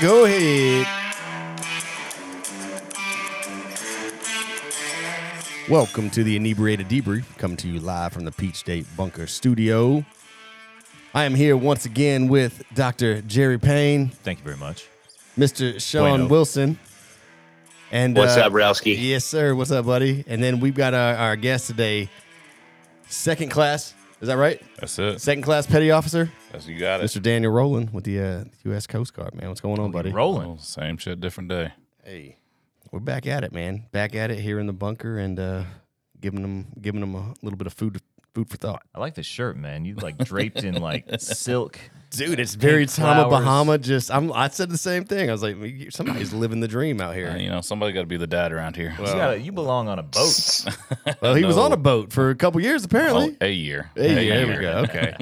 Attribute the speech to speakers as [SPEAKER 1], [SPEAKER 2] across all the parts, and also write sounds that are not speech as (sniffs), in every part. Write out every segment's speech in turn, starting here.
[SPEAKER 1] Go ahead. Welcome to the Inebriated Debrief, coming to you live from the Peach State Bunker Studio. I am here once again with Dr. Jerry Payne,
[SPEAKER 2] Thank you very much.
[SPEAKER 1] Mr. Sean
[SPEAKER 2] Bueno.
[SPEAKER 1] Wilson, and
[SPEAKER 3] What's
[SPEAKER 1] uh,
[SPEAKER 3] up, Rowski?
[SPEAKER 1] Yes, sir. What's up, buddy? And then we've got our, our guest today, second class. Is that right?
[SPEAKER 4] That's it.
[SPEAKER 1] Second class petty officer,
[SPEAKER 4] That's you got it.
[SPEAKER 1] Mr. Daniel Rowland with the uh, U.S. Coast Guard. Man, what's going on, buddy?
[SPEAKER 2] Rolling.
[SPEAKER 4] Oh, same shit, different day.
[SPEAKER 1] Hey, we're back at it, man. Back at it here in the bunker and uh, giving them giving them a little bit of food food for thought.
[SPEAKER 2] I like this shirt, man. You like draped in like (laughs) silk.
[SPEAKER 1] Dude, it's very
[SPEAKER 2] Pink
[SPEAKER 1] Tama. Bahama. Just I'm, I said the same thing. I was like, somebody's living the dream out
[SPEAKER 4] Uh,
[SPEAKER 1] here.
[SPEAKER 4] you know, somebody got to be the dad around here.
[SPEAKER 2] You, gotta, you belong on a boat. (laughs)
[SPEAKER 1] Well, he was on a boat for a couple years,
[SPEAKER 4] Oh,
[SPEAKER 1] apparently.
[SPEAKER 4] a year.
[SPEAKER 1] Hey,
[SPEAKER 4] A
[SPEAKER 1] there we go. Okay.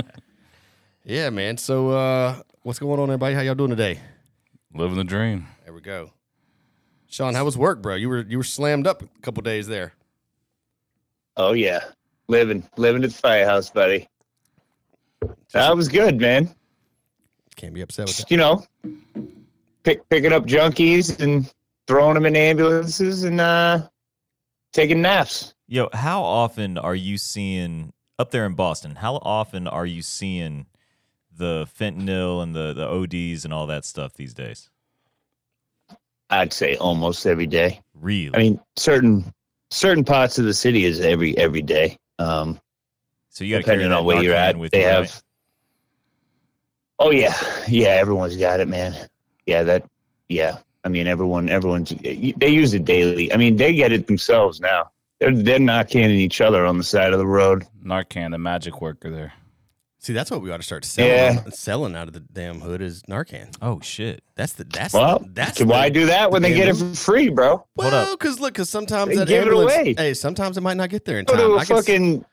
[SPEAKER 1] (laughs) yeah, man. So, uh, what's going on, everybody? How y'all doing today?
[SPEAKER 4] Living the dream.
[SPEAKER 1] There we go. Sean, how was work, bro? You were you were slammed up a couple days there.
[SPEAKER 3] Oh yeah, living living at the firehouse, buddy. That was good, man.
[SPEAKER 1] Can't be upset with that.
[SPEAKER 3] Just, you know, pick, picking up junkies and throwing them in ambulances and uh, taking naps.
[SPEAKER 2] Yo, how often are you seeing up there in Boston? How often are you seeing the fentanyl and the the ODs and all that stuff these days?
[SPEAKER 3] I'd say almost every day.
[SPEAKER 2] Really?
[SPEAKER 3] I mean, certain certain parts of the city is every every day. Um,
[SPEAKER 2] so you got to carry
[SPEAKER 3] depending
[SPEAKER 2] that
[SPEAKER 3] on where you're at,
[SPEAKER 2] with
[SPEAKER 3] they
[SPEAKER 2] you,
[SPEAKER 3] have.
[SPEAKER 2] right?
[SPEAKER 3] Oh yeah, yeah. Everyone's got it, man. Yeah, that. Yeah, I mean, everyone, everyone's. They use it daily. I mean, they get it themselves now. They're they're not canning each other on the side of the road.
[SPEAKER 4] Narcan, the magic worker there.
[SPEAKER 1] See, that's what we ought to start selling.
[SPEAKER 3] Yeah.
[SPEAKER 1] Selling out of the damn hood is Narcan.
[SPEAKER 2] Oh shit!
[SPEAKER 1] That's the that's
[SPEAKER 3] Well,
[SPEAKER 1] the, that's
[SPEAKER 3] why
[SPEAKER 1] the,
[SPEAKER 3] do that when they get it for free, bro?
[SPEAKER 1] Well, because look, because sometimes
[SPEAKER 3] They
[SPEAKER 1] that
[SPEAKER 3] give it away.
[SPEAKER 1] hey, sometimes it might not get there in time.
[SPEAKER 3] Go
[SPEAKER 1] time.
[SPEAKER 3] to
[SPEAKER 1] I
[SPEAKER 3] a
[SPEAKER 1] can s-
[SPEAKER 3] fucking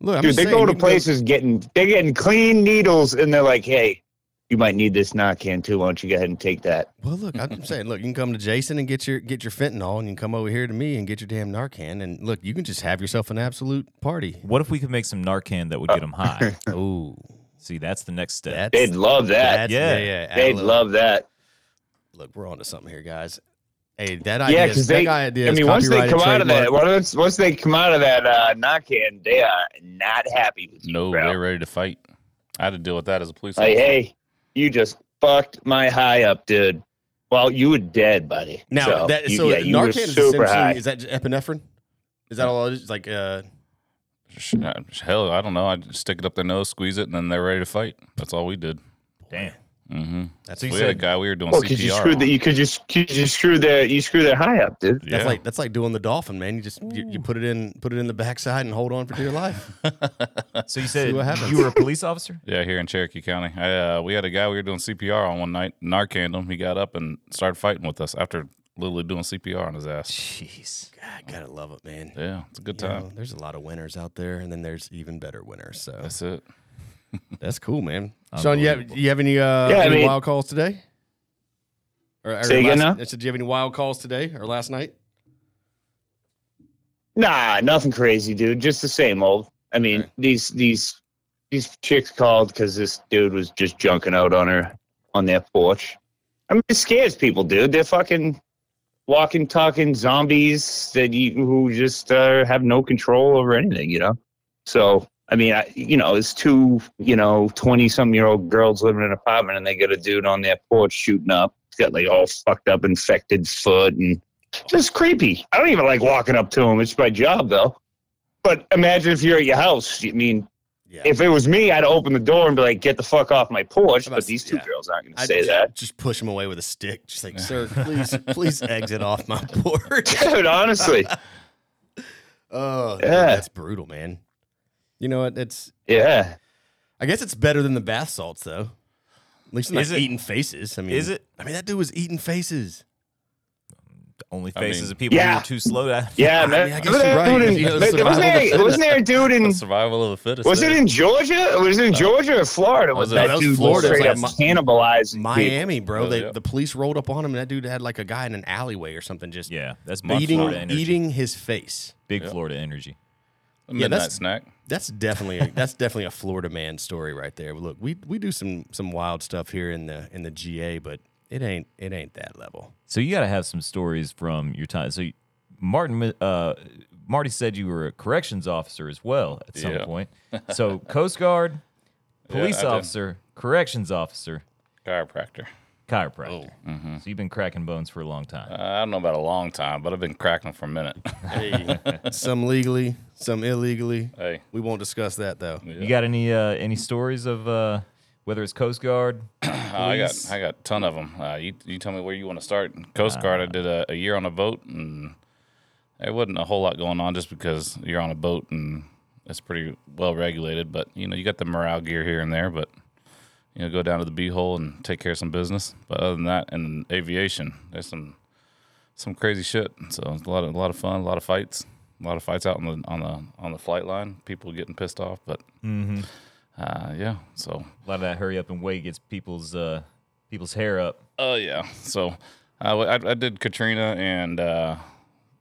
[SPEAKER 1] look, I'm
[SPEAKER 3] dude. They
[SPEAKER 1] saying,
[SPEAKER 3] go to
[SPEAKER 1] can
[SPEAKER 3] places getting they're getting clean needles, and they're like, "Hey, you might need this Narcan too. Why don't you go ahead and take that?"
[SPEAKER 1] Well, look, I'm saying, look, you can come to Jason and get your get your fentanyl, and you can come over here to me and get your damn Narcan, and look, you can just have yourself an absolute party.
[SPEAKER 2] What if we could make some Narcan that would get them high? (laughs)
[SPEAKER 1] Oh,
[SPEAKER 2] See, that's the next step.
[SPEAKER 1] that's
[SPEAKER 3] They'd love that.
[SPEAKER 2] Yeah.
[SPEAKER 1] yeah, yeah.
[SPEAKER 3] They'd love that.
[SPEAKER 1] Look, we're on to something here, guys. Hey, that idea,
[SPEAKER 3] Yeah, because
[SPEAKER 1] that
[SPEAKER 3] they. I mean, once they come out of that, once, once they come out of that uh, Narcan, they are not happy with you,
[SPEAKER 4] No,
[SPEAKER 3] bro.
[SPEAKER 4] they're ready to fight. I had to deal with that as a police
[SPEAKER 3] Like,
[SPEAKER 4] officer.
[SPEAKER 3] hey, you just fucked my high up, dude. Well, you were dead, buddy.
[SPEAKER 1] Now,
[SPEAKER 3] so,
[SPEAKER 1] that,
[SPEAKER 3] you,
[SPEAKER 1] so
[SPEAKER 3] yeah,
[SPEAKER 1] Narcan is
[SPEAKER 3] super
[SPEAKER 1] essentially
[SPEAKER 3] high.
[SPEAKER 1] is that epinephrine? Is that all it is? Like, uh,
[SPEAKER 4] uh, Hell, I don't know. I stick it up their nose, squeeze it, and then they're ready to fight. That's all we did.
[SPEAKER 2] Damn.
[SPEAKER 4] Mm-hmm.
[SPEAKER 1] that's
[SPEAKER 2] So you
[SPEAKER 4] we had a guy we were doing
[SPEAKER 3] Well, because you
[SPEAKER 4] CPR.
[SPEAKER 3] screwed
[SPEAKER 4] on.
[SPEAKER 3] the, you could just you just screw their you screw that high up, dude.
[SPEAKER 1] that's
[SPEAKER 4] Yeah.
[SPEAKER 1] like that's like doing the dolphin, man. You just you, you put it in put it in the backside and hold on for dear life. (laughs)
[SPEAKER 2] So you said
[SPEAKER 1] what happens.
[SPEAKER 2] you were a police officer? (laughs)
[SPEAKER 4] Yeah, here in Cherokee County. I, uh, we had a guy we were doing CPR on one night. Narcaned him. He got up and started fighting with us after literally doing CPR on his ass.
[SPEAKER 2] Jeez.
[SPEAKER 1] God, gotta love it, man.
[SPEAKER 4] Yeah, it's a good
[SPEAKER 1] You
[SPEAKER 4] time.
[SPEAKER 1] know, there's a lot of winners out there, and then there's even better winners. So
[SPEAKER 4] That's it.
[SPEAKER 1] That's cool, man. Sean, you have you have any uh
[SPEAKER 3] Yeah, I
[SPEAKER 1] any
[SPEAKER 3] mean-
[SPEAKER 1] wild calls today? Or, or
[SPEAKER 3] Say again
[SPEAKER 1] last,
[SPEAKER 3] now?
[SPEAKER 1] I said, do you have any wild calls today or last night?
[SPEAKER 3] Nah, nothing crazy, dude. Just the same old. I mean,
[SPEAKER 1] Okay.
[SPEAKER 3] these these these chicks called because this dude was just junking out on her on their porch. I mean, it scares people, dude. They're fucking walking, talking zombies that you who just uh, have no control over anything, you know. So, I mean, I, you know, it's two, you know, twenty some year old girls living in an apartment, and they got a dude on their porch shooting up. He's got like all fucked up, infected foot, and just creepy. I don't even like walking up to him. It's my job, though. But imagine if you're at your house. I mean,
[SPEAKER 1] Yeah.
[SPEAKER 3] if it was me, I'd open the door and be like, "Get the fuck off my porch."
[SPEAKER 1] About
[SPEAKER 3] But these two
[SPEAKER 1] yeah.
[SPEAKER 3] girls aren't going to say
[SPEAKER 1] ju-
[SPEAKER 3] that,
[SPEAKER 1] Just push him away with a stick. Just like, (laughs) sir, please, please exit off my (laughs) porch.
[SPEAKER 3] dude. Honestly, (laughs)
[SPEAKER 1] Oh,
[SPEAKER 3] Yeah.
[SPEAKER 1] that's brutal, man. You know what? It's
[SPEAKER 3] yeah.
[SPEAKER 1] I guess it's better than the bath salts, though. At least they're not eating faces. I mean,
[SPEAKER 2] Is it?
[SPEAKER 1] I mean, that dude was eating faces.
[SPEAKER 2] Only
[SPEAKER 4] I
[SPEAKER 2] faces
[SPEAKER 4] mean-
[SPEAKER 2] of people who
[SPEAKER 3] Yeah.
[SPEAKER 2] are too slow to.
[SPEAKER 3] Yeah, (laughs)
[SPEAKER 1] I
[SPEAKER 3] man.
[SPEAKER 1] mean, I guess
[SPEAKER 3] Wasn't
[SPEAKER 1] you're
[SPEAKER 3] there
[SPEAKER 1] right.
[SPEAKER 3] a dude in-
[SPEAKER 1] You know,
[SPEAKER 3] wasn't
[SPEAKER 1] survival
[SPEAKER 3] there-
[SPEAKER 1] of the
[SPEAKER 3] wasn't there a dude in
[SPEAKER 4] The (laughs) survival of the fittest.
[SPEAKER 3] Was it in Georgia? Was it in Georgia or Florida? Was
[SPEAKER 4] Was it-
[SPEAKER 3] that
[SPEAKER 1] that was
[SPEAKER 3] dude
[SPEAKER 1] Florida.
[SPEAKER 3] straight
[SPEAKER 1] It was
[SPEAKER 3] up
[SPEAKER 1] like
[SPEAKER 3] cannibalizing people?
[SPEAKER 1] Miami, bro.
[SPEAKER 4] Oh,
[SPEAKER 1] they,
[SPEAKER 4] yeah.
[SPEAKER 1] The police rolled up on him, and that dude had like a guy in an alleyway or something, just
[SPEAKER 2] Yeah, that's big
[SPEAKER 1] eating
[SPEAKER 2] Florida energy.
[SPEAKER 1] eating his face.
[SPEAKER 2] Big
[SPEAKER 4] Yeah.
[SPEAKER 2] Florida energy.
[SPEAKER 4] A
[SPEAKER 1] Yeah,
[SPEAKER 4] midnight
[SPEAKER 1] that's-
[SPEAKER 4] snack?
[SPEAKER 1] That's definitely a, that's definitely a Florida man story right there. Look, we we do some some wild stuff here in the in the GA, but it ain't it ain't that level.
[SPEAKER 2] So you got to have some stories from your time. So you- Martin, uh, Marty said you were a corrections officer as well at some
[SPEAKER 4] Yeah.
[SPEAKER 2] point. So Coast Guard, (laughs)
[SPEAKER 4] Yeah,
[SPEAKER 2] police
[SPEAKER 4] I did.
[SPEAKER 2] officer, corrections officer,
[SPEAKER 4] Chiropractor.
[SPEAKER 2] Chiropractor.
[SPEAKER 4] Mm-hmm.
[SPEAKER 2] So you've been cracking bones for a long time.
[SPEAKER 4] Uh, I don't know about a long time, but I've been cracking them for a minute. (laughs)
[SPEAKER 1] Hey, (laughs) some legally, some illegally.
[SPEAKER 4] hey,
[SPEAKER 1] We won't discuss that though.
[SPEAKER 4] yeah.
[SPEAKER 2] You got any uh, any stories of uh, whether it's Coast Guard? (clears throat)
[SPEAKER 4] I got? I got a ton of them. Uh, you you tell me where you want to start. Coast Guard, I did a, a year on a boat, and there wasn't a whole lot going on just because you're on a boat and it's pretty well regulated. But you know, you got the morale gear here and there, but you know, go down to the beehole and take care of some business. But other than that, in aviation, there's some some crazy shit. So it's a lot of a lot of fun, a lot of fights, a lot of fights out on the on the on the flight line. People getting pissed off, but uh, yeah. So
[SPEAKER 2] A lot of that hurry up and wait gets people's uh, people's hair up.
[SPEAKER 4] Oh yeah. So uh, I, I did Katrina and uh,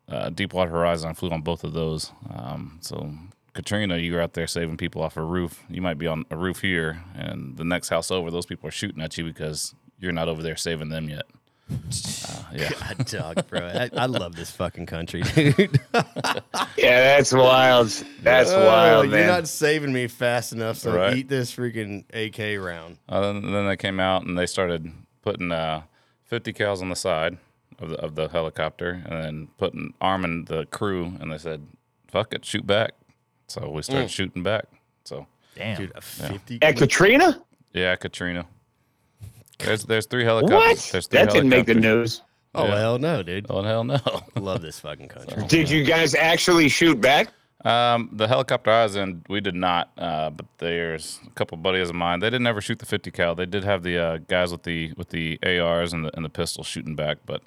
[SPEAKER 4] uh, Deepwater Horizon. I flew on both of those. Um, so Katrina, you were out there saving people off a roof. You might be on a roof here, and the next house over, those people are shooting at you because you're not over there saving them yet. Uh, (laughs) yeah.
[SPEAKER 1] God, dog, bro. I, I love this fucking country, (laughs) dude.
[SPEAKER 3] Yeah, that's wild. That's
[SPEAKER 1] Oh,
[SPEAKER 3] wild,
[SPEAKER 1] You're
[SPEAKER 3] man.
[SPEAKER 1] not saving me fast enough, so
[SPEAKER 4] Right.
[SPEAKER 1] eat this freaking AK round.
[SPEAKER 4] Uh, then, then they came out and they started putting uh, 50 cals on the side of the, of the helicopter, and then putting arming the crew, and they said, "Fuck it, shoot back." So we started shooting back. So
[SPEAKER 2] Damn.
[SPEAKER 1] Dude, a 50.
[SPEAKER 3] At Katrina?
[SPEAKER 4] Yeah, Katrina. There's there's three helicopters.
[SPEAKER 3] What?
[SPEAKER 4] There's three
[SPEAKER 3] That didn't make the news.
[SPEAKER 1] Oh,
[SPEAKER 4] Yeah.
[SPEAKER 1] hell no, dude.
[SPEAKER 4] Oh hell no. (laughs)
[SPEAKER 1] Love this fucking country.
[SPEAKER 3] Did you guys actually shoot back?
[SPEAKER 4] Um, the helicopter I was in, we did not. Uh, but there's a couple buddies of mine. They didn't ever shoot the 50 cal. They did have the uh, guys with the with the ARs and the and the pistols shooting back. But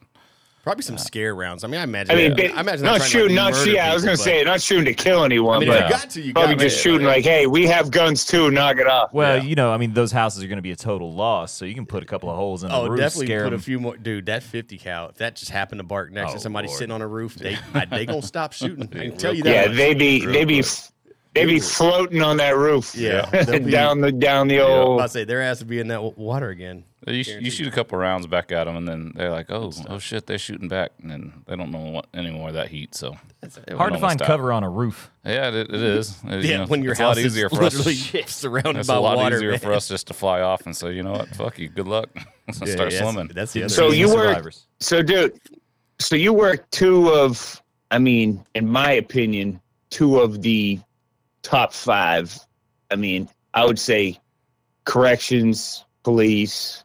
[SPEAKER 1] Probably some scare rounds. I mean, I imagine.
[SPEAKER 3] I mean,
[SPEAKER 1] yeah,
[SPEAKER 3] ba-
[SPEAKER 1] I imagine
[SPEAKER 3] not shooting,
[SPEAKER 1] like,
[SPEAKER 3] not
[SPEAKER 1] murder
[SPEAKER 3] shoot. Yeah, I was gonna
[SPEAKER 1] but-
[SPEAKER 3] say not shooting to kill anyone,
[SPEAKER 1] I mean,
[SPEAKER 3] but
[SPEAKER 1] if you got to, you
[SPEAKER 3] probably
[SPEAKER 1] got
[SPEAKER 3] just shooting like, hey, we have guns too. Knock it off.
[SPEAKER 2] Well, you know, I mean, those houses are going to be a total loss, so you can put a couple of holes in the
[SPEAKER 1] Oh,
[SPEAKER 2] roof,
[SPEAKER 1] definitely
[SPEAKER 2] scare
[SPEAKER 1] put a few more. Dude, that 50 cal, if that just happened to bark next
[SPEAKER 2] Oh,
[SPEAKER 1] to somebody
[SPEAKER 2] Lord.
[SPEAKER 1] sitting on a roof, they (laughs) I, they gonna stop shooting. I can tell you that.
[SPEAKER 3] yeah,
[SPEAKER 1] much.
[SPEAKER 3] they be they be
[SPEAKER 4] quick.
[SPEAKER 3] they be floating on that roof.
[SPEAKER 1] Yeah, (laughs) be-
[SPEAKER 3] down the down the
[SPEAKER 1] I was
[SPEAKER 3] old.
[SPEAKER 1] about to say their ass would be in that w- water again.
[SPEAKER 4] You, sh- you shoot a couple rounds back at them, and then they're like, "Oh, oh shit, they're shooting back," and then they don't know what anymore of that heat. So it's
[SPEAKER 2] Hard to find
[SPEAKER 4] out.
[SPEAKER 2] cover on a roof.
[SPEAKER 4] yeah, it, it is. It- (laughs) you
[SPEAKER 1] Yeah,
[SPEAKER 4] know,
[SPEAKER 1] when your
[SPEAKER 4] it's a lot
[SPEAKER 1] house is
[SPEAKER 4] easier for us.
[SPEAKER 1] literally (laughs) surrounded
[SPEAKER 4] It's
[SPEAKER 1] by
[SPEAKER 4] a lot
[SPEAKER 1] water.
[SPEAKER 4] easier
[SPEAKER 1] man.
[SPEAKER 4] for us just to fly off and say, you know what, (laughs) fuck you, good luck,
[SPEAKER 1] Yeah,
[SPEAKER 4] start
[SPEAKER 1] yeah,
[SPEAKER 4] swimming.
[SPEAKER 1] That's the other.
[SPEAKER 3] So you were so dude. So you were two of, I mean, in my opinion, two of the top five. I mean, I would say corrections, police,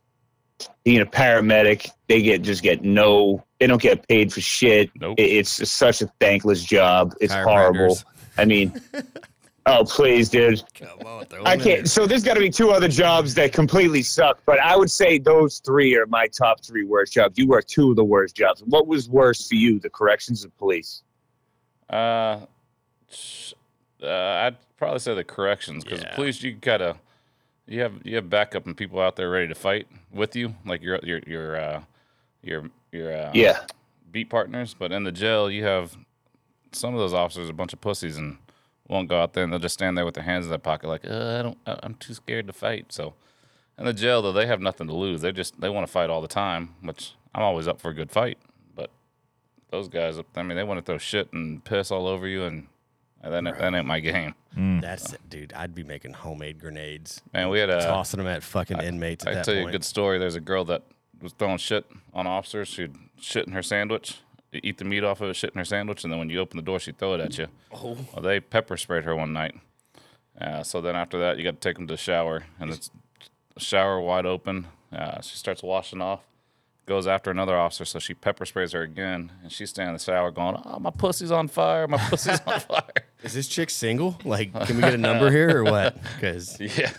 [SPEAKER 3] being a paramedic. They get just get no. They don't get paid for shit.
[SPEAKER 4] Nope.
[SPEAKER 3] It- It's just such a thankless job. It's horrible. I mean, (laughs) oh please, dude.
[SPEAKER 1] Come on,
[SPEAKER 3] I can't. So there's got to be two other jobs that completely suck. But I would say those three are my top three worst jobs. You work two of the worst jobs. What was worse for you, the corrections and police?
[SPEAKER 4] Uh, uh, I'd probably say the corrections because
[SPEAKER 1] Yeah.
[SPEAKER 4] the police you gotta you have you have backup and people out there ready to fight with you, like your your your uh, your your uh,
[SPEAKER 3] Yeah.
[SPEAKER 4] beat partners. But in the jail, you have some of those officers are a bunch of pussies and won't go out there and they'll just stand there with their hands in their pocket, like uh, I don't, I'm too scared to fight. So in the jail, though, they have nothing to lose. They just they want to fight all the time, which I'm always up for a good fight. But those guys, I mean, they want to throw shit and piss all over you, and that ain't, that ain't my game.
[SPEAKER 1] That's it, dude. I'd be making homemade grenades,
[SPEAKER 4] Man, we had a
[SPEAKER 1] tossing them at fucking inmates. At
[SPEAKER 4] I can
[SPEAKER 1] that
[SPEAKER 4] tell you a
[SPEAKER 1] point.
[SPEAKER 4] good story. There's a girl that was throwing shit on officers. She'd shit in her sandwich, eat the meat off of it, shit in her sandwich, and then when you open the door, she'd throw it at you.
[SPEAKER 1] Oh.
[SPEAKER 4] Well, they pepper sprayed her one night. Uh, so then after that, you got to take them to the shower, and it's shower wide open. Uh, she starts washing off, goes after another officer, so she pepper sprays her again, and she's standing in the shower going, "Oh, my pussy's on fire! My pussy's on (laughs) fire!"
[SPEAKER 1] Is this chick single? Like, can we get a number here or what? Because (laughs)
[SPEAKER 4] Yeah,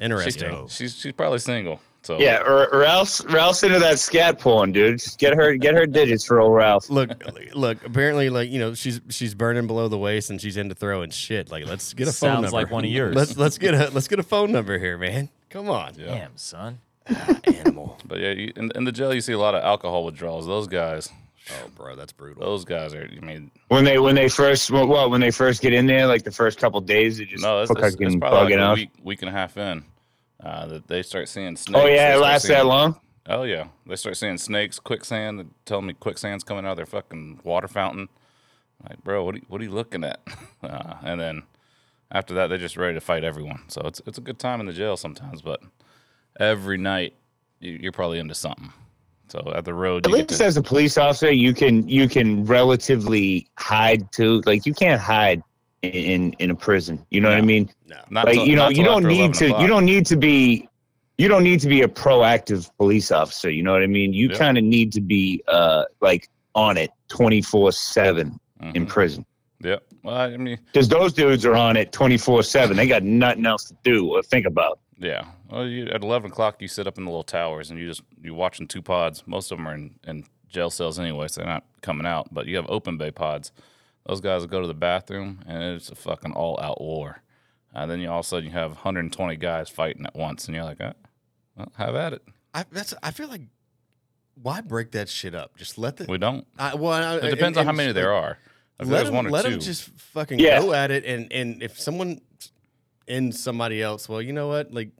[SPEAKER 1] interesting.
[SPEAKER 4] she's she's probably single. So
[SPEAKER 3] Yeah, or, or else, or else into that scat porn, dude. Just get her, get her digits for old Ralph.
[SPEAKER 1] look, look. Apparently, like you know, she's she's burning below the waist and she's into throwing shit. Like, let's get a phone number.
[SPEAKER 2] Sounds
[SPEAKER 1] number.
[SPEAKER 2] like one of yours.
[SPEAKER 1] Let's let's get a let's get a phone number here, man. Come on,
[SPEAKER 2] Damn, son. (laughs)
[SPEAKER 1] animal.
[SPEAKER 4] But yeah, you, in, in the jail, you see a lot of alcohol withdrawals. Those guys,
[SPEAKER 1] Oh, bro, that's brutal.
[SPEAKER 4] Those guys are. I mean,
[SPEAKER 3] When they when they first well, well when they first get in there, like the first couple days, they just
[SPEAKER 4] no, it's, it's, it's
[SPEAKER 3] fucking
[SPEAKER 4] probably
[SPEAKER 3] bugging
[SPEAKER 4] like a
[SPEAKER 3] out.
[SPEAKER 4] week, week and a half in uh, that they start seeing snakes.
[SPEAKER 3] Oh yeah, it
[SPEAKER 4] start
[SPEAKER 3] lasts
[SPEAKER 4] seeing-
[SPEAKER 3] that long.
[SPEAKER 4] Oh yeah, they start seeing snakes, quicksand. They tell me quicksand's coming out of their fucking water fountain. Like, bro, what are you, what are you looking at? (laughs) Uh, and then after that, they're just ready to fight everyone. So it's it's a good time in the jail sometimes, but every night you, you're probably into something. So at the road,
[SPEAKER 3] At
[SPEAKER 4] you get
[SPEAKER 3] least
[SPEAKER 4] to,
[SPEAKER 3] as a police officer, you can you can relatively hide too. Like you can't hide in in a prison. You know what I mean?
[SPEAKER 1] No.
[SPEAKER 4] not
[SPEAKER 3] like
[SPEAKER 4] till-
[SPEAKER 3] you know
[SPEAKER 4] not
[SPEAKER 3] you don't need to
[SPEAKER 4] o'clock.
[SPEAKER 3] you don't need to be you don't need to be a proactive police officer you know what i mean you
[SPEAKER 4] Yeah.
[SPEAKER 3] kind of need to be uh like on it 24 7 in
[SPEAKER 4] Mhm.
[SPEAKER 3] prison
[SPEAKER 4] Yep. Well, I mean,
[SPEAKER 3] because those dudes are on it 24 7 they got nothing else to do or think about
[SPEAKER 4] Yeah. Well, you, at eleven o'clock, you sit up in the little towers and you just you're watching two pods. Most of them are in, in jail cells anyway, so they're not coming out. But you have open bay pods. Those guys will go to the bathroom and it's a fucking all out war. And then you all of a sudden you have 120 guys fighting at once, and you're like, uh, well, have at it.
[SPEAKER 1] I, that's. I feel like why break that shit up? Just let the.
[SPEAKER 4] We don't.
[SPEAKER 1] I, well, I,
[SPEAKER 4] It depends on how many there are. If
[SPEAKER 1] let
[SPEAKER 4] there's
[SPEAKER 1] them,
[SPEAKER 4] one or
[SPEAKER 1] let
[SPEAKER 4] two,
[SPEAKER 1] them just fucking
[SPEAKER 3] Yeah.
[SPEAKER 1] go at it, and and if someone ends somebody else, well, you know what? Like,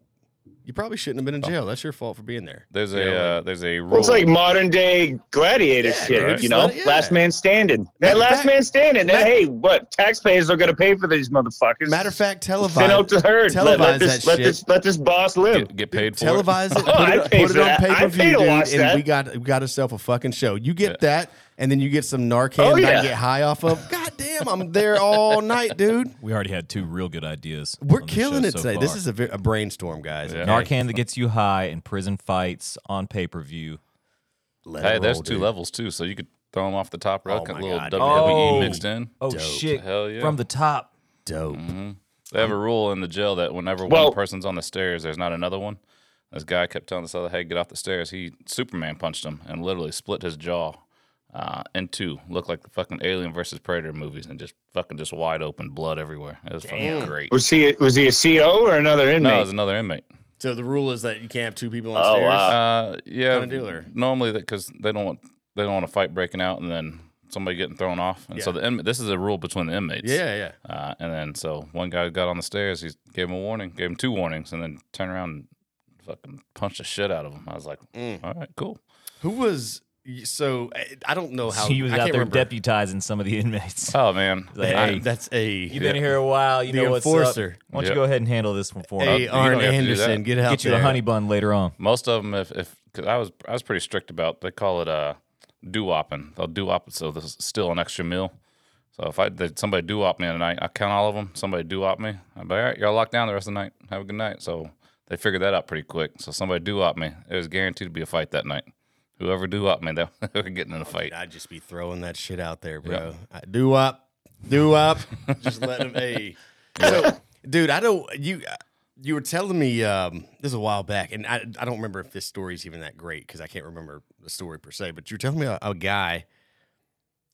[SPEAKER 1] you probably shouldn't have been in jail. That's your fault for being there.
[SPEAKER 4] there's
[SPEAKER 1] You
[SPEAKER 4] a uh, there's a rule.
[SPEAKER 3] well, it's like modern day gladiator
[SPEAKER 1] Yeah,
[SPEAKER 3] shit
[SPEAKER 4] right.
[SPEAKER 3] you know
[SPEAKER 1] Let it- yeah.
[SPEAKER 3] last man standing that last
[SPEAKER 1] fact-
[SPEAKER 3] man standing
[SPEAKER 1] Matter-
[SPEAKER 3] hey what taxpayers are going to pay for these motherfuckers
[SPEAKER 1] Matter of fact,
[SPEAKER 3] Thin
[SPEAKER 1] televise.
[SPEAKER 3] out the herd let,
[SPEAKER 1] televise
[SPEAKER 3] let this
[SPEAKER 1] that
[SPEAKER 3] let
[SPEAKER 1] shit.
[SPEAKER 3] this let this boss live
[SPEAKER 4] get, get paid for it.
[SPEAKER 1] televise it,
[SPEAKER 3] Oh, (laughs)
[SPEAKER 1] put
[SPEAKER 3] I'd
[SPEAKER 1] it,
[SPEAKER 3] pay
[SPEAKER 1] put
[SPEAKER 3] for
[SPEAKER 1] it on pay
[SPEAKER 3] I'd
[SPEAKER 1] per
[SPEAKER 3] pay
[SPEAKER 1] view,
[SPEAKER 3] to
[SPEAKER 1] dude,
[SPEAKER 3] watch
[SPEAKER 1] and
[SPEAKER 3] that.
[SPEAKER 1] we got we got ourselves a fucking show. You get
[SPEAKER 4] Yeah.
[SPEAKER 1] that, and then you get some Narcan
[SPEAKER 3] Oh,
[SPEAKER 1] that I get high off of. (laughs) God damn, I'm there all night, dude.
[SPEAKER 2] We already had two real good ideas.
[SPEAKER 1] We're killing it
[SPEAKER 2] so
[SPEAKER 1] today. This is a, a brainstorm, guys.
[SPEAKER 4] Yeah.
[SPEAKER 1] okay?
[SPEAKER 2] Narcan that gets you high in prison fights on pay per view.
[SPEAKER 4] Hey,
[SPEAKER 1] it
[SPEAKER 4] there's
[SPEAKER 1] roll,
[SPEAKER 4] two
[SPEAKER 1] dude.
[SPEAKER 4] levels too, so you could throw them off the top rope,
[SPEAKER 1] Oh
[SPEAKER 4] a little
[SPEAKER 1] God.
[SPEAKER 4] WWE
[SPEAKER 2] Oh.
[SPEAKER 4] mixed in.
[SPEAKER 2] Oh
[SPEAKER 1] Dope.
[SPEAKER 2] shit!
[SPEAKER 4] Hell yeah.
[SPEAKER 2] From the top.
[SPEAKER 1] Dope.
[SPEAKER 4] hmm They have a rule in the jail that whenever
[SPEAKER 3] Well-
[SPEAKER 4] one person's on the stairs, there's not another one. This guy kept telling this other, "Hey, get off the stairs." He Superman punched him and literally split his jaw uh, in two. Looked like the fucking Alien versus Predator movies, and just fucking just wide open, blood everywhere. It was fucking great.
[SPEAKER 3] was he was he a co or another inmate
[SPEAKER 4] No, it was another inmate.
[SPEAKER 1] So the rule is that you can't have two people on
[SPEAKER 3] Oh,
[SPEAKER 1] stairs.
[SPEAKER 3] wow.
[SPEAKER 4] Uh, yeah,
[SPEAKER 1] Kinda deal,
[SPEAKER 4] normally that because they don't want they don't want a fight breaking out and then somebody getting thrown off. And so the inmate, this is a rule between the inmates.
[SPEAKER 1] Yeah, yeah.
[SPEAKER 4] Uh, and then so one guy got on the stairs. He gave him a warning, gave him two warnings, and then turned around and fucking punched the shit out of him. I was like,
[SPEAKER 1] Mm.
[SPEAKER 4] all right, cool.
[SPEAKER 1] Who was so? I- I don't know how
[SPEAKER 2] he was
[SPEAKER 1] I
[SPEAKER 2] out
[SPEAKER 1] can't
[SPEAKER 2] there
[SPEAKER 1] remember.
[SPEAKER 2] deputizing some of the inmates. (laughs)
[SPEAKER 4] Oh man, (laughs)
[SPEAKER 2] Like,
[SPEAKER 1] I- that's a
[SPEAKER 2] You've been here a while. You
[SPEAKER 1] the
[SPEAKER 2] know what's
[SPEAKER 1] enforcer.
[SPEAKER 2] up. Why don't
[SPEAKER 4] Yep.
[SPEAKER 2] you go ahead and handle this one for me?
[SPEAKER 4] you
[SPEAKER 1] Arn
[SPEAKER 4] don't have to do
[SPEAKER 1] Anderson, get out
[SPEAKER 2] Get you
[SPEAKER 1] there.
[SPEAKER 2] a honey bun later on.
[SPEAKER 4] most of them, if if because I was I was pretty strict about they call it uh doo-wopping. They'll doo-wop it so there's still an extra meal. So if I did somebody doo-wop me tonight, I count all of them. Somebody doo-wop me. I'm like, all right, y'all locked down the rest of the night. Have a good night. So they figured that out pretty quick. So somebody doo-wop me. It was guaranteed to be a fight that night. Whoever do up me, they (laughs) they were getting in a fight.
[SPEAKER 1] I'd just be throwing that shit out there, bro. I Do up, do (laughs) up. just let him. Hey, so, dude, I don't. You you were telling me um, this was a while back, and I I don't remember if this story is even that great because I can't remember the story per se. But you were telling me a, a guy.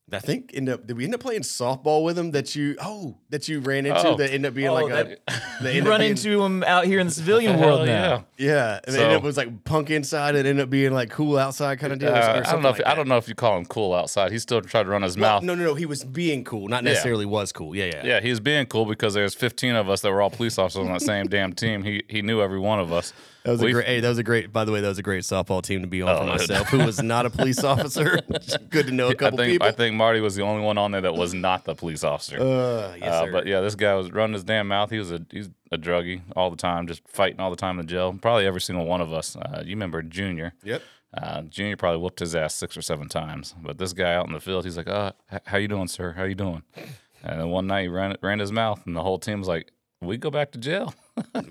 [SPEAKER 1] That I think end up did we end up playing softball with him that you oh that you ran into
[SPEAKER 4] Oh.
[SPEAKER 1] that end up being
[SPEAKER 2] Oh,
[SPEAKER 1] like
[SPEAKER 2] that-
[SPEAKER 1] a they (laughs)
[SPEAKER 2] You run
[SPEAKER 1] being-
[SPEAKER 2] into him out here in the civilian world now.
[SPEAKER 1] yeah and
[SPEAKER 4] So-
[SPEAKER 1] it was like punk inside and ended up being like cool outside kind of deal
[SPEAKER 4] Uh,
[SPEAKER 1] or, or
[SPEAKER 4] I don't know. If,
[SPEAKER 1] like
[SPEAKER 4] I don't know if you call him cool outside. He still tried to run his
[SPEAKER 1] Well,
[SPEAKER 4] mouth.
[SPEAKER 1] no no no he was being cool not necessarily was cool yeah yeah
[SPEAKER 4] Yeah, he was being cool because there's 15 of us that were all police officers on that same damn team. He he knew every one of us.
[SPEAKER 1] That was a great. Hey, that was a great. By the way, that was a great softball team to be on for
[SPEAKER 4] Oh,
[SPEAKER 1] myself, who was not a police (laughs) officer. (laughs) Good to know a couple
[SPEAKER 4] think
[SPEAKER 1] people.
[SPEAKER 4] I think Marty was the only one on there that was not the police officer.
[SPEAKER 1] uh, yes,
[SPEAKER 4] Uh,
[SPEAKER 1] sir.
[SPEAKER 4] but yeah, this guy was running his damn mouth. He was a he's a druggie all the time, just fighting all the time in jail. Probably every single one of us. Uh, you remember Junior?
[SPEAKER 1] Yep.
[SPEAKER 4] Uh, Junior probably whooped his ass six or seven times. But this guy out in the field, he's like, "Uh, h- how you doing, sir? How you doing?" And then one night he ran ran his mouth, and the whole team was like, "We go back to jail.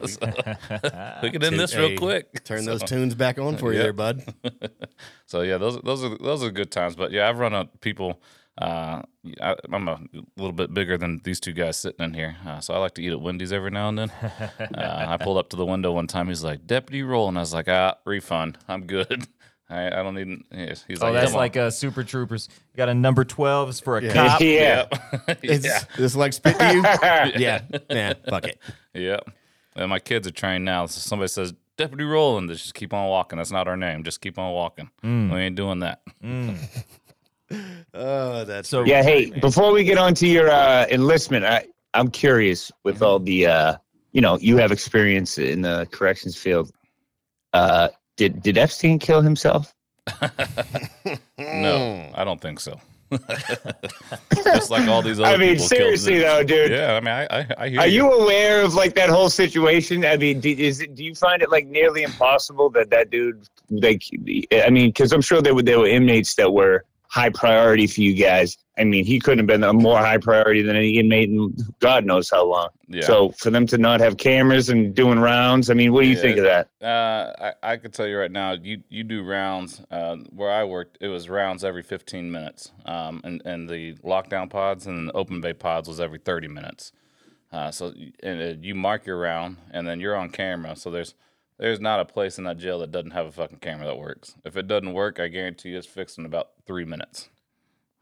[SPEAKER 4] So, (laughs) we can end this real quick."
[SPEAKER 1] Turn
[SPEAKER 4] So-
[SPEAKER 1] those tunes back on for you,
[SPEAKER 4] Yep.
[SPEAKER 1] there, bud. (laughs)
[SPEAKER 4] So yeah, those those are those are good times. But yeah, I've run up people. Uh, I, I'm a little bit bigger than these two guys sitting in here, uh, so I like to eat at Wendy's every now and then. (laughs) Uh, I pulled up to the window one time. He's like, "Deputy roll," and I was like, "Ah, refund. I'm good. I, I don't need." He's he's
[SPEAKER 2] Oh,
[SPEAKER 4] like,
[SPEAKER 2] that's like uh, Super Troopers. You got a number 12s for a
[SPEAKER 1] Yeah.
[SPEAKER 2] cop.
[SPEAKER 3] yeah.
[SPEAKER 1] It's
[SPEAKER 4] yeah,
[SPEAKER 1] this like spit to you. yeah, yeah. Fuck it.
[SPEAKER 4] yeah. And my kids are trained now. So somebody says Deputy Roland, they just keep on walking. That's not our name. Just keep on walking.
[SPEAKER 2] Mm.
[SPEAKER 4] We ain't doing that. (laughs)
[SPEAKER 1] Oh, that's
[SPEAKER 2] So-
[SPEAKER 3] Yeah, hey, before we get on to your uh, enlistment, I, I'm curious with all the, uh, you know, you have experience in the corrections field. Uh, did did Epstein kill himself? (laughs)
[SPEAKER 4] No, (laughs) I don't think so. Just like all these (laughs) other
[SPEAKER 3] I mean,
[SPEAKER 4] people.
[SPEAKER 3] seriously though, dude.
[SPEAKER 4] Yeah, I mean, I, I, I hear
[SPEAKER 3] Are
[SPEAKER 4] you.
[SPEAKER 3] you aware of like that whole situation? I mean, do, is it, do you find it like nearly impossible that that dude like? I mean, because I'm sure there were there were inmates that were high priority for you guys. I mean, he couldn't have been a more high priority than any inmate in God knows how long.
[SPEAKER 4] Yeah.
[SPEAKER 3] So for them to not have cameras and doing rounds, I mean, what do you
[SPEAKER 4] Yeah.
[SPEAKER 3] think of that?
[SPEAKER 4] Uh, I, I could tell you right now, you you do rounds. Uh, where I worked, it was rounds every 15 minutes, um, and and the lockdown pods and the open bay pods was every 30 minutes. Uh, so and uh, you mark your round, and then you're on camera. So there's there's not a place in that jail that doesn't have a fucking camera that works. If it doesn't work, I guarantee you it's fixed in about three minutes.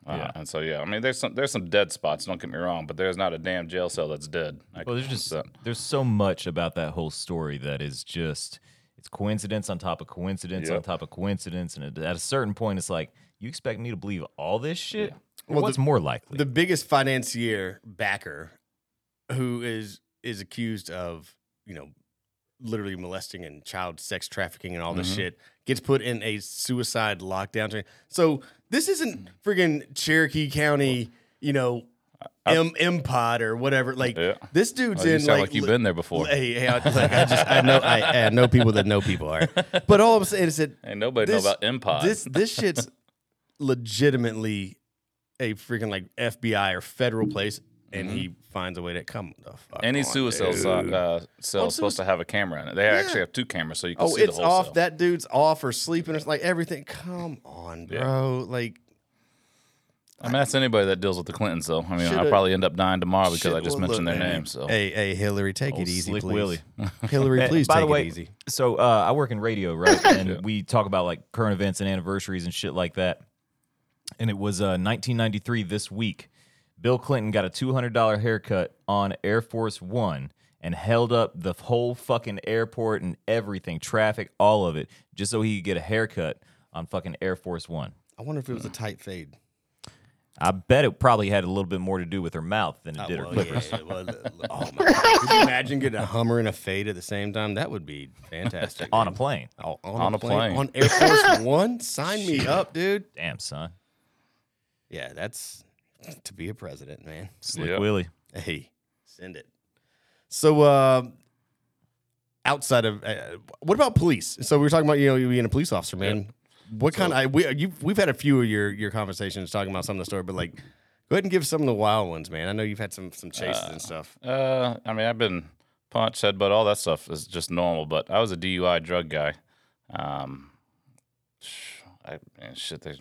[SPEAKER 4] Uh,
[SPEAKER 2] Yeah.
[SPEAKER 4] And so yeah, I mean, there's some there's some dead spots. Don't get me wrong, but there's not a damn jail cell that's dead. I
[SPEAKER 2] Well, there's just
[SPEAKER 4] so-
[SPEAKER 2] there's so much about that whole story that is just it's coincidence on top of coincidence on top of coincidence, and at a certain point, it's like you expect me to believe all this shit. Or
[SPEAKER 1] Well,
[SPEAKER 2] what's
[SPEAKER 1] the-
[SPEAKER 2] more likely?
[SPEAKER 1] the biggest financier backer who is is accused of you know literally molesting and child sex trafficking and all this
[SPEAKER 4] Mhm.
[SPEAKER 1] shit gets put in a suicide lockdown so this isn't friggin cherokee county you know M M pod or whatever like
[SPEAKER 4] Yeah.
[SPEAKER 1] this dude's
[SPEAKER 4] Oh, you
[SPEAKER 1] in
[SPEAKER 4] sound
[SPEAKER 1] like,
[SPEAKER 4] like, you've been there before.
[SPEAKER 1] Hey, hey, I, like, I just I know I, I know people that know people are, (laughs) but all I'm saying is that
[SPEAKER 4] Ain't nobody
[SPEAKER 1] this-
[SPEAKER 4] know about Empod.
[SPEAKER 1] this this (laughs) shit's legitimately a freaking like FBI or federal place, and he finds a way to come the fuck.
[SPEAKER 4] Any
[SPEAKER 1] on,
[SPEAKER 4] suicide
[SPEAKER 1] dude.
[SPEAKER 4] cell, uh, cell
[SPEAKER 1] On
[SPEAKER 4] is supposed to have a camera in it. They actually have two cameras, so you can
[SPEAKER 1] Oh,
[SPEAKER 4] see
[SPEAKER 1] it's
[SPEAKER 4] the whole
[SPEAKER 1] off.
[SPEAKER 4] cell.
[SPEAKER 1] That dude's off or sleeping. It's like everything. Come on,
[SPEAKER 4] Yeah.
[SPEAKER 1] bro. Like
[SPEAKER 4] I mean, that's anybody that deals with the Clintons, though. I mean, I'll probably end up dying tomorrow because I just
[SPEAKER 1] well,
[SPEAKER 4] mentioned
[SPEAKER 1] look,
[SPEAKER 4] their
[SPEAKER 1] hey,
[SPEAKER 4] names. So
[SPEAKER 1] hey, hey, Hillary, take
[SPEAKER 2] Old
[SPEAKER 1] it easy,
[SPEAKER 2] Slick
[SPEAKER 1] please.
[SPEAKER 2] Willie. (laughs)
[SPEAKER 1] Hillary, please
[SPEAKER 2] by
[SPEAKER 1] take
[SPEAKER 2] the way,
[SPEAKER 1] it easy.
[SPEAKER 2] So uh, I work in radio, right? (laughs) And we talk about like current events and anniversaries and shit like that. And it was uh, 1993 this week. Bill Clinton got a $200 haircut on Air Force One and held up the whole fucking airport and everything, traffic, all of it, just so he could get a haircut on fucking Air Force One.
[SPEAKER 1] I wonder if it was a tight fade.
[SPEAKER 2] I bet it probably had a little bit more to do with her mouth than it
[SPEAKER 1] Oh,
[SPEAKER 2] did her
[SPEAKER 1] well,
[SPEAKER 2] clippers.
[SPEAKER 1] yeah, well, (laughs) uh, oh my god! Could you imagine getting a Hummer and a fade at the same time? That would be fantastic.
[SPEAKER 2] On a
[SPEAKER 1] dude.
[SPEAKER 2] plane.
[SPEAKER 1] Oh,
[SPEAKER 4] On a plane.
[SPEAKER 1] on Air Force (laughs) One. Sign me up, dude.
[SPEAKER 2] Damn, son.
[SPEAKER 1] Yeah, that's (laughs) to be a president, man.
[SPEAKER 2] Slick
[SPEAKER 4] Yep.
[SPEAKER 2] Willie.
[SPEAKER 1] Hey, send it. So, uh, outside of uh, what about police? So we were talking about you know you being a police officer, man. What kind of I, we you we've had a few of your your conversations talking about some of the story, but like go ahead and give some of the wild ones, man. I know you've had some some chases and stuff.
[SPEAKER 4] Uh, I mean, I've been punched, headbutt, all that stuff is just normal. But I was a DUI drug guy. Um, sh- I man, shit. There's,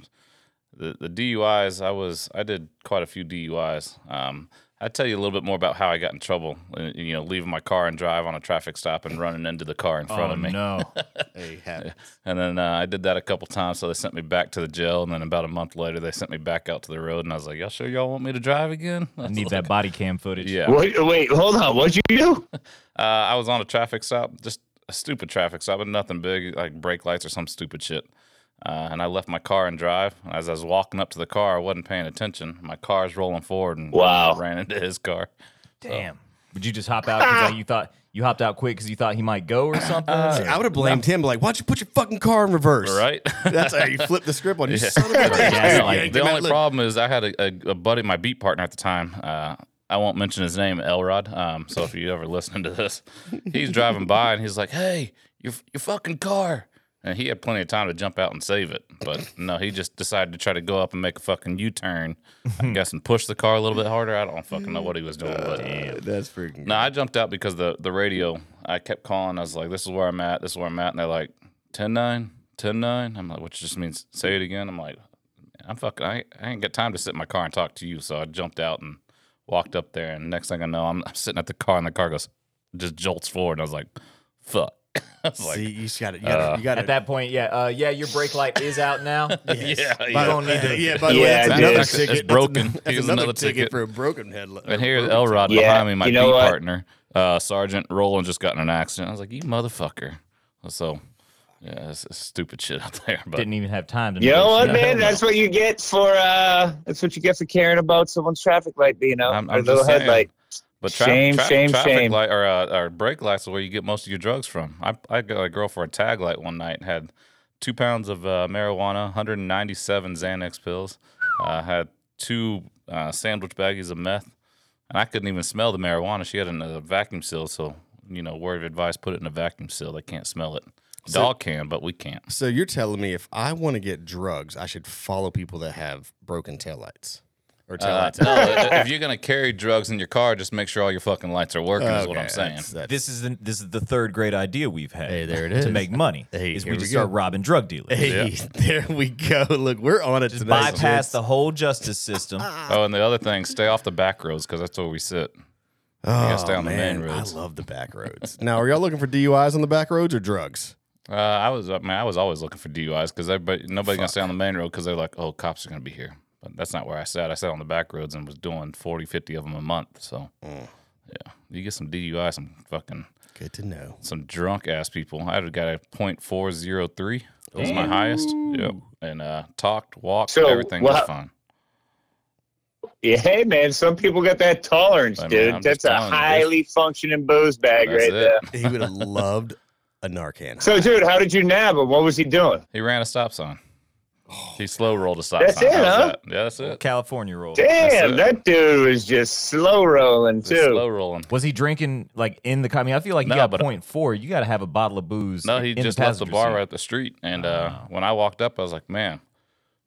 [SPEAKER 4] the the DUIs. I was I did quite a few DUIs. Um, I'd tell you a little bit more about how I got in trouble. uh, You know, leaving my car and drive on a traffic stop and running into the car in front
[SPEAKER 2] oh,
[SPEAKER 4] of me.
[SPEAKER 2] no. (laughs)
[SPEAKER 1] Hey,
[SPEAKER 4] And then uh, I did that a couple times, so they sent me back to the jail. And then about a month later, they sent me back out to the road, and I was like, "Y'all sure y'all want me to drive again?"
[SPEAKER 2] I need that body cam footage.
[SPEAKER 4] Yeah.
[SPEAKER 3] Wait, wait, hold on. What'd you do? (laughs)
[SPEAKER 4] Uh, I was on a traffic stop, just a stupid traffic stop, but nothing big, like brake lights or some stupid shit. Uh, and I left my car and drive. As I was walking up to the car, I wasn't paying attention. My car's rolling forward and
[SPEAKER 3] Wow.
[SPEAKER 4] ran into his car.
[SPEAKER 2] Damn. Would you just hop out because you thought you hopped out quick because you thought he might go or something?
[SPEAKER 1] See, I would have blamed him. But like, why'd you put your fucking car in reverse?
[SPEAKER 4] Right? (laughs)
[SPEAKER 1] That's how you flip the script on you. (laughs)
[SPEAKER 4] Yeah.
[SPEAKER 1] Son of a.
[SPEAKER 2] Yeah, like-
[SPEAKER 4] the only
[SPEAKER 1] look.
[SPEAKER 4] problem is I had a, a, a buddy, my beat partner at the time. Uh, I won't mention his name, Elrod. Um, so if you ever listen to this, he's driving by and he's like, "Hey, your your fucking car!" And he had plenty of time to jump out and save it, but (laughs) no, he just decided to try to go up and make a fucking U turn, I (laughs) guess, and push the car a little bit harder. I don't fucking know what he was doing, but uh,
[SPEAKER 1] That's freaking.
[SPEAKER 4] no, I jumped out because the the radio. I kept calling. I was like, "This is where I'm at. This is where I'm at." And they're like, 10-9, 10-9. I'm like, which just means say it again. I'm like, I'm fucking. I, I ain't got time to sit in my car and talk to you. So I jumped out and walked up there. And next thing I know, I'm, I'm sitting at the car, and the car goes just jolts forward. And I was like, "Fuck." (laughs) I was like,
[SPEAKER 1] See, you just got it. you got to, you got
[SPEAKER 2] At that point, yeah, uh, yeah, your brake light is out now. (laughs)
[SPEAKER 4] yeah,
[SPEAKER 1] By,
[SPEAKER 4] yeah.
[SPEAKER 2] don't need to- (laughs)
[SPEAKER 1] yeah, by the
[SPEAKER 3] Yeah,
[SPEAKER 1] way, that's
[SPEAKER 3] dude.
[SPEAKER 1] another
[SPEAKER 3] It's-
[SPEAKER 4] it's
[SPEAKER 1] ticket.
[SPEAKER 4] broken.
[SPEAKER 1] That's, an- that's
[SPEAKER 4] Here's
[SPEAKER 1] another,
[SPEAKER 4] another
[SPEAKER 1] ticket,
[SPEAKER 4] ticket.
[SPEAKER 1] for a broken headlight.
[SPEAKER 4] And here's Elrod
[SPEAKER 3] Yeah,
[SPEAKER 4] behind me, my
[SPEAKER 3] you know
[SPEAKER 4] beat partner, uh, Sergeant Roland, just got in an accident. I was like, "You motherfucker!" So Yeah, it's, it's stupid shit out there. But
[SPEAKER 2] Didn't even have time to.
[SPEAKER 3] You know what,
[SPEAKER 2] negotiate.
[SPEAKER 3] man? That's what you get for uh that's what you get for caring about someone's traffic light being out.
[SPEAKER 4] I'm-
[SPEAKER 3] or
[SPEAKER 4] I'm
[SPEAKER 3] little
[SPEAKER 4] saying.
[SPEAKER 3] headlight.
[SPEAKER 4] But tra-
[SPEAKER 3] Shame,
[SPEAKER 4] tra-
[SPEAKER 3] shame,
[SPEAKER 4] traffic
[SPEAKER 3] shame.
[SPEAKER 4] light or uh, or brake lights is where you get most of your drugs from. I I got a girl for a tag light one night. Had two pounds of uh, marijuana, 197 Xanax pills. Uh, had two uh, sandwich baggies of meth, and I couldn't even smell the marijuana. She had it in a vacuum seal, so you know, word of advice: put it in a vacuum seal. They can't smell it. Dog can, but we can't.
[SPEAKER 1] So you're telling me if I want to get drugs, I should follow people that have broken taillights or
[SPEAKER 4] Uh,
[SPEAKER 1] taillights?
[SPEAKER 4] no, if you're gonna carry drugs in your car, just make sure all your fucking lights are working. is what I'm saying.
[SPEAKER 1] that's- that's-
[SPEAKER 2] This is the, this is the third great idea we've had.
[SPEAKER 1] Hey, there it is.
[SPEAKER 2] To make money,
[SPEAKER 1] Hey,
[SPEAKER 2] is we
[SPEAKER 1] we
[SPEAKER 2] just
[SPEAKER 1] go.
[SPEAKER 2] start robbing drug dealers.
[SPEAKER 1] Hey, (laughs) there we go. Look, we're on it
[SPEAKER 2] Just
[SPEAKER 1] today.
[SPEAKER 2] bypass
[SPEAKER 1] gents.
[SPEAKER 2] the whole justice system. (laughs)
[SPEAKER 4] Oh, and the other thing, stay off the back roads because that's where we sit.
[SPEAKER 1] Oh,
[SPEAKER 4] gotta stay on the main roads.
[SPEAKER 1] I love the back roads. (laughs) now, are y'all looking for DUIs on the back roads or drugs?
[SPEAKER 4] Uh, I was, I mean, I was always looking for DUIs because everybody, nobody gonna stay on the main road because they're like, oh, cops are gonna be here. But that's not where I sat. I sat on the back roads and was doing 40, 50 of them a month. So,
[SPEAKER 1] Mm.
[SPEAKER 4] yeah, you get some DUI, some fucking,
[SPEAKER 1] Good to know.
[SPEAKER 4] some drunk ass people. I had got a point four zero three. That was my highest. Yep. And uh, talked, walked,
[SPEAKER 3] So,
[SPEAKER 4] everything
[SPEAKER 3] what-
[SPEAKER 4] was fine.
[SPEAKER 3] Yeah, hey man, some people got that tolerance,
[SPEAKER 4] I mean,
[SPEAKER 3] dude.
[SPEAKER 4] I'm
[SPEAKER 3] That's a
[SPEAKER 4] telling you,
[SPEAKER 3] highly functioning booze bag
[SPEAKER 4] That's
[SPEAKER 3] right
[SPEAKER 4] it.
[SPEAKER 3] there.
[SPEAKER 1] He would have (laughs) loved a Narcan.
[SPEAKER 3] So, dude, how did you nab him? What was he doing?
[SPEAKER 4] He ran a stop sign. He slow rolled a stop
[SPEAKER 3] That's
[SPEAKER 4] sign.
[SPEAKER 3] it,
[SPEAKER 4] How's
[SPEAKER 3] huh?
[SPEAKER 4] that? Yeah, that's it.
[SPEAKER 2] California roll.
[SPEAKER 3] Damn, that dude was just slow rolling
[SPEAKER 4] Just
[SPEAKER 3] too.
[SPEAKER 4] slow rolling.
[SPEAKER 2] Was he drinking like in the? car? I mean, I feel like you
[SPEAKER 4] No,
[SPEAKER 2] got
[SPEAKER 4] but-
[SPEAKER 2] point four. You got to have a bottle of booze.
[SPEAKER 4] No, he
[SPEAKER 2] in
[SPEAKER 4] just
[SPEAKER 2] the
[SPEAKER 4] left the
[SPEAKER 2] passenger
[SPEAKER 4] bar
[SPEAKER 2] seat.
[SPEAKER 4] right at the street. And uh, when I walked up, I was like, man,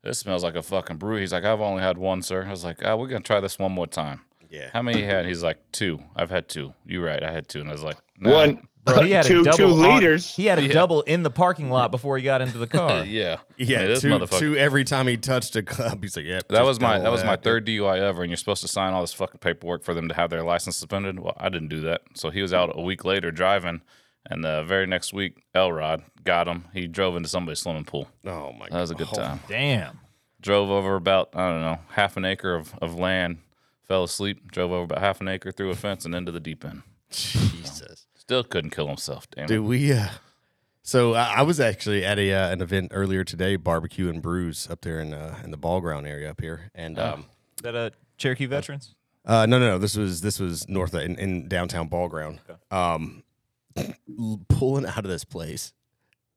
[SPEAKER 4] this smells like a fucking brew. He's like, I've only had one, sir. I was like, oh, we're going to try this one more time.
[SPEAKER 1] Yeah.
[SPEAKER 4] How many you had? He's like, two. I've had two. You're right. I had two. And I was like, nah.
[SPEAKER 3] One,
[SPEAKER 2] Bro, he had
[SPEAKER 3] two,
[SPEAKER 2] a double
[SPEAKER 3] two
[SPEAKER 2] on-
[SPEAKER 3] liters.
[SPEAKER 2] he had a double in the parking lot before he got into the (laughs) car.
[SPEAKER 4] yeah.
[SPEAKER 1] Yeah,
[SPEAKER 4] Man,
[SPEAKER 1] two, two every time he touched a club. (laughs) He's like, "Yep."
[SPEAKER 4] That was my
[SPEAKER 1] double
[SPEAKER 4] that was my third DUI ever, and you're supposed to sign all this fucking paperwork for them to have their license suspended. Well, I didn't do that, so he was out a week later driving, and the very next week, Elrod got him. He drove into somebody's swimming pool.
[SPEAKER 1] Oh my god,
[SPEAKER 4] That was a good time.
[SPEAKER 2] Damn.
[SPEAKER 4] drove over about I don't know half an acre of, of land, fell asleep, drove over about half an acre through a fence and into the deep end. (laughs)
[SPEAKER 1] Jesus,
[SPEAKER 4] Still couldn't kill himself. Damn Do.
[SPEAKER 1] We uh, so I, I was actually at a uh, an event earlier today, barbecue and brews up there in uh, in the ball ground area up here, and um,
[SPEAKER 2] Is that a Cherokee veterans?
[SPEAKER 1] Uh, no, no, no. This was this was north of, in, in downtown ball ground. Um, (laughs) pulling out of this place,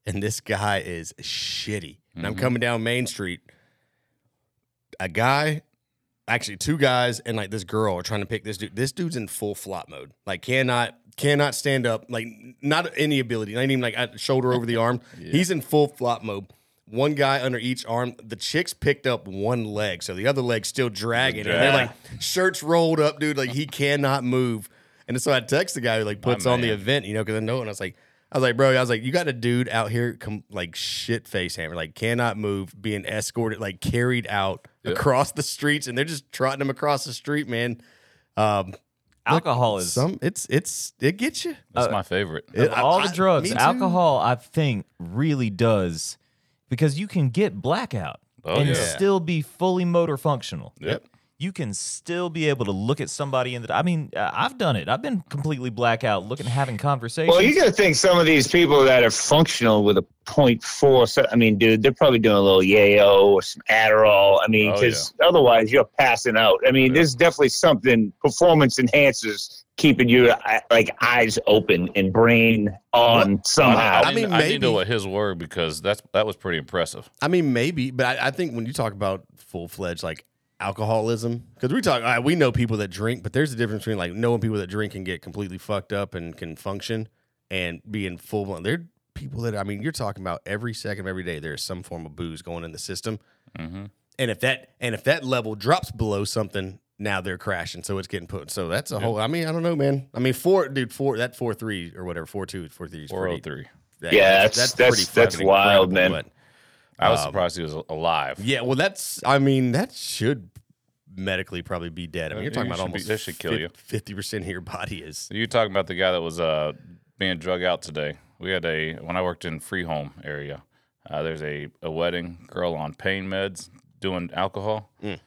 [SPEAKER 1] and this guy is shitty. And I'm coming down Main Street. A guy, actually two guys, and like this girl are trying to pick this dude. This dude's in full flop mode. Like cannot cannot stand up. Like not any ability. Not even like shoulder over the (laughs) arm. He's in full flop mode. One guy under each arm. The chicks picked up one leg, so the other leg's still dragging. And they're like shirts rolled up, dude. Like he cannot move. And so I text the guy who like puts on the event, you know, because I know. And I was like, I was like, bro, I was like, you got a dude out here, com- like shit face hammer, like cannot move, being escorted, like carried out across the streets, and they're just trotting him across the street, man. Um,
[SPEAKER 2] Alcohol is
[SPEAKER 1] some it's it's it gets you.
[SPEAKER 4] That's uh, my favorite.
[SPEAKER 1] It-
[SPEAKER 2] of all
[SPEAKER 1] I-
[SPEAKER 2] the drugs,
[SPEAKER 1] me too.
[SPEAKER 2] alcohol I think really does because you can get blackout
[SPEAKER 4] Oh,
[SPEAKER 2] and
[SPEAKER 4] yeah.
[SPEAKER 2] still be fully motor functional.
[SPEAKER 4] Yep.
[SPEAKER 2] You can still be able to look at somebody in the. I mean, uh, I've done it. I've been completely blackout, looking, having conversations.
[SPEAKER 3] Well, you got to think some of these people that are functional with a point four. So, I mean, dude, they're probably doing a little yayo or some Adderall. I mean,
[SPEAKER 4] Oh,
[SPEAKER 3] because otherwise you're passing out. I mean, there's definitely something performance enhancers keeping your eye- like eyes open and brain on somehow.
[SPEAKER 1] I
[SPEAKER 4] I,
[SPEAKER 1] mean,
[SPEAKER 4] mean, I need to know
[SPEAKER 1] maybe-
[SPEAKER 4] what his word because that's that was pretty impressive.
[SPEAKER 1] I mean, maybe, but I, I think when you talk about full fledged like alcoholism, because we talk, uh, we know people that drink, but there's a difference between like knowing people that drink and get completely fucked up and can function, and being full blown. They're people that I mean, you're talking about every second of every day. There's some form of booze going in the system,
[SPEAKER 4] hmm
[SPEAKER 1] and if that and if that level drops below something, now they're crashing. So it's getting put. So that's a whole. I mean, I don't know, man. I mean, four, dude, four that four three or whatever, four two, four three, is
[SPEAKER 4] Four oh
[SPEAKER 1] pretty- that-
[SPEAKER 3] Yeah, that's- that's- that's
[SPEAKER 1] fucking
[SPEAKER 3] wild, man.
[SPEAKER 1] but-
[SPEAKER 4] I was
[SPEAKER 1] Um,
[SPEAKER 4] surprised he was alive.
[SPEAKER 1] Yeah, well, that's. I mean, that should medically probably be dead. I mean, you're talking
[SPEAKER 4] You
[SPEAKER 1] about
[SPEAKER 4] should be-
[SPEAKER 1] almost
[SPEAKER 4] that should kill you.
[SPEAKER 1] Fifty percent of your body is.
[SPEAKER 4] You're talking about the guy that was uh, being drug out today. We had a when I worked in free home area. Uh, there's a, a wedding girl on pain meds doing alcohol.
[SPEAKER 1] Mm.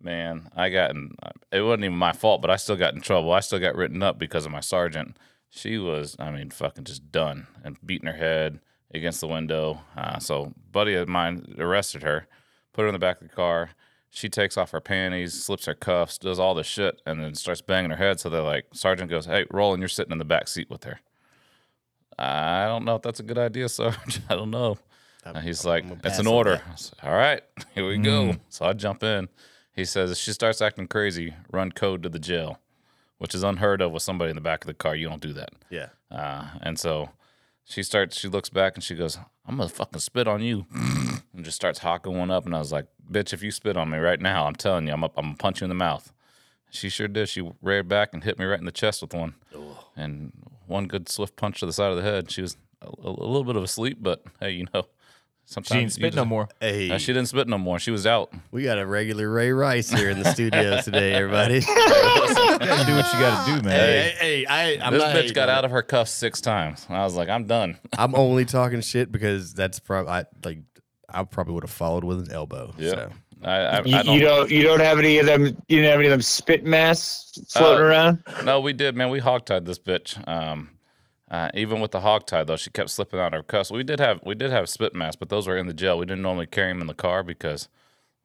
[SPEAKER 4] Man, I got in. It wasn't even my fault, but I still got in trouble. I still got written up because of my sergeant. She was, I mean, fucking just done and beating her head, against the window. Uh, so, buddy of mine arrested her, put her in the back of the car. She takes off her panties, slips her cuffs, does all this shit, and then starts banging her head. So they're like, Sergeant goes, "Hey, Roland, you're sitting in the back seat with her." I don't know if that's a good idea, (laughs) Sarge. I don't know. And he's like, "It's an order." said, All right, (laughs) here we go. So I jump in. He says, if she starts acting crazy, run code to the jail, which is unheard of with somebody in the back of the car. You don't do that.
[SPEAKER 1] Yeah.
[SPEAKER 4] Uh, and so she starts, she looks back and she goes, I'm to fucking spit on you. (laughs) and just starts hawking one up. And I was like, bitch, if you spit on me right now, I'm telling you, I'm, up, I'm to punch you in the mouth. She sure did. She reared back and hit me right in the chest with one. And one good swift punch to the side of the head. She was a, a little bit of asleep, but hey, you know, sometimes
[SPEAKER 2] She
[SPEAKER 4] didn't
[SPEAKER 2] spit
[SPEAKER 4] just-
[SPEAKER 2] no more.
[SPEAKER 1] Hey,
[SPEAKER 4] Uh, she didn't spit no more. She was out.
[SPEAKER 1] we got a regular Ray Rice here in the studio (laughs) today, everybody.
[SPEAKER 2] You gotta do what you gotta do, man.
[SPEAKER 1] hey, hey, hey, I, I'm
[SPEAKER 4] this
[SPEAKER 1] not
[SPEAKER 4] bitch
[SPEAKER 1] hating
[SPEAKER 4] got
[SPEAKER 1] on
[SPEAKER 4] out of her cuffs six times. I was like, I'm done. (laughs)
[SPEAKER 1] I'm only (laughs) talking shit because that's probably I, like I probably would have followed with an elbow.
[SPEAKER 4] Yeah.
[SPEAKER 1] So.
[SPEAKER 4] I, I,
[SPEAKER 3] You,
[SPEAKER 4] I don't,
[SPEAKER 3] you don't you don't have any of them you don't have any of them spit masks floating
[SPEAKER 4] Uh,
[SPEAKER 3] around?
[SPEAKER 4] No, we did, man. We hogtied this bitch. Um, uh, even with the hog tie, though, she kept slipping out of her cuffs. We did have we did have spit masks, but those were in the jail. We didn't normally carry them in the car because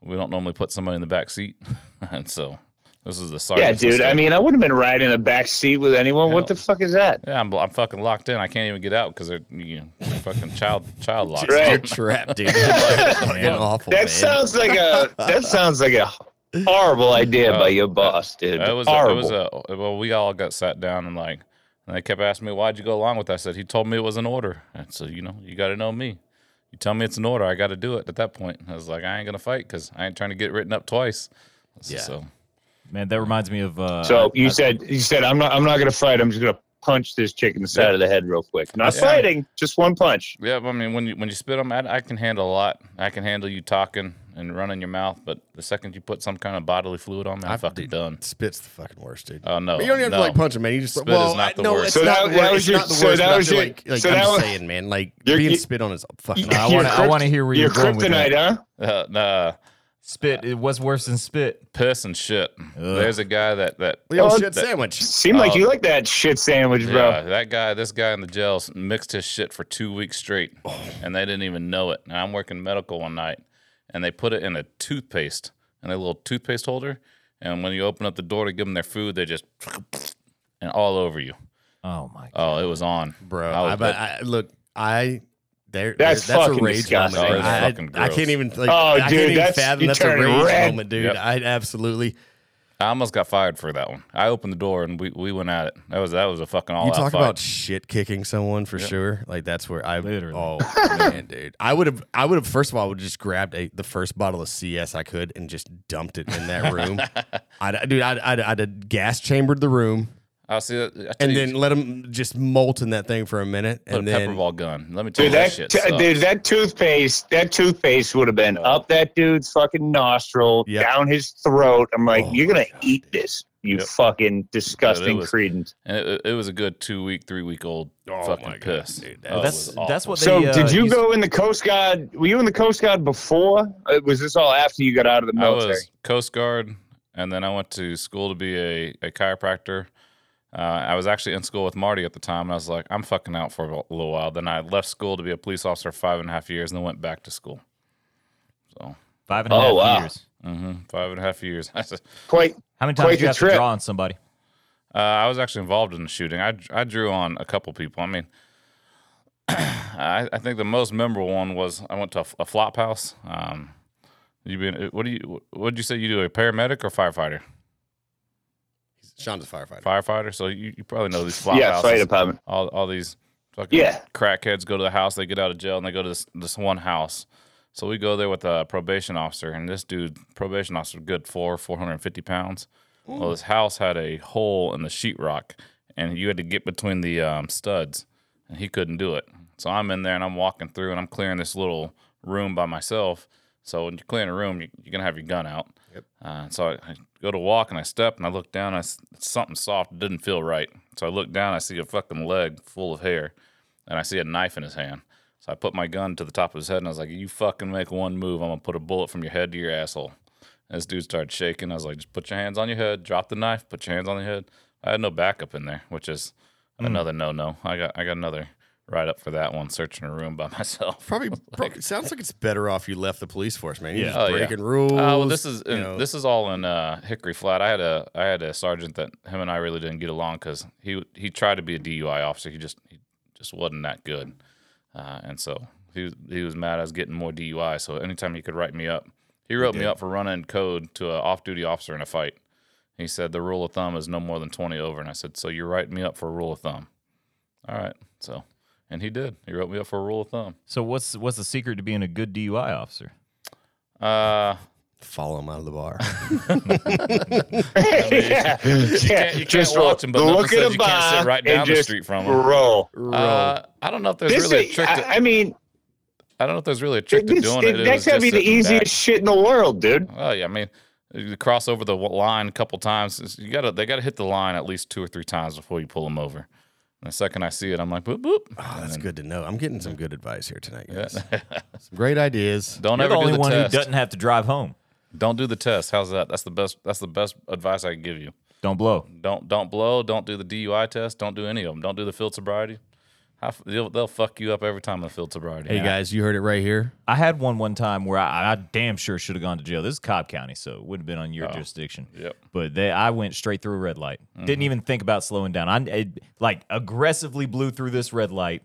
[SPEAKER 4] we don't normally put somebody in the back seat, (laughs) and so this is the
[SPEAKER 3] Yeah,
[SPEAKER 4] sergeant's
[SPEAKER 3] dude. I mean, I wouldn't have been riding in the back seat with anyone. What the fuck is that?
[SPEAKER 4] yeah, I'm, I'm fucking locked in. I can't even get out because they're you know, they're fucking child child locked.
[SPEAKER 3] Right.
[SPEAKER 1] You're trapped, dude. That's fucking (laughs) awful,
[SPEAKER 3] That
[SPEAKER 1] man.
[SPEAKER 3] sounds like a that sounds like a horrible idea by your boss, dude.
[SPEAKER 4] It was
[SPEAKER 3] horrible.
[SPEAKER 4] it was a well, we all got sat down and like, and they kept asking me why'd you go along with that. I said he told me it was an order, and so you know you got to know me. You tell me it's an order, I got to do it. At that point, I was like, I ain't gonna fight because I ain't trying to get written up twice. So,
[SPEAKER 1] Yeah.
[SPEAKER 4] so
[SPEAKER 2] Man, that reminds me of. Uh,
[SPEAKER 3] so you said you said I'm not I'm not gonna fight. I'm just gonna punch this chick in the side
[SPEAKER 4] Yeah.
[SPEAKER 3] of the head real quick. Not
[SPEAKER 4] Yeah.
[SPEAKER 3] fighting, just one punch.
[SPEAKER 4] yeah, I mean when you when you spit on me, I, I can handle a lot. I can handle you talking and running your mouth, but the second you put some kind of bodily fluid on me, I'm
[SPEAKER 1] I-
[SPEAKER 4] fucking
[SPEAKER 1] dude,
[SPEAKER 4] done.
[SPEAKER 1] Spit's the fucking worst, dude.
[SPEAKER 4] Oh no,
[SPEAKER 1] But you don't even have to like punch him, man. You just
[SPEAKER 4] Spit
[SPEAKER 1] well,
[SPEAKER 4] is not the
[SPEAKER 1] no,
[SPEAKER 4] worst.
[SPEAKER 1] it's
[SPEAKER 3] So that- that was your-
[SPEAKER 1] not the
[SPEAKER 3] so
[SPEAKER 1] worst.
[SPEAKER 3] that
[SPEAKER 1] I'm
[SPEAKER 3] was
[SPEAKER 1] just
[SPEAKER 3] your-
[SPEAKER 1] like, like
[SPEAKER 3] so
[SPEAKER 1] I'm
[SPEAKER 3] that was-
[SPEAKER 1] saying, man. Like
[SPEAKER 3] You're-
[SPEAKER 1] being
[SPEAKER 3] you-
[SPEAKER 1] spit on is fucking.
[SPEAKER 2] I wanna- I wanna hear where
[SPEAKER 3] your
[SPEAKER 2] you're going with
[SPEAKER 3] kryptonite,
[SPEAKER 2] that.
[SPEAKER 3] huh?
[SPEAKER 4] Uh, nah,
[SPEAKER 2] spit. It was worse than spit.
[SPEAKER 4] piss and shit. There's a guy that that
[SPEAKER 1] The
[SPEAKER 3] Oh,
[SPEAKER 1] shit
[SPEAKER 4] that-
[SPEAKER 1] sandwich.
[SPEAKER 3] Seemed like
[SPEAKER 4] Oh.
[SPEAKER 3] you like that shit sandwich, bro.
[SPEAKER 4] Yeah, that guy, this guy in the jail mixed his shit for two weeks straight, and they didn't even know it. And I'm working medical one night, and they put it in a toothpaste, in a little toothpaste holder. And when you open up the door to give them their food, they just (sniffs) and all over you.
[SPEAKER 2] Oh my. God.
[SPEAKER 4] Oh, it was on,
[SPEAKER 1] bro.
[SPEAKER 4] I was-
[SPEAKER 1] I, but I, look, I there.
[SPEAKER 3] That's
[SPEAKER 1] there- that's
[SPEAKER 3] fucking
[SPEAKER 1] a rage
[SPEAKER 3] disgusting.
[SPEAKER 1] moment.
[SPEAKER 4] Oh, it's
[SPEAKER 1] I,
[SPEAKER 4] fucking
[SPEAKER 1] I can't even. Like,
[SPEAKER 3] Oh,
[SPEAKER 1] I can't
[SPEAKER 3] dude,
[SPEAKER 1] even
[SPEAKER 3] that's-
[SPEAKER 1] fathom that's a rage
[SPEAKER 3] red.
[SPEAKER 1] moment, dude.
[SPEAKER 4] Yep.
[SPEAKER 1] I absolutely.
[SPEAKER 4] I almost got fired for that one. I opened the door and we, we went at it. That was that was a fucking all
[SPEAKER 1] You talk
[SPEAKER 4] fight.
[SPEAKER 1] about shit kicking someone for sure. Like that's where I.
[SPEAKER 2] Literally.
[SPEAKER 1] Oh (laughs) man, dude. I would have. I would have. First of all, I would just grabbed a the first bottle of CS I could and just dumped it in that room. (laughs) I'd, dude, I'd, I'd, I'd gas chambered the room
[SPEAKER 4] I'll see that. I tell
[SPEAKER 1] and
[SPEAKER 4] you,
[SPEAKER 1] then let them just molt in that thing for a minute,
[SPEAKER 4] put
[SPEAKER 1] and
[SPEAKER 4] a pepper
[SPEAKER 1] then
[SPEAKER 4] ball gun. Let me tell
[SPEAKER 3] Dude,
[SPEAKER 4] you that,
[SPEAKER 3] that
[SPEAKER 4] shit.
[SPEAKER 3] t-
[SPEAKER 4] sucks.
[SPEAKER 3] dude, that toothpaste, that toothpaste would have been up that dude's fucking nostril,
[SPEAKER 1] Yep.
[SPEAKER 3] down his throat. I'm like,
[SPEAKER 1] Oh
[SPEAKER 3] you're gonna
[SPEAKER 1] God,
[SPEAKER 3] eat
[SPEAKER 1] dude.
[SPEAKER 3] this, you
[SPEAKER 4] Yep.
[SPEAKER 3] fucking disgusting
[SPEAKER 4] was-
[SPEAKER 3] credence.
[SPEAKER 4] and it, it was a good two week, three week old
[SPEAKER 1] Oh
[SPEAKER 4] fucking
[SPEAKER 1] God,
[SPEAKER 4] piss.
[SPEAKER 1] dude,
[SPEAKER 4] Oh,
[SPEAKER 2] that's that's what they.
[SPEAKER 3] So,
[SPEAKER 2] uh,
[SPEAKER 3] did you
[SPEAKER 2] used-
[SPEAKER 3] go in the Coast Guard? Were you in the Coast Guard before? Uh, Was this all after you got out of the
[SPEAKER 4] I was Coast Guard, and then I went to school to be a, a chiropractor. Uh, I was actually in school with Marty at the time, and I was like, I'm fucking out for a little while. Then I left school to be a police officer for five and a half years, and then went back to school. So,
[SPEAKER 2] five and a half
[SPEAKER 3] Oh, wow.
[SPEAKER 2] years?
[SPEAKER 4] hmm five and a half years. (laughs)
[SPEAKER 3] Quite.
[SPEAKER 2] How many times
[SPEAKER 3] Quite
[SPEAKER 2] did you
[SPEAKER 3] the
[SPEAKER 2] have
[SPEAKER 3] trip.
[SPEAKER 2] to draw on somebody?
[SPEAKER 4] uh, I was actually involved in the shooting. I, I drew on a couple people. I mean, (clears throat) I, I think the most memorable one was I went to a, a flop house. Um, you been? What do you? What did you say? You do a paramedic or firefighter?
[SPEAKER 1] Sean's a firefighter.
[SPEAKER 4] Firefighter. So you, you probably know these (laughs) flop
[SPEAKER 3] Yeah,
[SPEAKER 4] houses.
[SPEAKER 3] fire department.
[SPEAKER 4] all all these fucking
[SPEAKER 3] Yeah.
[SPEAKER 4] crackheads go to the house. They get out of jail and they go to this this one house. So we go there with a probation officer, and this dude, probation officer, good for four hundred and fifty pounds. Well, this house had a hole in the sheetrock, and you had to get between the um, studs, and he couldn't do it. So I'm in there and I'm walking through and I'm clearing this little room by myself. So when you're clearing a room, you, you're gonna have your gun out.
[SPEAKER 1] Yep.
[SPEAKER 4] Uh, so I, I go to walk and I step and I look down. And I something soft. Didn't feel right. So I look down. I see a fucking leg full of hair, and I see a knife in his hand. So I put my gun to the top of his head and I was like, "You fucking make one move, I'm gonna put a bullet from your head to your asshole." And this dude started shaking. I was like, "Just put your hands on your head. Drop the knife. Put your hands on your head." I had no backup in there, which is hmm. another no-no. I got I got another right up for that one, searching a room by (laughs) myself.
[SPEAKER 1] Probably, (laughs) probably sounds like it's better off you left the police force, man. You're
[SPEAKER 2] Yeah.
[SPEAKER 1] just
[SPEAKER 4] Oh, yeah.
[SPEAKER 1] breaking rules.
[SPEAKER 4] Oh well, this is in,
[SPEAKER 1] know.
[SPEAKER 4] this is all in uh, Hickory Flat. I had a I had a sergeant that him and I really didn't get along because he he tried to be a DUI officer. He just he just wasn't that good, uh, and so he was, he was mad I was getting more DUI. So anytime he could write me up, he wrote me up for running code to an off duty officer in a fight. He said the rule of thumb is no more than twenty over, and I said so you're writing me up for a rule of thumb. All right, so and he did. He wrote me up for a rule of thumb.
[SPEAKER 2] So what's what's the secret to being a good DUI officer?
[SPEAKER 4] Uh,
[SPEAKER 1] follow him out of the bar.
[SPEAKER 3] yeah.
[SPEAKER 4] you can't, you can't watch him, but nothing says you can't sit right down the street from him.
[SPEAKER 3] Roll.
[SPEAKER 4] Uh, I don't know if there's
[SPEAKER 3] This
[SPEAKER 4] really a trick. To,
[SPEAKER 3] I, I mean,
[SPEAKER 4] I don't know if there's really a trick to doing it. It
[SPEAKER 3] that's
[SPEAKER 4] was
[SPEAKER 3] gotta be the easiest
[SPEAKER 4] back.
[SPEAKER 3] shit in the world, dude.
[SPEAKER 4] Oh yeah, I mean, you cross over the line a couple times. You gotta, they gotta hit the line at least two or three times before you pull them over. And the second I see it, I'm like, boop boop.
[SPEAKER 1] Oh, that's good to know. I'm getting some good advice here tonight, guys.
[SPEAKER 4] Yeah. (laughs)
[SPEAKER 1] some great ideas.
[SPEAKER 4] don't
[SPEAKER 2] You're
[SPEAKER 4] ever
[SPEAKER 2] the only
[SPEAKER 4] do the
[SPEAKER 2] one
[SPEAKER 4] test.
[SPEAKER 2] who doesn't have to drive home.
[SPEAKER 4] Don't do the test. How's that? That's the best. That's the best advice I can give you.
[SPEAKER 2] Don't blow.
[SPEAKER 4] Don't don't blow. Don't do the DUI test. Don't do any of them. Don't do the field sobriety. How They'll, they'll fuck you up every time on the field sobriety.
[SPEAKER 1] Hey guys, you heard it right here.
[SPEAKER 2] I had one one time where I, I damn sure should have gone to jail. This is Cobb County, so it would have been on your oh, jurisdiction.
[SPEAKER 4] Yep.
[SPEAKER 2] But they, I went straight through a red light. Mm-hmm. Didn't even think about slowing down. I it, like aggressively blew through this red light.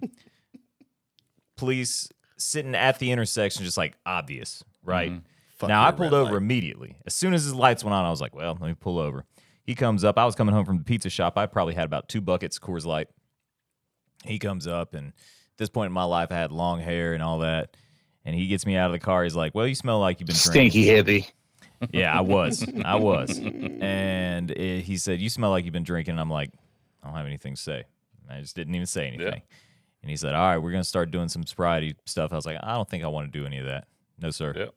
[SPEAKER 2] (laughs) Police sitting at the intersection, just like obvious, right? Mm-hmm.
[SPEAKER 1] Fuck
[SPEAKER 2] now I pulled
[SPEAKER 1] red
[SPEAKER 2] over
[SPEAKER 1] light.
[SPEAKER 2] immediately. As soon as his lights went on, I was like, "Well, let me pull over." He comes up. I was coming home from the pizza shop. I probably had about two buckets of Coors Light. He comes up, and at this point in my life, I had long hair and all that. And he gets me out of the car. He's like, "Well, you smell like you've been drinking."
[SPEAKER 3] Stinky hippie.
[SPEAKER 2] Yeah, I was. (laughs) I was. And it, he said, You smell like you've been drinking. And I'm like, I don't have anything to say. I just didn't even say anything. And he said, All right, we're going to start doing some sobriety stuff. I was like, I don't think I want to do any of that. No, sir.
[SPEAKER 4] Yep.
[SPEAKER 2] And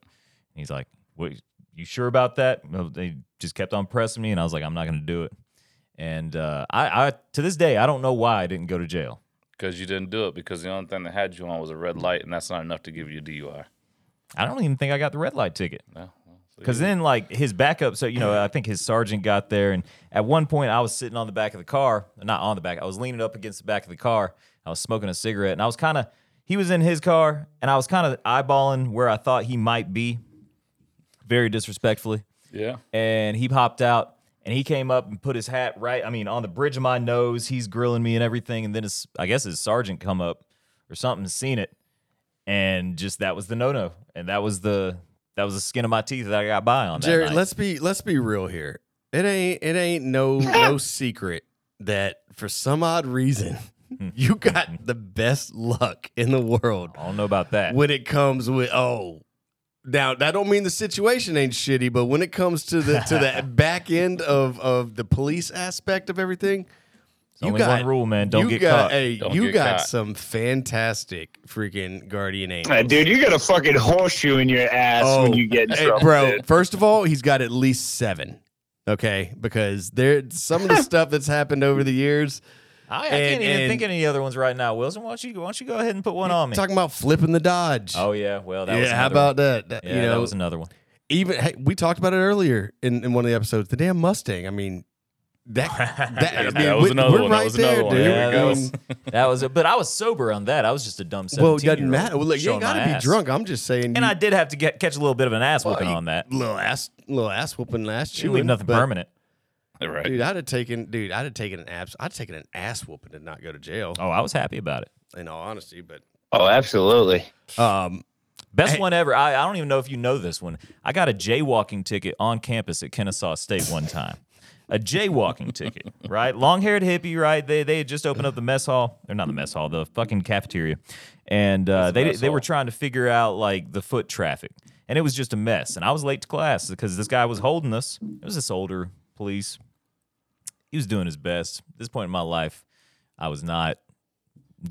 [SPEAKER 2] he's like, What? You sure about that? Well, they just kept on pressing me. And I was like, I'm not going to do it. And uh, I, I, to this day, I don't know why I didn't go to jail.
[SPEAKER 4] Because you didn't do it because the only thing that had you on was a red mm. light, and that's not enough to give you a DUI.
[SPEAKER 2] I don't even think I got the red light ticket.
[SPEAKER 4] No. Well,
[SPEAKER 2] Because
[SPEAKER 4] you-
[SPEAKER 2] then, like his backup, so you know, I think his sergeant got there, and at one point, I was sitting on the back of the car, not on the back. I was leaning up against the back of the car. I was smoking a cigarette, and I was kind of, he was in his car, and I was kind of eyeballing where I thought he might be, very disrespectfully.
[SPEAKER 4] yeah.
[SPEAKER 2] And he popped out, and he came up and put his hat right, I mean, on the bridge of my nose. He's grilling me and everything, and then his, I guess his sergeant come up or something, seen it, and just that was the no no, and that was the that was the skin of my teeth that I got by on. That
[SPEAKER 1] Jerry,
[SPEAKER 2] night.
[SPEAKER 1] let's be let's be real here. It ain't it ain't no no (laughs) secret that for some odd reason hmm. you got the best luck in the world
[SPEAKER 2] I don't know about that.
[SPEAKER 1] when it comes with oh now that don't mean the situation ain't shitty, but when it comes to the to the (laughs) back end of of the police aspect of everything,
[SPEAKER 2] It's only one rule, man. Don't
[SPEAKER 1] you
[SPEAKER 2] get
[SPEAKER 1] got,
[SPEAKER 2] caught.
[SPEAKER 1] Hey,
[SPEAKER 4] Don't
[SPEAKER 1] you
[SPEAKER 4] get
[SPEAKER 1] got
[SPEAKER 4] caught.
[SPEAKER 1] some fantastic freaking guardian angels.
[SPEAKER 3] Uh, dude, you got a fucking horseshoe in your ass when you get in
[SPEAKER 1] Oh, hey,
[SPEAKER 3] trouble.
[SPEAKER 1] bro.
[SPEAKER 3] dude.
[SPEAKER 1] First of all, he's got at least seven. Okay, because there some of the (laughs) stuff that's happened over the years.
[SPEAKER 2] I, I
[SPEAKER 1] and-
[SPEAKER 2] can't even think of any other ones right now. Wilson, why don't you why don't you go ahead and put one on me?
[SPEAKER 1] Talking about flipping the Dodge.
[SPEAKER 2] oh yeah, well that was
[SPEAKER 1] yeah. How
[SPEAKER 2] another
[SPEAKER 1] about that? That-
[SPEAKER 2] Yeah,
[SPEAKER 1] you know,
[SPEAKER 2] that was another one.
[SPEAKER 1] even hey, we talked about it earlier in, in one of the episodes. The damn Mustang. I mean, that (laughs) that, I mean,
[SPEAKER 4] that was
[SPEAKER 1] we-
[SPEAKER 4] another
[SPEAKER 1] we're
[SPEAKER 4] one. That
[SPEAKER 1] right
[SPEAKER 4] was
[SPEAKER 1] there,
[SPEAKER 4] another one.
[SPEAKER 1] dude.
[SPEAKER 2] Yeah, that was (laughs) that was it. But I was sober on that. I was just a dumb
[SPEAKER 1] well, it doesn't matter. Well, look, you ain't got to be drunk. I'm just saying.
[SPEAKER 2] And
[SPEAKER 1] you,
[SPEAKER 2] I did have to get catch a little bit of an ass whooping
[SPEAKER 1] you-
[SPEAKER 2] on that.
[SPEAKER 1] little ass, little ass whooping, ass chewing.
[SPEAKER 2] leave nothing
[SPEAKER 1] but-
[SPEAKER 2] permanent.
[SPEAKER 4] Right.
[SPEAKER 1] Dude, I'd have taken, dude, I'd have taken an abs, I'd have taken an ass whooping to not go to jail.
[SPEAKER 2] Oh, I was happy about it.
[SPEAKER 1] In all honesty, but
[SPEAKER 3] Oh, absolutely.
[SPEAKER 1] um,
[SPEAKER 2] Best one ever. I, I don't even know if you know this one. I got a jaywalking ticket on campus at Kennesaw State one time. A jaywalking (laughs) ticket, right? Long haired hippie, right? They they had just opened up the mess hall, or not the mess hall, the fucking cafeteria, and uh,
[SPEAKER 4] the
[SPEAKER 2] they
[SPEAKER 4] mess
[SPEAKER 2] they were trying to figure out like the foot traffic, and it was just a mess. And I was late to class because this guy was holding us. It was this older police. He was doing his best. At this point in my life, I was not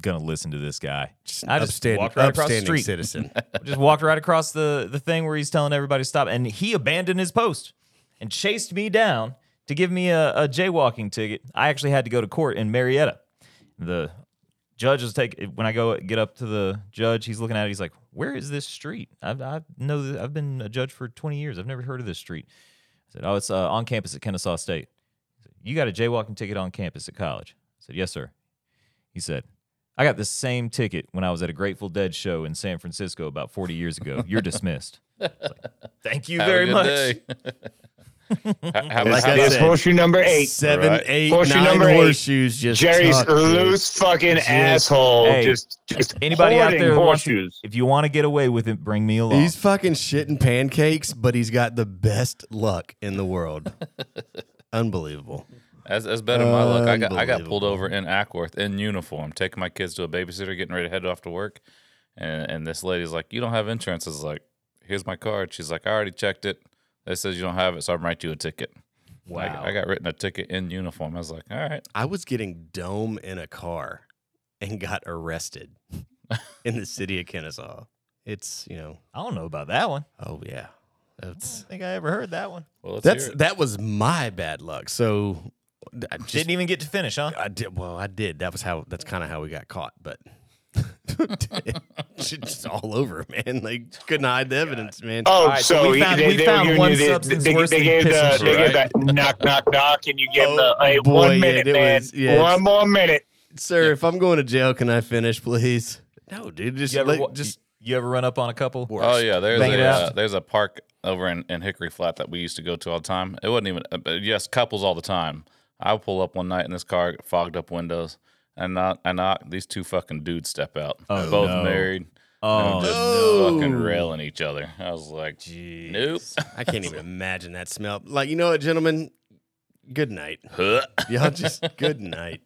[SPEAKER 2] gonna listen to this guy. I just
[SPEAKER 1] upstanding,
[SPEAKER 2] walked right across the street
[SPEAKER 1] citizen. (laughs)
[SPEAKER 2] just walked right across the the thing where he's telling everybody to stop, and he abandoned his post and chased me down to give me a, a jaywalking ticket. I actually had to go to court in Marietta. The judge is take when I go get up to the judge, he's looking at it. He's like, "Where is this street? I've I know that I've been a judge for twenty years. I've never heard of this street." I said, "Oh, it's uh, on campus at Kennesaw State." He said, "You got a jaywalking ticket on campus at college?" I said, "Yes, sir." He said, I got the same ticket when I was at a Grateful Dead show in San Francisco about 40 years ago. You're dismissed. Like, Thank you
[SPEAKER 4] Have
[SPEAKER 2] very much. (laughs)
[SPEAKER 4] day. Ha- have-
[SPEAKER 1] Like
[SPEAKER 4] have-
[SPEAKER 1] I
[SPEAKER 3] There's
[SPEAKER 1] said,
[SPEAKER 3] horseshoe number eight.
[SPEAKER 1] Seven,
[SPEAKER 4] Right.
[SPEAKER 1] eight,
[SPEAKER 3] Horseshoe
[SPEAKER 1] nine
[SPEAKER 3] number eight.
[SPEAKER 1] horseshoes. Just
[SPEAKER 3] Jerry's
[SPEAKER 1] tucked, dude.
[SPEAKER 3] loose fucking
[SPEAKER 1] Just-
[SPEAKER 3] asshole.
[SPEAKER 2] Hey,
[SPEAKER 3] just, just
[SPEAKER 2] Anybody out there that to-
[SPEAKER 3] horseshoes.
[SPEAKER 2] if you want to get away with it, bring me along.
[SPEAKER 1] He's fucking shitting pancakes, but he's got the best luck in the world. (laughs) Unbelievable.
[SPEAKER 4] As as better my luck. I got I got pulled over in Acworth in uniform, taking my kids to a babysitter, getting ready to head off to work. And and this lady's like, You don't have insurance. I was like, Here's my card. She's like, I already checked it. It says you don't have it, so I'm writing you a ticket. Wow. I, I got written a ticket in uniform. I was like, All right.
[SPEAKER 1] I was getting dome in a car and got arrested (laughs) in the city of Kennesaw. It's you know,
[SPEAKER 2] I don't know about that one.
[SPEAKER 1] oh yeah, that's
[SPEAKER 2] I think I ever heard that one.
[SPEAKER 4] Well let's
[SPEAKER 1] that's
[SPEAKER 4] hear it.
[SPEAKER 1] that was my bad luck. So I just
[SPEAKER 2] Didn't even get to finish, huh?
[SPEAKER 1] I did well. I did. That was how. That's kind of how we got caught. But (laughs) it's just all over, man. They couldn't hide the evidence, man.
[SPEAKER 3] Oh,
[SPEAKER 2] right, so
[SPEAKER 3] so,
[SPEAKER 2] we
[SPEAKER 3] he-
[SPEAKER 2] found-
[SPEAKER 3] they,
[SPEAKER 2] we
[SPEAKER 3] they,
[SPEAKER 2] found
[SPEAKER 3] you
[SPEAKER 2] one
[SPEAKER 3] knew they,
[SPEAKER 2] substance
[SPEAKER 3] they,
[SPEAKER 2] worse
[SPEAKER 3] they
[SPEAKER 2] than
[SPEAKER 3] gave the,
[SPEAKER 2] pissing
[SPEAKER 3] they gave that knock, knock, knock, and you give
[SPEAKER 1] Oh,
[SPEAKER 3] the hey,
[SPEAKER 1] boy,
[SPEAKER 3] one minute,
[SPEAKER 1] it
[SPEAKER 3] man.
[SPEAKER 1] was- yeah,
[SPEAKER 3] one more minute.
[SPEAKER 1] Sir, if I'm going to jail, can I finish, please? No, dude. Just
[SPEAKER 2] You ever,
[SPEAKER 1] let-
[SPEAKER 2] wa-
[SPEAKER 1] just
[SPEAKER 2] you ever run up on a couple?
[SPEAKER 4] Oh yeah, there's
[SPEAKER 2] Bang
[SPEAKER 4] a uh, there's a park over in, in Hickory Flat that we used to go to all the time. It wasn't even uh, yes, couples all the time. I would pull up one night in this car, fogged up windows, and not and not these two fucking dudes step out.
[SPEAKER 2] Oh,
[SPEAKER 4] both
[SPEAKER 2] no.
[SPEAKER 4] married.
[SPEAKER 2] Oh,
[SPEAKER 4] just
[SPEAKER 1] no.
[SPEAKER 4] fucking railing each other. I was like,
[SPEAKER 2] Jeez.
[SPEAKER 4] nope. (laughs)
[SPEAKER 1] I can't even imagine that smell. Like you know what, gentlemen? Good night. (laughs) Y'all just good night.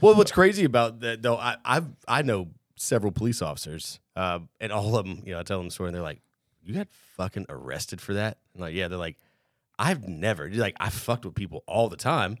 [SPEAKER 1] Well, what's crazy about that though, I I've I know several police officers, uh, and all of them, you know, I tell them the story, and they're like, "You got fucking arrested for that?" Like, yeah. They're like, "I've never." They're like, I fucked with people all the time,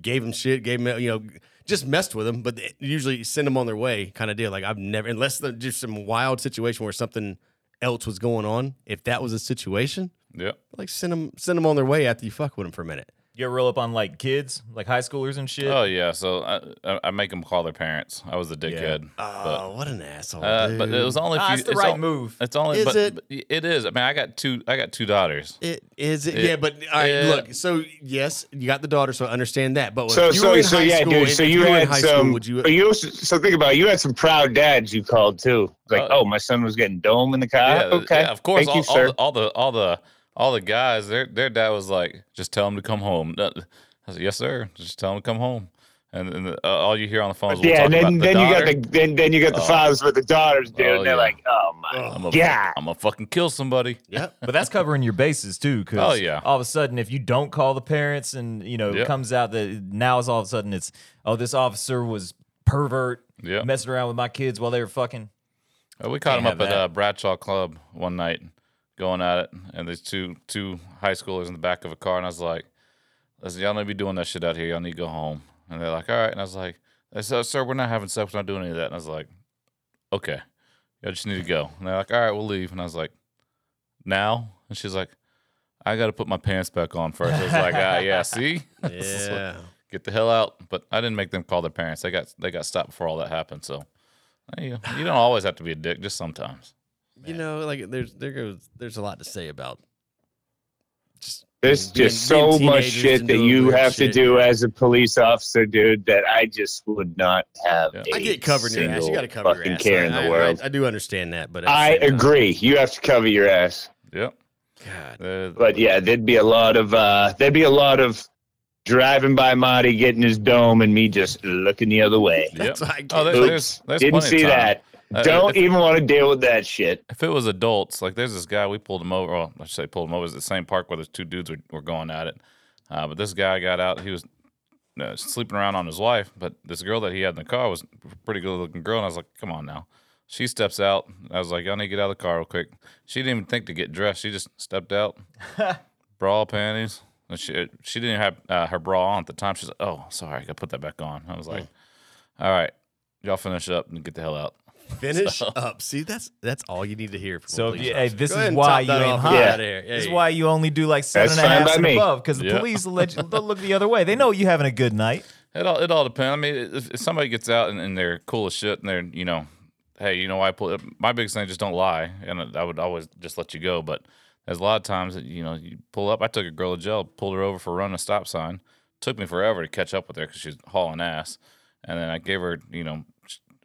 [SPEAKER 1] gave them shit, gave them, you know, just messed with them, but usually send them on their way, kind of deal. Like I've never, unless there's just some wild situation where something else was going on. If that was a situation,
[SPEAKER 4] yeah,
[SPEAKER 1] like send them send them on their way after you fuck with them for a minute.
[SPEAKER 2] You ever roll up on like kids, like high schoolers and shit?
[SPEAKER 4] Oh yeah. So I, I, I make them call their parents. I was the dickhead.
[SPEAKER 1] Oh, what an asshole!
[SPEAKER 4] Uh, but it was only.
[SPEAKER 2] Ah,
[SPEAKER 4] few,
[SPEAKER 2] it's the
[SPEAKER 4] it's
[SPEAKER 2] right
[SPEAKER 4] al-
[SPEAKER 2] move.
[SPEAKER 4] It's only.
[SPEAKER 1] Is
[SPEAKER 4] but,
[SPEAKER 1] it?
[SPEAKER 4] but it is. I mean, I got two. I got two daughters.
[SPEAKER 1] It is it,
[SPEAKER 4] It-
[SPEAKER 1] yeah, but all right,
[SPEAKER 4] yeah.
[SPEAKER 1] look. So yes, you got the daughter, so I understand that. But
[SPEAKER 3] So,
[SPEAKER 1] if you
[SPEAKER 3] so,
[SPEAKER 1] were in
[SPEAKER 3] so,
[SPEAKER 1] high
[SPEAKER 3] yeah,
[SPEAKER 1] school,
[SPEAKER 3] dude.
[SPEAKER 1] if
[SPEAKER 3] So
[SPEAKER 1] you
[SPEAKER 3] you
[SPEAKER 1] were in
[SPEAKER 3] had
[SPEAKER 1] high
[SPEAKER 3] some.
[SPEAKER 1] school, would you?
[SPEAKER 3] you also, so think about it. You had some proud dads you called too. Like,
[SPEAKER 4] Uh,
[SPEAKER 3] oh, my son was getting dome in the car.
[SPEAKER 4] yeah,
[SPEAKER 3] okay,
[SPEAKER 4] yeah, of course.
[SPEAKER 3] Thank
[SPEAKER 4] all,
[SPEAKER 3] you,
[SPEAKER 4] all
[SPEAKER 3] sir.
[SPEAKER 4] the, all the all the all the guys, their their dad was like, just tell him to come home. I said, yes, sir. Just tell him to come home. And, and uh, all you hear on the phone is we'll
[SPEAKER 3] yeah, and then,
[SPEAKER 4] about the
[SPEAKER 3] then you got the then, then you got the
[SPEAKER 4] Oh.
[SPEAKER 3] fathers with the daughters, dude.
[SPEAKER 4] Oh,
[SPEAKER 3] and they're
[SPEAKER 4] yeah.
[SPEAKER 3] like, oh my
[SPEAKER 4] I'm a,
[SPEAKER 3] god.
[SPEAKER 4] I'm gonna fucking kill somebody.
[SPEAKER 1] yeah,
[SPEAKER 2] But that's covering your bases too, because (laughs)
[SPEAKER 4] Oh, yeah.
[SPEAKER 2] all of a sudden, if you don't call the parents, and you know, it comes out that now it's all of a sudden it's oh, this officer was pervert,
[SPEAKER 4] Yep.
[SPEAKER 2] messing around with my kids while they were fucking.
[SPEAKER 4] Uh, we caught
[SPEAKER 2] Can't
[SPEAKER 4] him up at
[SPEAKER 2] that.
[SPEAKER 4] uh, Bradshaw Club one night, going at it, and there's two two high schoolers in the back of a car, and I was like, "Listen, y'all need to be doing that shit out here. Y'all need to go home." And they're like, "All right," and I was like, they said, "Sir, we're not having sex. We're not doing any of that." And I was like, "Okay, y'all just need to go." And they're like, "All right, we'll leave." And I was like, "Now?" And she's like, "I got to put my pants back on first. I was like, "Ah, yeah, (laughs) see." (laughs)
[SPEAKER 1] yeah.
[SPEAKER 4] Get the hell out! But I didn't make them call their parents. They got they got stopped before all that happened. So you, you don't always have to be a dick, just sometimes.
[SPEAKER 1] You know, like there's there goes there's a lot to say about. Just
[SPEAKER 3] There's
[SPEAKER 1] being-
[SPEAKER 3] just so much shit that you
[SPEAKER 1] weird
[SPEAKER 3] have to do as a police officer, dude. That I just would not have.
[SPEAKER 4] Yeah.
[SPEAKER 3] a
[SPEAKER 1] I get covered in your ass. You got to cover your ass.
[SPEAKER 3] care
[SPEAKER 1] I,
[SPEAKER 3] in the
[SPEAKER 1] I-
[SPEAKER 3] world.
[SPEAKER 1] I, I do understand that, but
[SPEAKER 3] I
[SPEAKER 1] same time-
[SPEAKER 3] agree. You have to cover your ass.
[SPEAKER 4] Yep.
[SPEAKER 1] God,
[SPEAKER 4] Uh,
[SPEAKER 3] But yeah, there'd be a lot of uh there'd be a lot of driving by Marty getting his dome and me just looking the other way.
[SPEAKER 1] that's
[SPEAKER 4] Yep.
[SPEAKER 1] why I
[SPEAKER 4] Oh,
[SPEAKER 1] get-
[SPEAKER 4] there's, there's, there's
[SPEAKER 3] Didn't see
[SPEAKER 4] of time.
[SPEAKER 3] that.
[SPEAKER 4] Uh,
[SPEAKER 3] Don't even want to deal with that shit.
[SPEAKER 4] if it was adults, like there's this guy, we pulled him over. Well, I should say pulled him over. It was the same park where those two dudes were, were going at it. Uh, but this guy got out. He was uh, sleeping around on his wife. But this girl that he had in the car was a pretty good looking girl. And I was like, come on now. She steps out. I was like, y'all need to get out of the car real quick. She didn't even think to get dressed. She just stepped out, (laughs) bra, panties. And she, she didn't have uh, her bra on at the time. She's like, oh, sorry, I got to put that back on. I was like, all right, y'all finish up and get the hell out.
[SPEAKER 1] Finish up. See, that's that's all you need to hear from.
[SPEAKER 2] So
[SPEAKER 1] a
[SPEAKER 2] if
[SPEAKER 1] police
[SPEAKER 2] you, hey, this
[SPEAKER 1] Go
[SPEAKER 2] is why you
[SPEAKER 1] that
[SPEAKER 2] aim
[SPEAKER 1] off and
[SPEAKER 2] high.
[SPEAKER 3] Yeah.
[SPEAKER 1] here.
[SPEAKER 2] This is why you only do like seven
[SPEAKER 3] That's
[SPEAKER 2] and a half and
[SPEAKER 3] me.
[SPEAKER 2] above because the
[SPEAKER 4] Yeah.
[SPEAKER 2] police will let you, they'll look the other way. They know you having a good night.
[SPEAKER 4] It all it all depends. I mean, if, if somebody gets out and, and they're cool as shit and they're you know, hey, you know, why I pull my biggest thing is just don't lie, and I would always just let you go. But there's a lot of times that you know you pull up. I took a girl to jail, pulled her over for running a stop sign. Took me forever to catch up with her because she's hauling ass, and then I gave her you know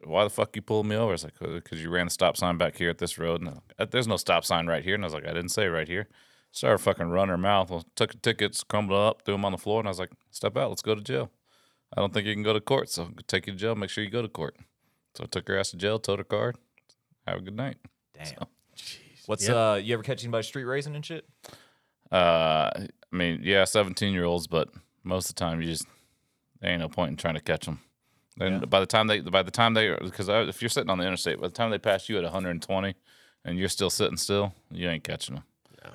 [SPEAKER 4] why the fuck you pulled me over? It's like, because you ran the stop sign back here at this road. And uh, there's no stop sign right here. And I was like, I didn't say right here. Started fucking running her mouth. Well, took the tickets, crumbled up, threw them on the floor. And I was like, step out. Let's go to jail. I don't think you can go to court. So take you to jail. Make sure you go to court. So I took her ass to jail, towed her card. Have a good night.
[SPEAKER 2] Damn. What's
[SPEAKER 1] Yep.
[SPEAKER 2] uh? You ever catch anybody street racing and shit?
[SPEAKER 4] Uh, I mean, yeah, 17 year olds, but most of the time you just, there ain't no point in trying to catch them. Then by the time they, by the time they, because uh, if you're sitting on the interstate, by the time they pass you at 120 and you're still sitting still, you ain't catching them.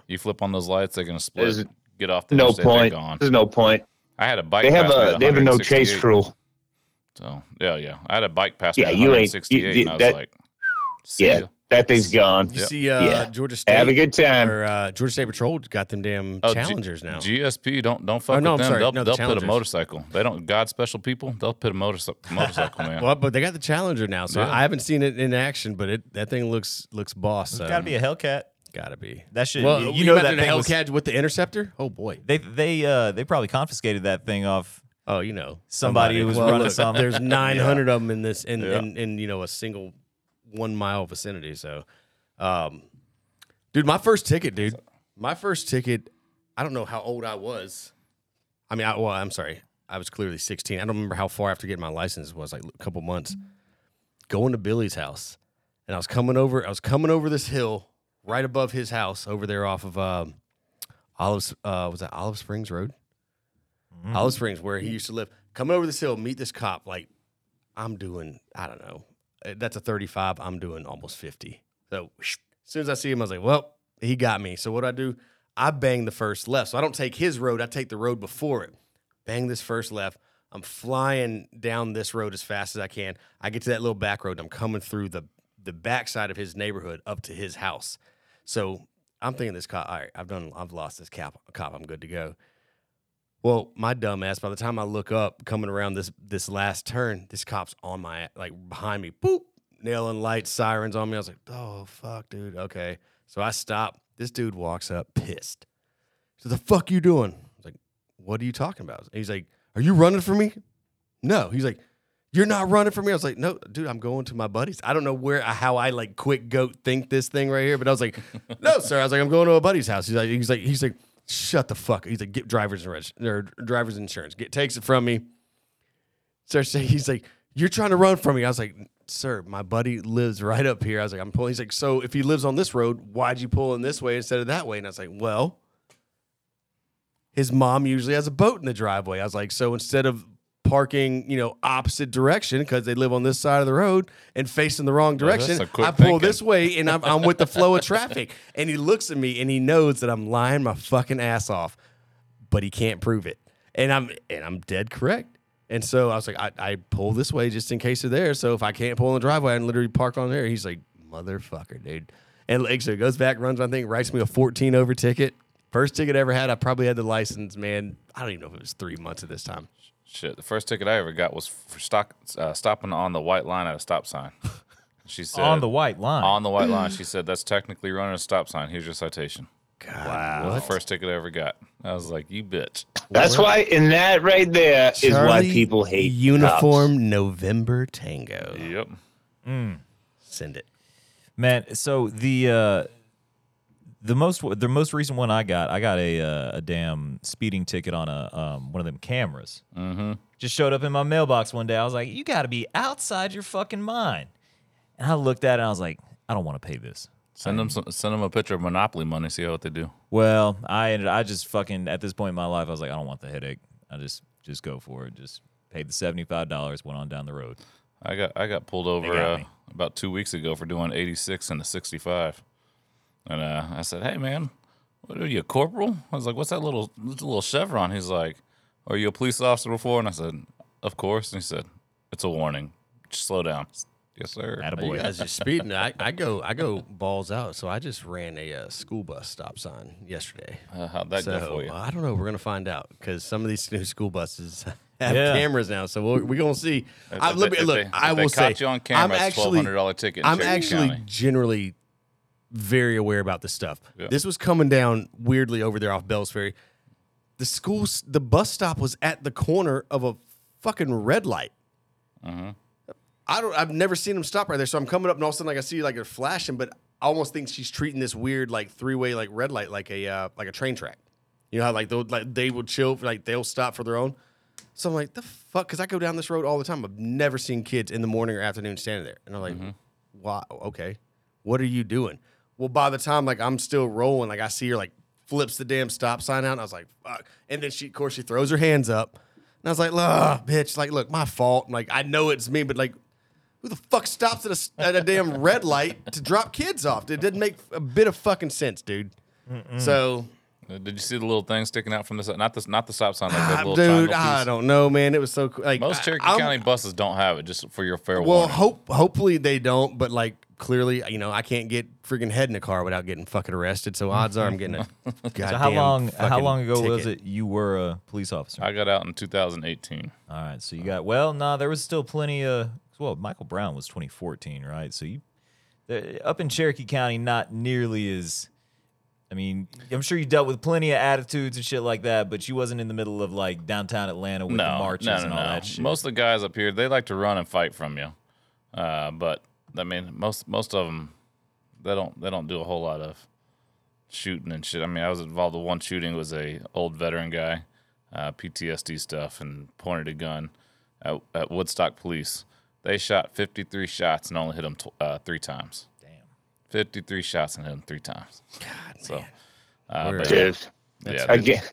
[SPEAKER 4] You flip on those lights, they're gonna split.
[SPEAKER 3] There's
[SPEAKER 4] get off the
[SPEAKER 3] No
[SPEAKER 4] interstate, they're
[SPEAKER 3] point.
[SPEAKER 4] gone.
[SPEAKER 3] There's no point.
[SPEAKER 4] I had a bike.
[SPEAKER 3] They have a they have a no chase rule.
[SPEAKER 4] So yeah, yeah. I had a bike pass
[SPEAKER 3] Yeah,
[SPEAKER 4] me at
[SPEAKER 3] you ain't-
[SPEAKER 4] 168,
[SPEAKER 3] you-
[SPEAKER 4] and I was
[SPEAKER 3] that-
[SPEAKER 4] like, see
[SPEAKER 3] Yeah,
[SPEAKER 4] ya.
[SPEAKER 3] That thing's gone.
[SPEAKER 1] You
[SPEAKER 4] Yep.
[SPEAKER 1] see, uh,
[SPEAKER 3] Yeah.
[SPEAKER 1] Georgia State
[SPEAKER 3] Have a good time.
[SPEAKER 1] or uh, Georgia State Patrol got them damn
[SPEAKER 4] Oh, G-
[SPEAKER 1] challengers now.
[SPEAKER 4] GSP don't don't fuck
[SPEAKER 1] Oh, no,
[SPEAKER 4] with
[SPEAKER 1] I'm
[SPEAKER 4] them.
[SPEAKER 1] sorry.
[SPEAKER 4] They'll
[SPEAKER 1] No,
[SPEAKER 4] they'll pit a motorcycle. They don't God special people. They'll put a motorcycle motorcycle man.
[SPEAKER 1] well, but they got the Challenger now, so
[SPEAKER 4] Yeah.
[SPEAKER 1] I haven't seen it in action. But it that thing looks looks boss.
[SPEAKER 2] It's
[SPEAKER 1] So.
[SPEAKER 2] got to be a Hellcat.
[SPEAKER 1] Gotta be.
[SPEAKER 2] That should
[SPEAKER 1] Well,
[SPEAKER 2] you
[SPEAKER 1] you
[SPEAKER 2] know
[SPEAKER 1] know
[SPEAKER 2] that
[SPEAKER 1] the
[SPEAKER 2] thing was,
[SPEAKER 1] Hellcat with the Interceptor. Oh boy.
[SPEAKER 2] They they uh they probably confiscated that thing off.
[SPEAKER 1] Oh, you know
[SPEAKER 2] Somebody who was
[SPEAKER 1] Well,
[SPEAKER 2] running
[SPEAKER 1] look. There's (laughs) 900 of them in this in,
[SPEAKER 4] Yeah.
[SPEAKER 1] in in you know a single one mile vicinity. So, um, dude, my first ticket, dude, my first ticket. I don't know how old I was. I mean, I, well, I'm sorry, I was clearly 16. I don't remember how far after getting my license was, like a couple months. Going to Billy's house, and I was coming over. I was coming over this hill right above his house over there off of um, Olive. Uh, was that Olive Springs Road? Olive Springs, where he used to live. Coming over this hill, meet this cop. Like, I'm doing, I don't know. That's a 35. I'm doing almost 50. So as soon as I see him, I was like, well, he got me. So what do I do? I bang the first left. So I don't take his road. I take the road before it. Bang this first left. I'm flying down this road as fast as I can. I get to that little back road. I'm coming through the the backside of his neighborhood up to his house. So I'm thinking this cop. All right, I've done. I've lost this cop. Cop. I'm good to go. Well, my dumb ass. By the time I look up, coming around this this last turn, this cop's on my like behind me. Boop, nailing lights, sirens on me. I was like, oh fuck, dude. Okay, so I stop. This dude walks up, pissed. So the fuck you doing? I was like, what are you talking about? He's like, are you running for me? No. He's like, you're not running for me. I was like, no, dude, I'm going to my buddies. I don't know where how I like quick goat think this thing right here, but I was like, (laughs) no, sir. I was like, I'm going to a buddy's house. He's like, he's like, he's like, shut the fuck. He's like, get driver's insurance or driver's insurance. Get takes it from me. Starts saying, he's like, you're trying to run from me. I was like, sir, my buddy lives right up here. I was like, I'm pulling. He's like, so if he lives on this road, why'd you pull in this way instead of that way? And I was like, well, his mom usually has a boat in the driveway. I was like, so instead of parking, you know, opposite direction because they live on this side of the road and facing the wrong direction, I pull
[SPEAKER 4] thinking.
[SPEAKER 1] this way and I'm, I'm with the flow of traffic. (laughs) And he looks at me and he knows that I'm lying my fucking ass off, but he can't prove it. And I'm and I'm dead correct. And so I was like, I, I pull this way just in case they're there. So if I can't pull in the driveway, I can literally park on there. He's like, motherfucker, dude. And like, so goes back, runs my thing, writes me a 14 over ticket. First ticket I ever had. I probably had the license, man. I don't even know if it was three months at this time.
[SPEAKER 4] Shit, the first ticket I ever got was for stock, uh, stopping on the white line at a stop sign. (laughs) She said
[SPEAKER 2] on the white line.
[SPEAKER 4] on the white line. (gasps) She said that's technically running a stop sign. Here's your citation.
[SPEAKER 1] God,
[SPEAKER 2] Wow.
[SPEAKER 4] The first ticket I ever got. I was like, you bitch. (laughs)
[SPEAKER 3] That's why, and that right there is why people hate
[SPEAKER 1] uniform November Tango.
[SPEAKER 4] Yep.
[SPEAKER 1] Send it.
[SPEAKER 2] Man, so the uh the most the most recent one I got, I got a uh, a damn speeding ticket on a um one of them cameras. Mm-hmm. Just showed up in my mailbox one day. I was like, "You got to be outside your fucking mind." And I looked at it and I was like, "I don't want to pay this."
[SPEAKER 4] Send them some, send them a picture of Monopoly money. See what they do.
[SPEAKER 2] Well, I ended, I just fucking at this point in my life, I was like, I don't want the headache. I just just go for it. Just paid the seventy five dollars, went on down the road.
[SPEAKER 4] I got I got pulled over
[SPEAKER 2] got
[SPEAKER 4] uh, about two weeks ago for doing 86 and a 65, and uh, I said, "Hey man, what are you a corporal?" I was like, "What's that little little chevron?" He's like, "Are you a police officer before?" And I said, "Of course." And he said, "It's a warning. Just slow down." Yes, sir.
[SPEAKER 2] Attaboy.
[SPEAKER 1] You guys are speeding. I, I go I go balls out. So I just ran a uh, school bus stop sign yesterday.
[SPEAKER 4] Uh, how'd that
[SPEAKER 1] so
[SPEAKER 4] go for you?
[SPEAKER 1] I don't know. We're gonna find out because some of these new school buses (laughs) have
[SPEAKER 2] Yeah.
[SPEAKER 1] cameras now. So we're, we're gonna see. I,
[SPEAKER 4] If
[SPEAKER 1] let
[SPEAKER 4] they-
[SPEAKER 1] me
[SPEAKER 4] if
[SPEAKER 1] look.
[SPEAKER 4] they-
[SPEAKER 1] I
[SPEAKER 4] if they
[SPEAKER 1] will say,
[SPEAKER 4] caught you on camera,
[SPEAKER 1] I'm actually
[SPEAKER 4] $1,200 ticket
[SPEAKER 1] I'm
[SPEAKER 4] Cherokee
[SPEAKER 1] actually
[SPEAKER 4] County.
[SPEAKER 1] generally very aware about this stuff.
[SPEAKER 4] Yeah.
[SPEAKER 1] This was coming down weirdly over there off Bells Ferry. The school, the bus stop was at the corner of a fucking red light.
[SPEAKER 4] Mm-hmm.
[SPEAKER 1] I don't. I've never seen them stop right there. So I'm coming up, and all of a sudden, like I see like a flashing, but I almost think she's treating this weird like three way like red light like a uh, like a train track. You know how like they'll like they will chill, like they'll stop for their own. So I'm like, the fuck? Because I go down this road all the time. I've never seen kids in the morning or afternoon standing there, and I'm like, wow, Okay, what are you doing? Well, by the time like I'm still rolling, like I see her like flips the damn stop sign out, and I was like, fuck. And then she, of course, she throws her hands up, and I was like, ugh, bitch, like, look, my fault. Like I know it's me, but like. Who the fuck stops at a, at a damn red light to drop kids off? It didn't make a bit of fucking sense, dude. So,
[SPEAKER 4] Uh, Did you see the little thing sticking out from the not the not the stop sign like that
[SPEAKER 1] ah,
[SPEAKER 4] little
[SPEAKER 1] dude,
[SPEAKER 4] triangle
[SPEAKER 1] I
[SPEAKER 4] piece?
[SPEAKER 1] don't know, man. It was so cool. Like
[SPEAKER 4] Most
[SPEAKER 1] I-
[SPEAKER 4] Cherokee
[SPEAKER 1] I'm-
[SPEAKER 4] County buses don't have it, just for your fair
[SPEAKER 1] Well,
[SPEAKER 4] warning.
[SPEAKER 1] hope hopefully they don't, but like clearly, you know, I can't get freaking head in a car without getting fucking arrested. So odds are I'm getting a (laughs) goddamn.
[SPEAKER 2] So how long how long ago was it you were a police officer?
[SPEAKER 4] I got out in 2018.
[SPEAKER 2] All right, so you got well, no, there was still plenty of well, Michael Brown was 2014, right? So you the, up in Cherokee County, not nearly as. I mean, I'm sure you dealt with plenty of attitudes and shit like that, but you wasn't in the middle of like downtown Atlanta with the
[SPEAKER 4] No,
[SPEAKER 2] marches
[SPEAKER 4] no, no,
[SPEAKER 2] and all
[SPEAKER 4] no.
[SPEAKER 2] that shit.
[SPEAKER 4] Most of the guys up here, they like to run and fight from you. Uh, but I mean, most most of them, they don't they don't do a whole lot of shooting and shit. I mean, I was involved with one shooting. It was a old veteran guy, uh, PTSD stuff, and pointed a gun at, at Woodstock Police. They shot 53 shots and only hit him tw- uh, three times.
[SPEAKER 2] Damn.
[SPEAKER 4] 53 shots and hit him three times. God, so. Uh,
[SPEAKER 1] We're-
[SPEAKER 4] but yeah,
[SPEAKER 3] Dude,
[SPEAKER 4] yeah,
[SPEAKER 3] again,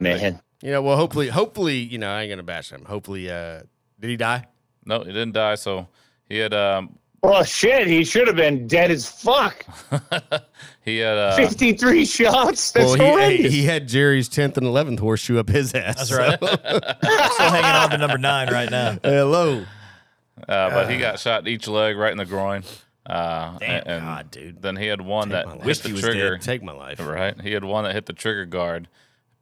[SPEAKER 3] man.
[SPEAKER 1] You know, well, hopefully, hopefully, you know, I ain't gonna bash him. Hopefully, uh, did he die?
[SPEAKER 4] no, he didn't die. So he had um,
[SPEAKER 3] Well, shit, he should have been dead as fuck. (laughs)
[SPEAKER 4] he had uh,
[SPEAKER 3] 53 shots? That's
[SPEAKER 1] well, he,
[SPEAKER 3] horrendous.
[SPEAKER 1] he had Jerry's tenth and eleventh horseshoe up his ass.
[SPEAKER 2] That's right. (laughs) still hanging on to number nine right now. (laughs)
[SPEAKER 1] Hello.
[SPEAKER 4] Uh, but he got shot in each leg, right in the groin. Uh,
[SPEAKER 1] Damn,
[SPEAKER 4] and
[SPEAKER 1] God, dude.
[SPEAKER 4] Then he had one
[SPEAKER 1] Take
[SPEAKER 4] that
[SPEAKER 1] my
[SPEAKER 4] hit the
[SPEAKER 1] he was
[SPEAKER 4] trigger.
[SPEAKER 1] Take my life.
[SPEAKER 4] Right, he had one that hit the trigger guard,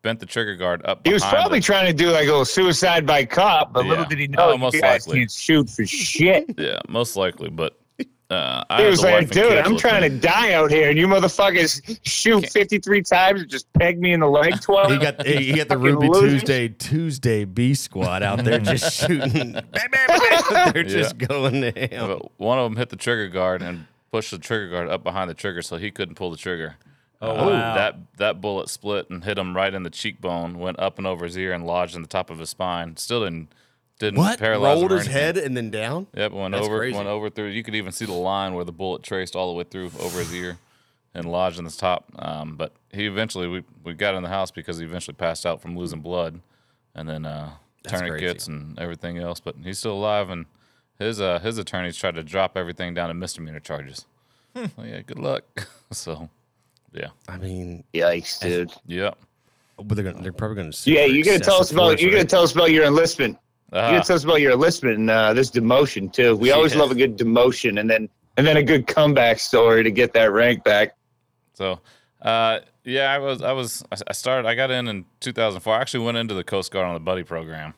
[SPEAKER 4] bent the trigger guard up.
[SPEAKER 3] he was probably
[SPEAKER 4] him.
[SPEAKER 3] trying to do like a little suicide by cop, but little did he know
[SPEAKER 4] Oh,
[SPEAKER 3] you
[SPEAKER 4] most
[SPEAKER 3] guys
[SPEAKER 4] likely.
[SPEAKER 3] can't shoot for shit. (laughs)
[SPEAKER 4] Yeah, most likely. But uh, I
[SPEAKER 3] He was like, dude, I'm
[SPEAKER 4] with
[SPEAKER 3] trying
[SPEAKER 4] me.
[SPEAKER 3] to die out here, and you motherfuckers shoot 53 times and just peg me in the leg 12.
[SPEAKER 1] He got he got the (laughs) Ruby
[SPEAKER 3] losers.
[SPEAKER 1] Tuesday Tuesday B squad out there just (laughs) shooting. Bam, bam, bam. They're just going to him.
[SPEAKER 4] But one of them hit the trigger guard and pushed the trigger guard up behind the trigger, so he couldn't pull the trigger.
[SPEAKER 2] Oh,
[SPEAKER 4] Uh,
[SPEAKER 2] wow.
[SPEAKER 4] That that bullet split and hit him right in the cheekbone, went up and over his ear and lodged in the top of his spine. Still didn't didn't
[SPEAKER 1] What?
[SPEAKER 4] paralyze
[SPEAKER 1] Rolled
[SPEAKER 4] him
[SPEAKER 1] his
[SPEAKER 4] anything.
[SPEAKER 1] head and then down?
[SPEAKER 4] Yep, went
[SPEAKER 1] That's
[SPEAKER 4] over,
[SPEAKER 1] crazy.
[SPEAKER 4] went over through. You could even see the line where the bullet traced all the way through over his ear, and lodged in the top. Um, but he eventually, we we got in the house because he eventually passed out from losing blood, and then uh,
[SPEAKER 1] That's
[SPEAKER 4] tourniquets
[SPEAKER 1] crazy.
[SPEAKER 4] and everything else. But he's still alive, and his uh, his attorneys tried to drop everything down to misdemeanor charges.
[SPEAKER 1] Hmm.
[SPEAKER 4] Well, yeah, good luck. (laughs) so, yeah,
[SPEAKER 1] I mean,
[SPEAKER 3] Yikes, dude.
[SPEAKER 4] yeah.
[SPEAKER 1] but they're gonna, they're probably going to.
[SPEAKER 3] Yeah, you're gonna tell us about you're gonna tell us about your enlistment. You're
[SPEAKER 4] Uh,
[SPEAKER 3] gonna tell us about your enlistment and uh, this demotion too. We always
[SPEAKER 1] Yeah.
[SPEAKER 3] love a good demotion and then and then a good comeback story to get that rank back.
[SPEAKER 4] So, uh, yeah, I was, I was, I I started, I got in in 2004. I actually went into the Coast Guard on the buddy program,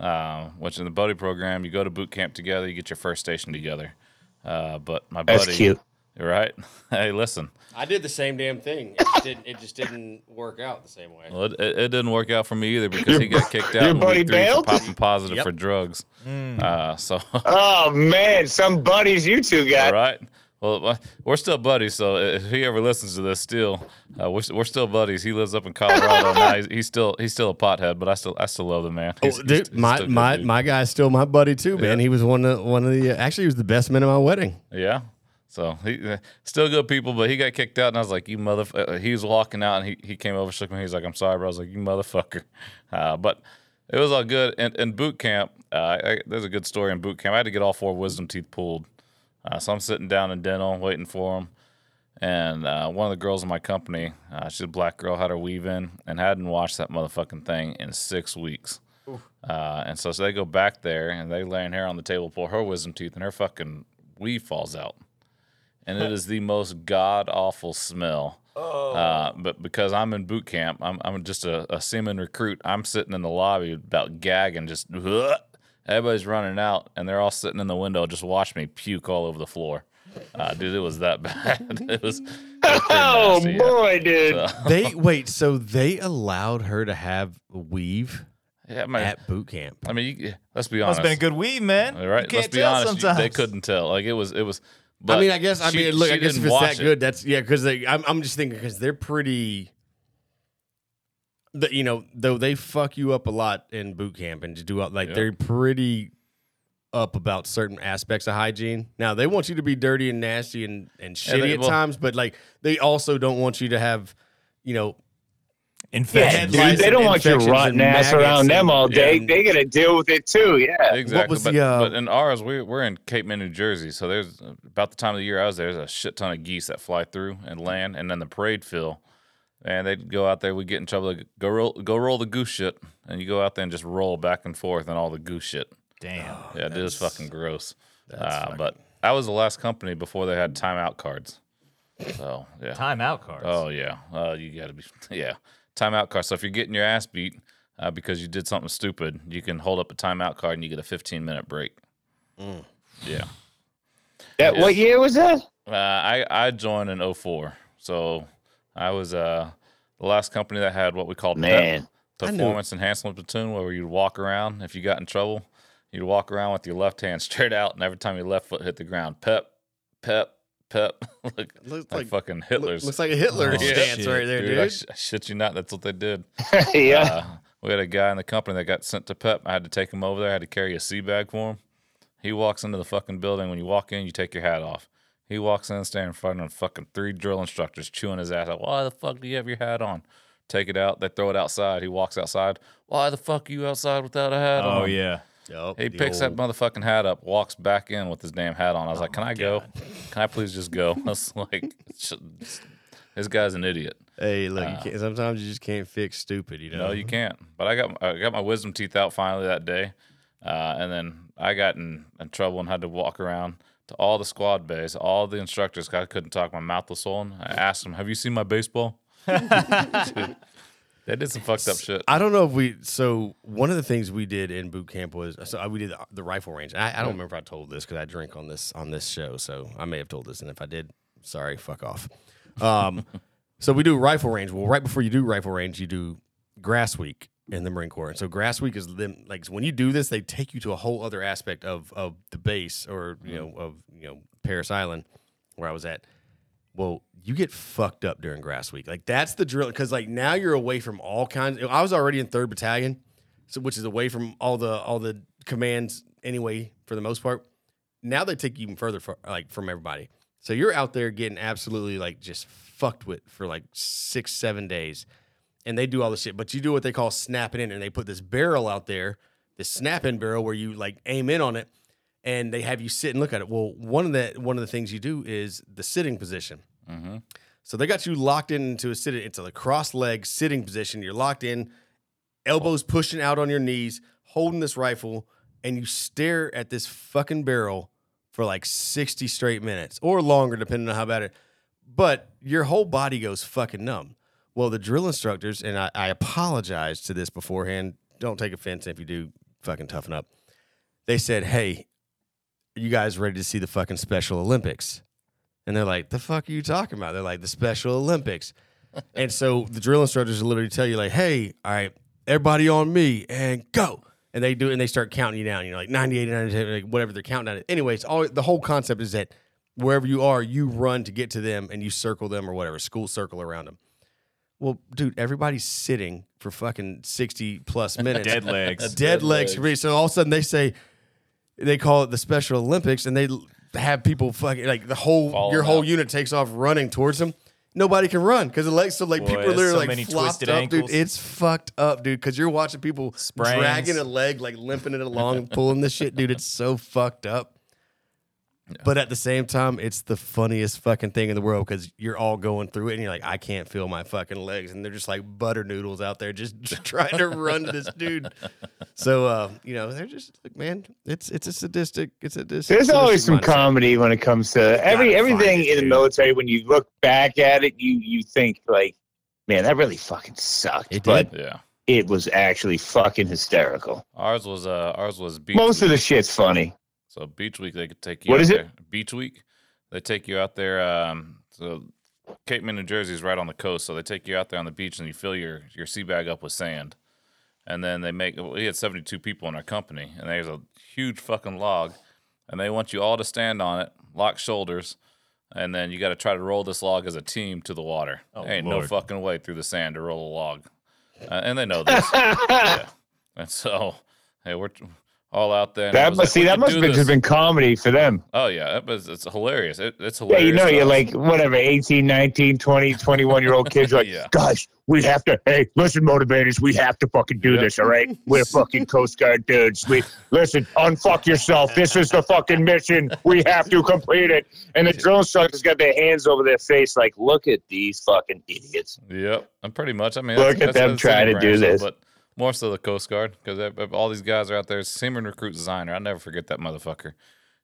[SPEAKER 4] uh, which in the buddy program, you go to boot camp together, you get your first station together. Uh, but my
[SPEAKER 3] That's
[SPEAKER 4] buddy,
[SPEAKER 3] cute.
[SPEAKER 4] right? (laughs) hey, listen,
[SPEAKER 1] I did the same damn thing. It just didn't, it just didn't work out the same way.
[SPEAKER 4] well, it, it, it didn't work out for me either because he got kicked out
[SPEAKER 3] your
[SPEAKER 4] in
[SPEAKER 3] buddy
[SPEAKER 4] week three for
[SPEAKER 3] bailed?
[SPEAKER 4] popping positive
[SPEAKER 1] Yep.
[SPEAKER 4] for drugs. Uh, so, (laughs)
[SPEAKER 3] Oh man, some buddies you two got.
[SPEAKER 4] right. Well, uh, we're still buddies, so if he ever listens to this, still, uh, we're, we're still buddies. He lives up in Colorado (laughs) now. He's, he's still he's still a pothead, but I still I still love the man.
[SPEAKER 1] Oh,
[SPEAKER 4] He's- he's-
[SPEAKER 1] dude,
[SPEAKER 4] he's
[SPEAKER 1] my
[SPEAKER 4] still a good
[SPEAKER 1] my
[SPEAKER 4] dude.
[SPEAKER 1] my guy's still my buddy too, man. He was one of one of the actually he was the best man at my wedding.
[SPEAKER 4] Yeah. So he uh, still good people, but he got kicked out, and I was like, "You mother!" Uh, he was walking out, and he, he came over, shook me. He's like, "I'm sorry, bro." I was like, "You motherfucker," (laughs) uh, but it was all good. And in boot camp, uh, I, there's a good story in boot camp. I had to get all four wisdom teeth pulled, uh, so I'm sitting down in dental waiting for them. And uh, one of the girls in my company, uh, she's a black girl, had her weave in and hadn't washed that motherfucking thing in six weeks. Uh, and so, so they go back there and they laying her on the table, pull her wisdom teeth, and her fucking weave falls out. And it is the most god awful smell. Uh, but because I'm in boot camp, I'm, I'm just a, a seaman recruit. I'm sitting in the lobby about gagging, just everybody's running out, and they're all sitting in the window, just watch me puke all over the floor. Uh, dude, it was that (laughs) bad. it was. it was
[SPEAKER 3] Oh
[SPEAKER 4] nasty, yeah.
[SPEAKER 3] boy, dude.
[SPEAKER 4] So- (laughs)
[SPEAKER 1] They wait, so they allowed her to have weave.
[SPEAKER 4] Yeah, man.
[SPEAKER 1] at boot camp.
[SPEAKER 4] I mean, you, let's be honest.
[SPEAKER 2] It's been a good weave, man.
[SPEAKER 4] All
[SPEAKER 2] You
[SPEAKER 4] right,
[SPEAKER 2] can't
[SPEAKER 4] let's be
[SPEAKER 2] tell
[SPEAKER 4] honest. you- They couldn't tell. Like it was, it was.
[SPEAKER 1] I mean, I guess. I
[SPEAKER 4] she-
[SPEAKER 1] mean, look. I guess if it's that
[SPEAKER 4] it.
[SPEAKER 1] good, that's yeah. Because I'm, I'm just thinking because they're pretty. The, you know, though they fuck you up a lot in boot camp and to do all- like
[SPEAKER 4] Yeah.
[SPEAKER 1] they're pretty up about certain aspects of hygiene. Now they want you to be dirty and nasty and and
[SPEAKER 4] Yeah,
[SPEAKER 1] shitty
[SPEAKER 4] they-
[SPEAKER 1] at
[SPEAKER 4] well-
[SPEAKER 1] times, but like they also don't want you to have, you know,
[SPEAKER 3] Yeah,
[SPEAKER 2] Infections.
[SPEAKER 1] Headlights
[SPEAKER 3] dude, they don't want your rotten ass
[SPEAKER 1] maggots
[SPEAKER 3] around them all day.
[SPEAKER 4] yeah.
[SPEAKER 3] They got to deal with it too. Yeah.
[SPEAKER 4] Exactly.
[SPEAKER 1] was
[SPEAKER 4] but,
[SPEAKER 1] the, uh,
[SPEAKER 4] but in ours, we're, we're in Cape May, New Jersey. So there's about the time of the year I was there, there's a shit ton of geese that fly through and land. And then the parade fill. And they'd go out there, we'd get in trouble. Like, go roll, go roll the goose shit. And you go out there and just roll back and forth and all the goose shit.
[SPEAKER 2] Damn.
[SPEAKER 4] Yeah, dude, it is fucking gross.
[SPEAKER 1] That's
[SPEAKER 4] Uh,
[SPEAKER 1] fucking-
[SPEAKER 4] but that was the last company before they had timeout cards. So, yeah.
[SPEAKER 2] Timeout cards.
[SPEAKER 4] Oh yeah, uh, you got to be (laughs) yeah timeout card. So if you're getting your ass beat uh, because you did something stupid, you can hold up a timeout card and you get a 15 minute break.
[SPEAKER 1] Mm.
[SPEAKER 4] Yeah,
[SPEAKER 3] That, What year was that?
[SPEAKER 4] uh, I I joined in 04. so I was uh the last company that had what we called
[SPEAKER 3] Man.
[SPEAKER 4] PEP, performance enhancement platoon, where you'd walk around if you got in trouble, you'd walk around with your left hand (laughs) straight out, and every time your left foot hit the ground, pep, pep, pep, (laughs) Look,
[SPEAKER 1] looks
[SPEAKER 4] like,
[SPEAKER 1] like
[SPEAKER 4] fucking Hitler's.
[SPEAKER 1] looks like a Hitler
[SPEAKER 2] Oh,
[SPEAKER 1] stance
[SPEAKER 2] shit,
[SPEAKER 1] right there, dude.
[SPEAKER 4] I, sh- I shit you not, that's what they did. (laughs)
[SPEAKER 3] yeah.
[SPEAKER 4] Uh, we had a guy in the company that got sent to PEP. I had to take him over there. I had to carry a sea bag for him. He walks into the fucking building. When you walk in, you take your hat off. He walks in, standing in front of fucking three drill instructors, chewing his ass out. Why the fuck do you have your hat on? Take it out. They throw it outside. He walks outside. Why the fuck are you outside without a hat on?
[SPEAKER 2] Oh yeah.
[SPEAKER 1] Yup,
[SPEAKER 4] He picks
[SPEAKER 1] old-
[SPEAKER 4] that motherfucking hat up, walks back in with his damn hat on. I was like, "Can I go? Can I please just go?" (laughs) I was like, "This guy's an idiot."
[SPEAKER 1] Hey, look, you can't, sometimes you just can't fix stupid, you know.
[SPEAKER 4] No, you can't. But I got I got my wisdom teeth out finally that day, uh, and then I got in, in trouble and had to walk around to all the squad bays, all the instructors. I couldn't talk. My mouth was swollen. I asked them, "Have you seen my baseball?" (laughs) Dude, they did some fucked up shit.
[SPEAKER 1] I don't know if we. So one of the things we did in boot camp was so we did the, the rifle range. I, I don't remember if I told this because I drink on this on this show, so I may have told this, and if I did, sorry, fuck off. Um, (laughs) so we do rifle range. Well, right before you do rifle range, you do grass week in the Marine Corps. And so grass week is them like when you do this, they take you to a whole other aspect of of the base or you know of you know Parris Island where I was at. Well, you get fucked up during grass week. Like that's the drill because like now you're away from all kinds. I was already in third battalion, so which is away from all the all the commands anyway for the most part. Now they take you even further for, like from everybody. So you're out there getting absolutely like just fucked with for like six seven days, and they do all this shit. But you do what they call snapping in, and they put this barrel out there, this snapping barrel where you like aim in on it, and they have you sit and look at it. Well, one of the one of the things you do is the sitting position.
[SPEAKER 4] hmm
[SPEAKER 1] So they got you locked into a sitting, into the cross leg sitting position. You're locked in, elbows pushing out on your knees, holding this rifle, and you stare at this fucking barrel for like 60 straight minutes or longer, depending on how bad it. But your whole body goes fucking numb. Well, the drill instructors, and I, I apologize to this beforehand. Don't take offense if you do fucking toughen up. They said, Hey, you guys ready to see the fucking Special Olympics? And they're like, the fuck are you talking about? They're like, the Special Olympics. (laughs) and so the drill instructors will literally tell you, like, hey, all right, everybody on me and go. And they do it and they start counting you down, you know, like 98, 99, like whatever they're counting down. Anyways, all the whole concept is that wherever you are, you run to get to them and you circle them or whatever, school circle around them. Well, dude, everybody's sitting for fucking 60 plus (laughs) minutes
[SPEAKER 2] Dead legs.
[SPEAKER 1] dead,
[SPEAKER 4] Dead
[SPEAKER 1] legs. for me. So all of a sudden they say they call it the Special Olympics, and they have people fucking like the whole
[SPEAKER 4] Falling
[SPEAKER 1] your whole
[SPEAKER 4] out.
[SPEAKER 1] unit takes off running towards them. Nobody can run because the legs. So like
[SPEAKER 2] Boy,
[SPEAKER 1] people are
[SPEAKER 2] there's
[SPEAKER 1] literally
[SPEAKER 2] so
[SPEAKER 1] like
[SPEAKER 2] many
[SPEAKER 1] flopped
[SPEAKER 2] twisted
[SPEAKER 1] up,
[SPEAKER 2] ankles.
[SPEAKER 1] dude. It's fucked up, dude. Because you're watching people
[SPEAKER 2] Sprains.
[SPEAKER 1] dragging a leg, like limping it along, (laughs) pulling this shit, dude. It's so fucked up. But at the same time, it's the funniest fucking thing in the world because you're all going through it and you're like, I can't feel my fucking legs. And they're just like butter noodles out there just, just (laughs) trying to run to this dude. So, uh, you know, they're just like, man, it's it's a sadistic, it's a sadistic.
[SPEAKER 3] There's always some
[SPEAKER 1] mindset.
[SPEAKER 3] comedy when it comes to every everything
[SPEAKER 1] it,
[SPEAKER 3] in the military. When you look back at it, you you think like, man, that really fucking sucked.
[SPEAKER 1] It
[SPEAKER 3] but
[SPEAKER 4] Yeah.
[SPEAKER 3] it was actually fucking hysterical.
[SPEAKER 4] Ours was uh ours was beach
[SPEAKER 3] Most of the shit's funny.
[SPEAKER 4] So beach week they could take you.
[SPEAKER 3] What
[SPEAKER 4] out
[SPEAKER 3] is it?
[SPEAKER 4] there. Beach week, they take you out there. Um, so Cape May, New Jersey is right on the coast, so they take you out there on the beach and you fill your your sea bag up with sand, and then they make. We had seventy two people in our company, and there's a huge fucking log, and they want you all to stand on it, lock shoulders, and then you got to try to roll this log as a team to the water.
[SPEAKER 2] Oh,
[SPEAKER 4] Ain't no fucking way through the sand to roll a log, uh, and they know this. (laughs) yeah. And so, hey, we're all out there.
[SPEAKER 3] That must
[SPEAKER 4] like,
[SPEAKER 3] see. That must have been, just been comedy for them.
[SPEAKER 4] Oh yeah, it was, it's hilarious. It, it's
[SPEAKER 3] Yeah, you know, you're like whatever, 18, 19, 20, 21 year old kids. Like, (laughs)
[SPEAKER 4] Yeah.
[SPEAKER 3] guys, we have to. Hey, listen, motivators, we have to fucking do
[SPEAKER 4] Yep.
[SPEAKER 3] this. All right, we're (laughs) fucking Coast Guard dudes. We listen, unfuck yourself. This is the fucking mission. We have to complete it. And the drill instructors got their hands over their face, like, look at these fucking idiots.
[SPEAKER 4] Yep, and pretty much. I mean,
[SPEAKER 3] Look
[SPEAKER 4] that's,
[SPEAKER 3] at them
[SPEAKER 4] trying
[SPEAKER 3] to do this.
[SPEAKER 4] but more so the Coast Guard because all these guys are out there. Seaman recruit designer. I never forget that motherfucker.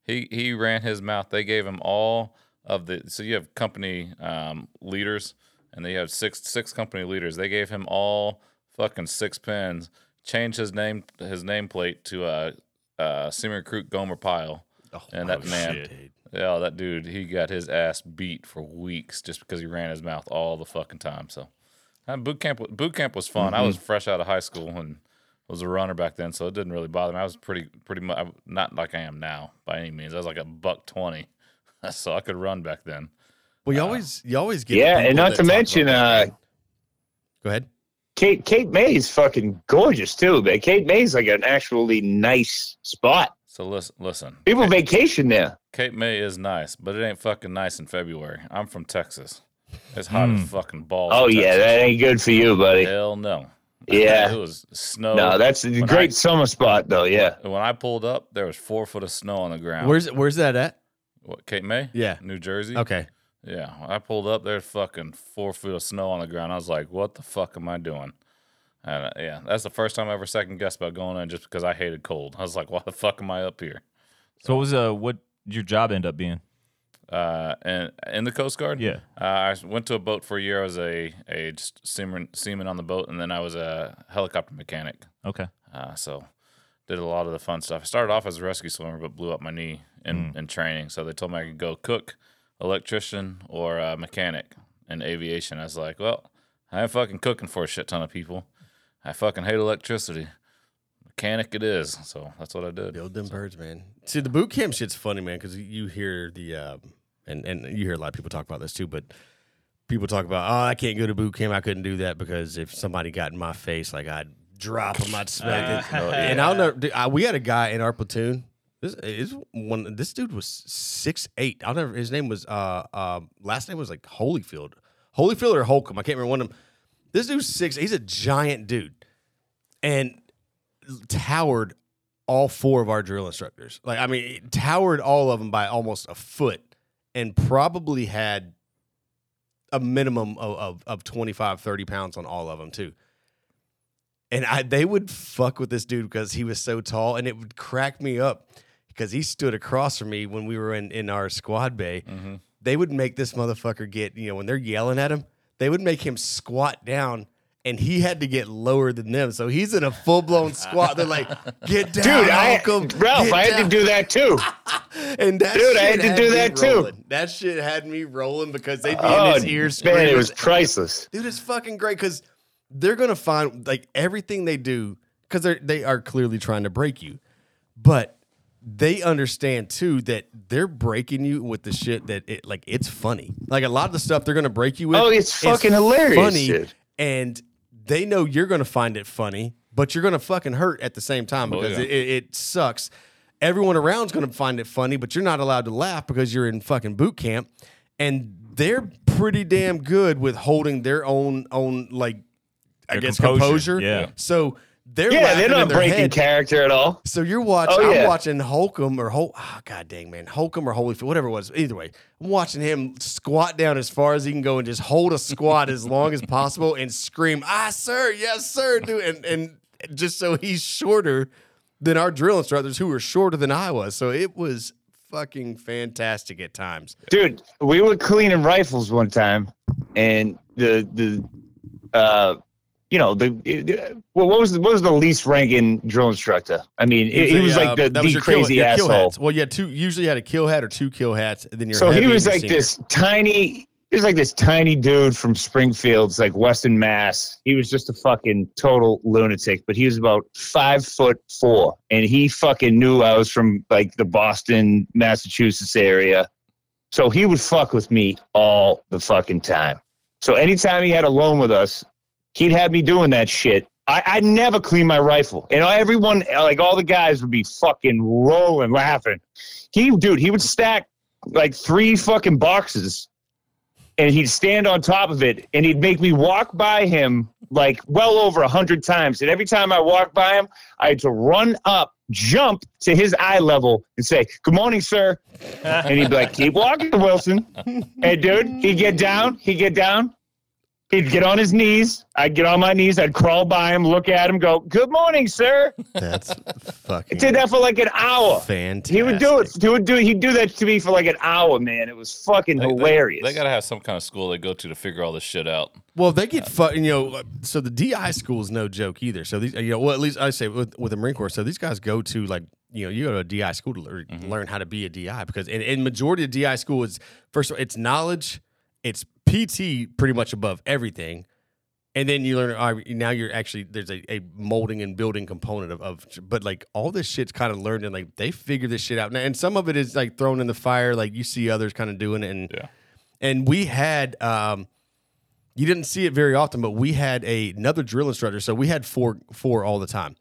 [SPEAKER 4] He he ran his mouth. They gave him all of the. So you have company um, leaders, and they have six six company leaders. They gave him all fucking six pins. Changed his name his nameplate to uh, uh, Seaman recruit Gomer Pyle. Pile. and that man, yeah, that dude, he got his ass beat for weeks just because he ran his mouth all the fucking time. So, uh, boot camp, boot camp was fun. I was fresh out of high school and was a runner back then, so it didn't really bother me. I was pretty, pretty much not like I am now by any means. I was like a buck twenty, (laughs) so I could run back then.
[SPEAKER 1] Well, you always you always get
[SPEAKER 3] Yeah, and not to mention, uh,
[SPEAKER 1] go ahead.
[SPEAKER 3] Kate Cape May's fucking gorgeous too, man. Cape May's like an actually nice spot.
[SPEAKER 4] So listen, listen.
[SPEAKER 3] People vacation there.
[SPEAKER 4] Cape May is nice, but it ain't fucking nice in February. I'm from Texas. It's hot
[SPEAKER 2] Hmm.
[SPEAKER 4] as fucking balls.
[SPEAKER 3] Oh yeah,
[SPEAKER 4] Texas.
[SPEAKER 3] that ain't good for you, buddy.
[SPEAKER 4] hell no.
[SPEAKER 3] Yeah.
[SPEAKER 4] it was snow.
[SPEAKER 3] No, that's a great
[SPEAKER 4] I-
[SPEAKER 3] summer spot though. Yeah.
[SPEAKER 4] When I pulled up, there was four foot of snow on the ground.
[SPEAKER 1] Where's where's that at?
[SPEAKER 4] what, Cape May?
[SPEAKER 1] Yeah.
[SPEAKER 4] New Jersey.
[SPEAKER 1] Okay.
[SPEAKER 4] Yeah, I pulled up. There's fucking four foot of snow on the ground. I was like, "What the fuck am I doing?" And uh, yeah, that's the first time I ever second guessed about going in, just because I hated cold. I was like, "Why the fuck am I up here?"
[SPEAKER 2] So what was uh what your job end up being?
[SPEAKER 4] Uh, and in the Coast Guard,
[SPEAKER 2] Yeah.
[SPEAKER 4] uh, I went to a boat for a year. I was a a just seaman seaman on the boat, and then I was a helicopter mechanic.
[SPEAKER 2] Okay.
[SPEAKER 4] Uh, so did a lot of the fun stuff. I started off as a rescue swimmer, but blew up my knee in, in training. So they told me I could go cook, electrician, or uh, mechanic in aviation. I was like, well, I ain't fucking cooking for a shit ton of people. I fucking hate electricity. Mechanic it is. So that's what I did.
[SPEAKER 1] Build them birds, man. See, the boot camp shit's funny, man, because you hear the um, and and you hear a lot of people talk about this too, but people talk about, oh, I can't go to boot camp. I couldn't do that because if somebody got in my face, like I'd drop them, I'd smack it. (laughs) And I'll never. dude, I, we had a guy in our platoon. This is one. This dude was six eight. I'll never. His name was uh uh last name was like Holyfield, Holyfield or Holcomb. I can't remember one of them. This dude's six. He's a giant dude, and towered all four of our drill instructors. Like, I mean, towered all of them by almost a foot and probably had a minimum of, of, of 25, 30 pounds on all of them, too. And I, they would fuck with this dude because he was so tall, and it would crack me up because he stood across from me when we were in, in our squad bay.
[SPEAKER 4] Mm-hmm.
[SPEAKER 1] They would make this motherfucker get, you know, when they're yelling at him, they would make him squat down and he had to get lower than them. So he's in a full blown squat. They're like, get (laughs) down,
[SPEAKER 3] Dude, I
[SPEAKER 1] Malcolm.
[SPEAKER 3] Ralph, I had
[SPEAKER 1] down."
[SPEAKER 3] to do that too. (laughs)
[SPEAKER 1] And that
[SPEAKER 3] Dude, I had to do
[SPEAKER 1] me
[SPEAKER 3] that too.
[SPEAKER 1] That shit had me rolling because they'd be
[SPEAKER 3] Oh,
[SPEAKER 1] in his ears.
[SPEAKER 3] man, it was priceless.
[SPEAKER 1] dude, it's fucking great because they're gonna find like everything they do because they're they are clearly trying to break you, but they understand too that they're breaking you with the shit that it like it's funny. Like a lot of the stuff they're gonna break you with.
[SPEAKER 3] Oh, it's fucking hilarious,
[SPEAKER 1] funny,
[SPEAKER 3] dude.
[SPEAKER 1] and they know you're gonna find it funny, but you're gonna fucking hurt at the same time
[SPEAKER 4] Oh,
[SPEAKER 1] because
[SPEAKER 4] yeah.
[SPEAKER 1] it, it, sucks. Everyone around's gonna find it funny, but you're not allowed to laugh because you're in fucking boot camp, and they're pretty damn good with holding their own own like I
[SPEAKER 2] Their
[SPEAKER 1] guess
[SPEAKER 2] composure,
[SPEAKER 1] composure.
[SPEAKER 2] yeah.
[SPEAKER 1] So they're
[SPEAKER 3] Yeah, they're not breaking
[SPEAKER 1] head.
[SPEAKER 3] character at all.
[SPEAKER 1] So you're watching.
[SPEAKER 3] Oh, yeah.
[SPEAKER 1] I'm watching Holcomb or Hol. Oh, God dang man, Holcomb or Holyfield, whatever it was. Either way, I'm watching him squat down as far as he can go and just hold a squat as long as possible and scream, "Ah, sir, yes, sir," do and and just so he's shorter than our drill instructors who were shorter than I was. So it was fucking fantastic at times.
[SPEAKER 3] Dude, we were cleaning rifles one time, and the the uh, you know the, the well, what was the, what was the least ranking drill instructor? I mean, he, he
[SPEAKER 1] a,
[SPEAKER 3] was
[SPEAKER 1] uh,
[SPEAKER 3] like the,
[SPEAKER 1] was
[SPEAKER 3] the
[SPEAKER 1] kill-
[SPEAKER 3] crazy
[SPEAKER 1] kill
[SPEAKER 3] asshole.
[SPEAKER 1] hats. Well, yeah, two usually had a kill hat or two kill hats, and then your
[SPEAKER 3] So he was like
[SPEAKER 1] senior.
[SPEAKER 3] this tiny He was like this tiny dude from Springfield, it's like Western Mass. He was just a fucking total lunatic, but he was about five foot four, and he fucking knew I was from like the Boston, Massachusetts area. So he would fuck with me all the fucking time. So anytime he had a loan with us, he'd have me doing that shit. I, I never clean my rifle. And everyone, like all the guys would be fucking rolling, laughing. He, dude, he would stack like three fucking boxes and he'd stand on top of it and he'd make me walk by him like well over a hundred times. And every time I walked by him, I had to run up, jump to his eye level and say, Good morning, sir. And he'd be like, Keep walking, Wilson. And dude, he'd get down, he'd get down, he'd get on his knees. I'd get on my knees, I'd crawl by him, look at him, go, Good morning, sir.
[SPEAKER 1] That's fucking
[SPEAKER 3] Did that for like an hour.
[SPEAKER 1] fantastic.
[SPEAKER 3] He would do it. He would do. He'd do that to me for like an hour, man. It was fucking
[SPEAKER 4] They- they-
[SPEAKER 3] hilarious.
[SPEAKER 4] They, gotta have some kind of school they go to to figure all this shit out.
[SPEAKER 1] Well, they get fucking. you know. So the DI school is no joke either. So these, you know, well, at least I say with, with the Marine Corps. So these guys go to like, you know, you go to a DI school to learn, mm-hmm. learn how to be a DI because, and, and majority of DI school is first of all, it's knowledge, it's PT pretty much above everything, and then you learn. all right, now you're actually there's a, a molding and building component of, of, but like all this shit's kind of learned and like they figure this shit out, and, and some of it is like thrown in the fire. Like you see others kind of doing it, and
[SPEAKER 4] Yeah.
[SPEAKER 1] and we had um you didn't see it very often but we had a, another drill instructor so we had four four all the time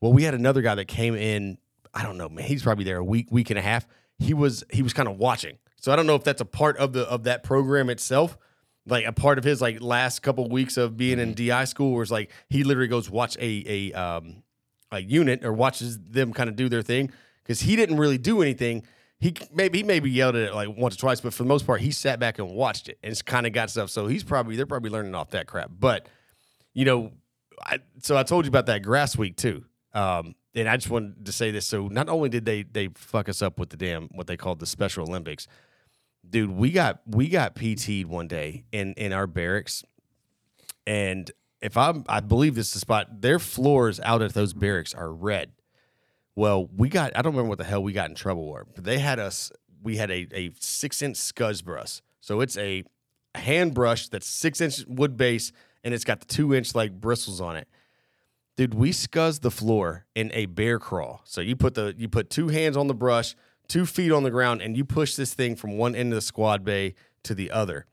[SPEAKER 1] well we had another guy that came in i don't know man he's probably there a week week and a half he was he was kind of watching so i don't know if that's a part of the of that program itself like a part of his like last couple weeks of being in di school it's like he literally goes watch a a um a unit or watches them kind of do their thing because he didn't really do anything. He maybe he maybe yelled at it like once or twice, but for the most part, he sat back and watched it and it's kind of got stuff. So he's probably they're probably learning off that crap. But you know, I, so I told you about that grass week too. Um, and I just wanted to say this. So not only did they they fuck us up with the damn what they called the Special Olympics, dude, we got we got PT'd one day in in our barracks, and if I'm I believe this is the spot, their floors out at those barracks are red. Well, we got I don't remember what the hell we got in trouble for, but they had us we had a, a six inch scuzz brush. So it's a hand brush that's six inch wood base and it's got the two inch like bristles on it. Dude, we scuzzed the floor in a bear crawl. So you put the you put two hands on the brush, two feet on the ground, and you push this thing from one end of the squad bay to the other.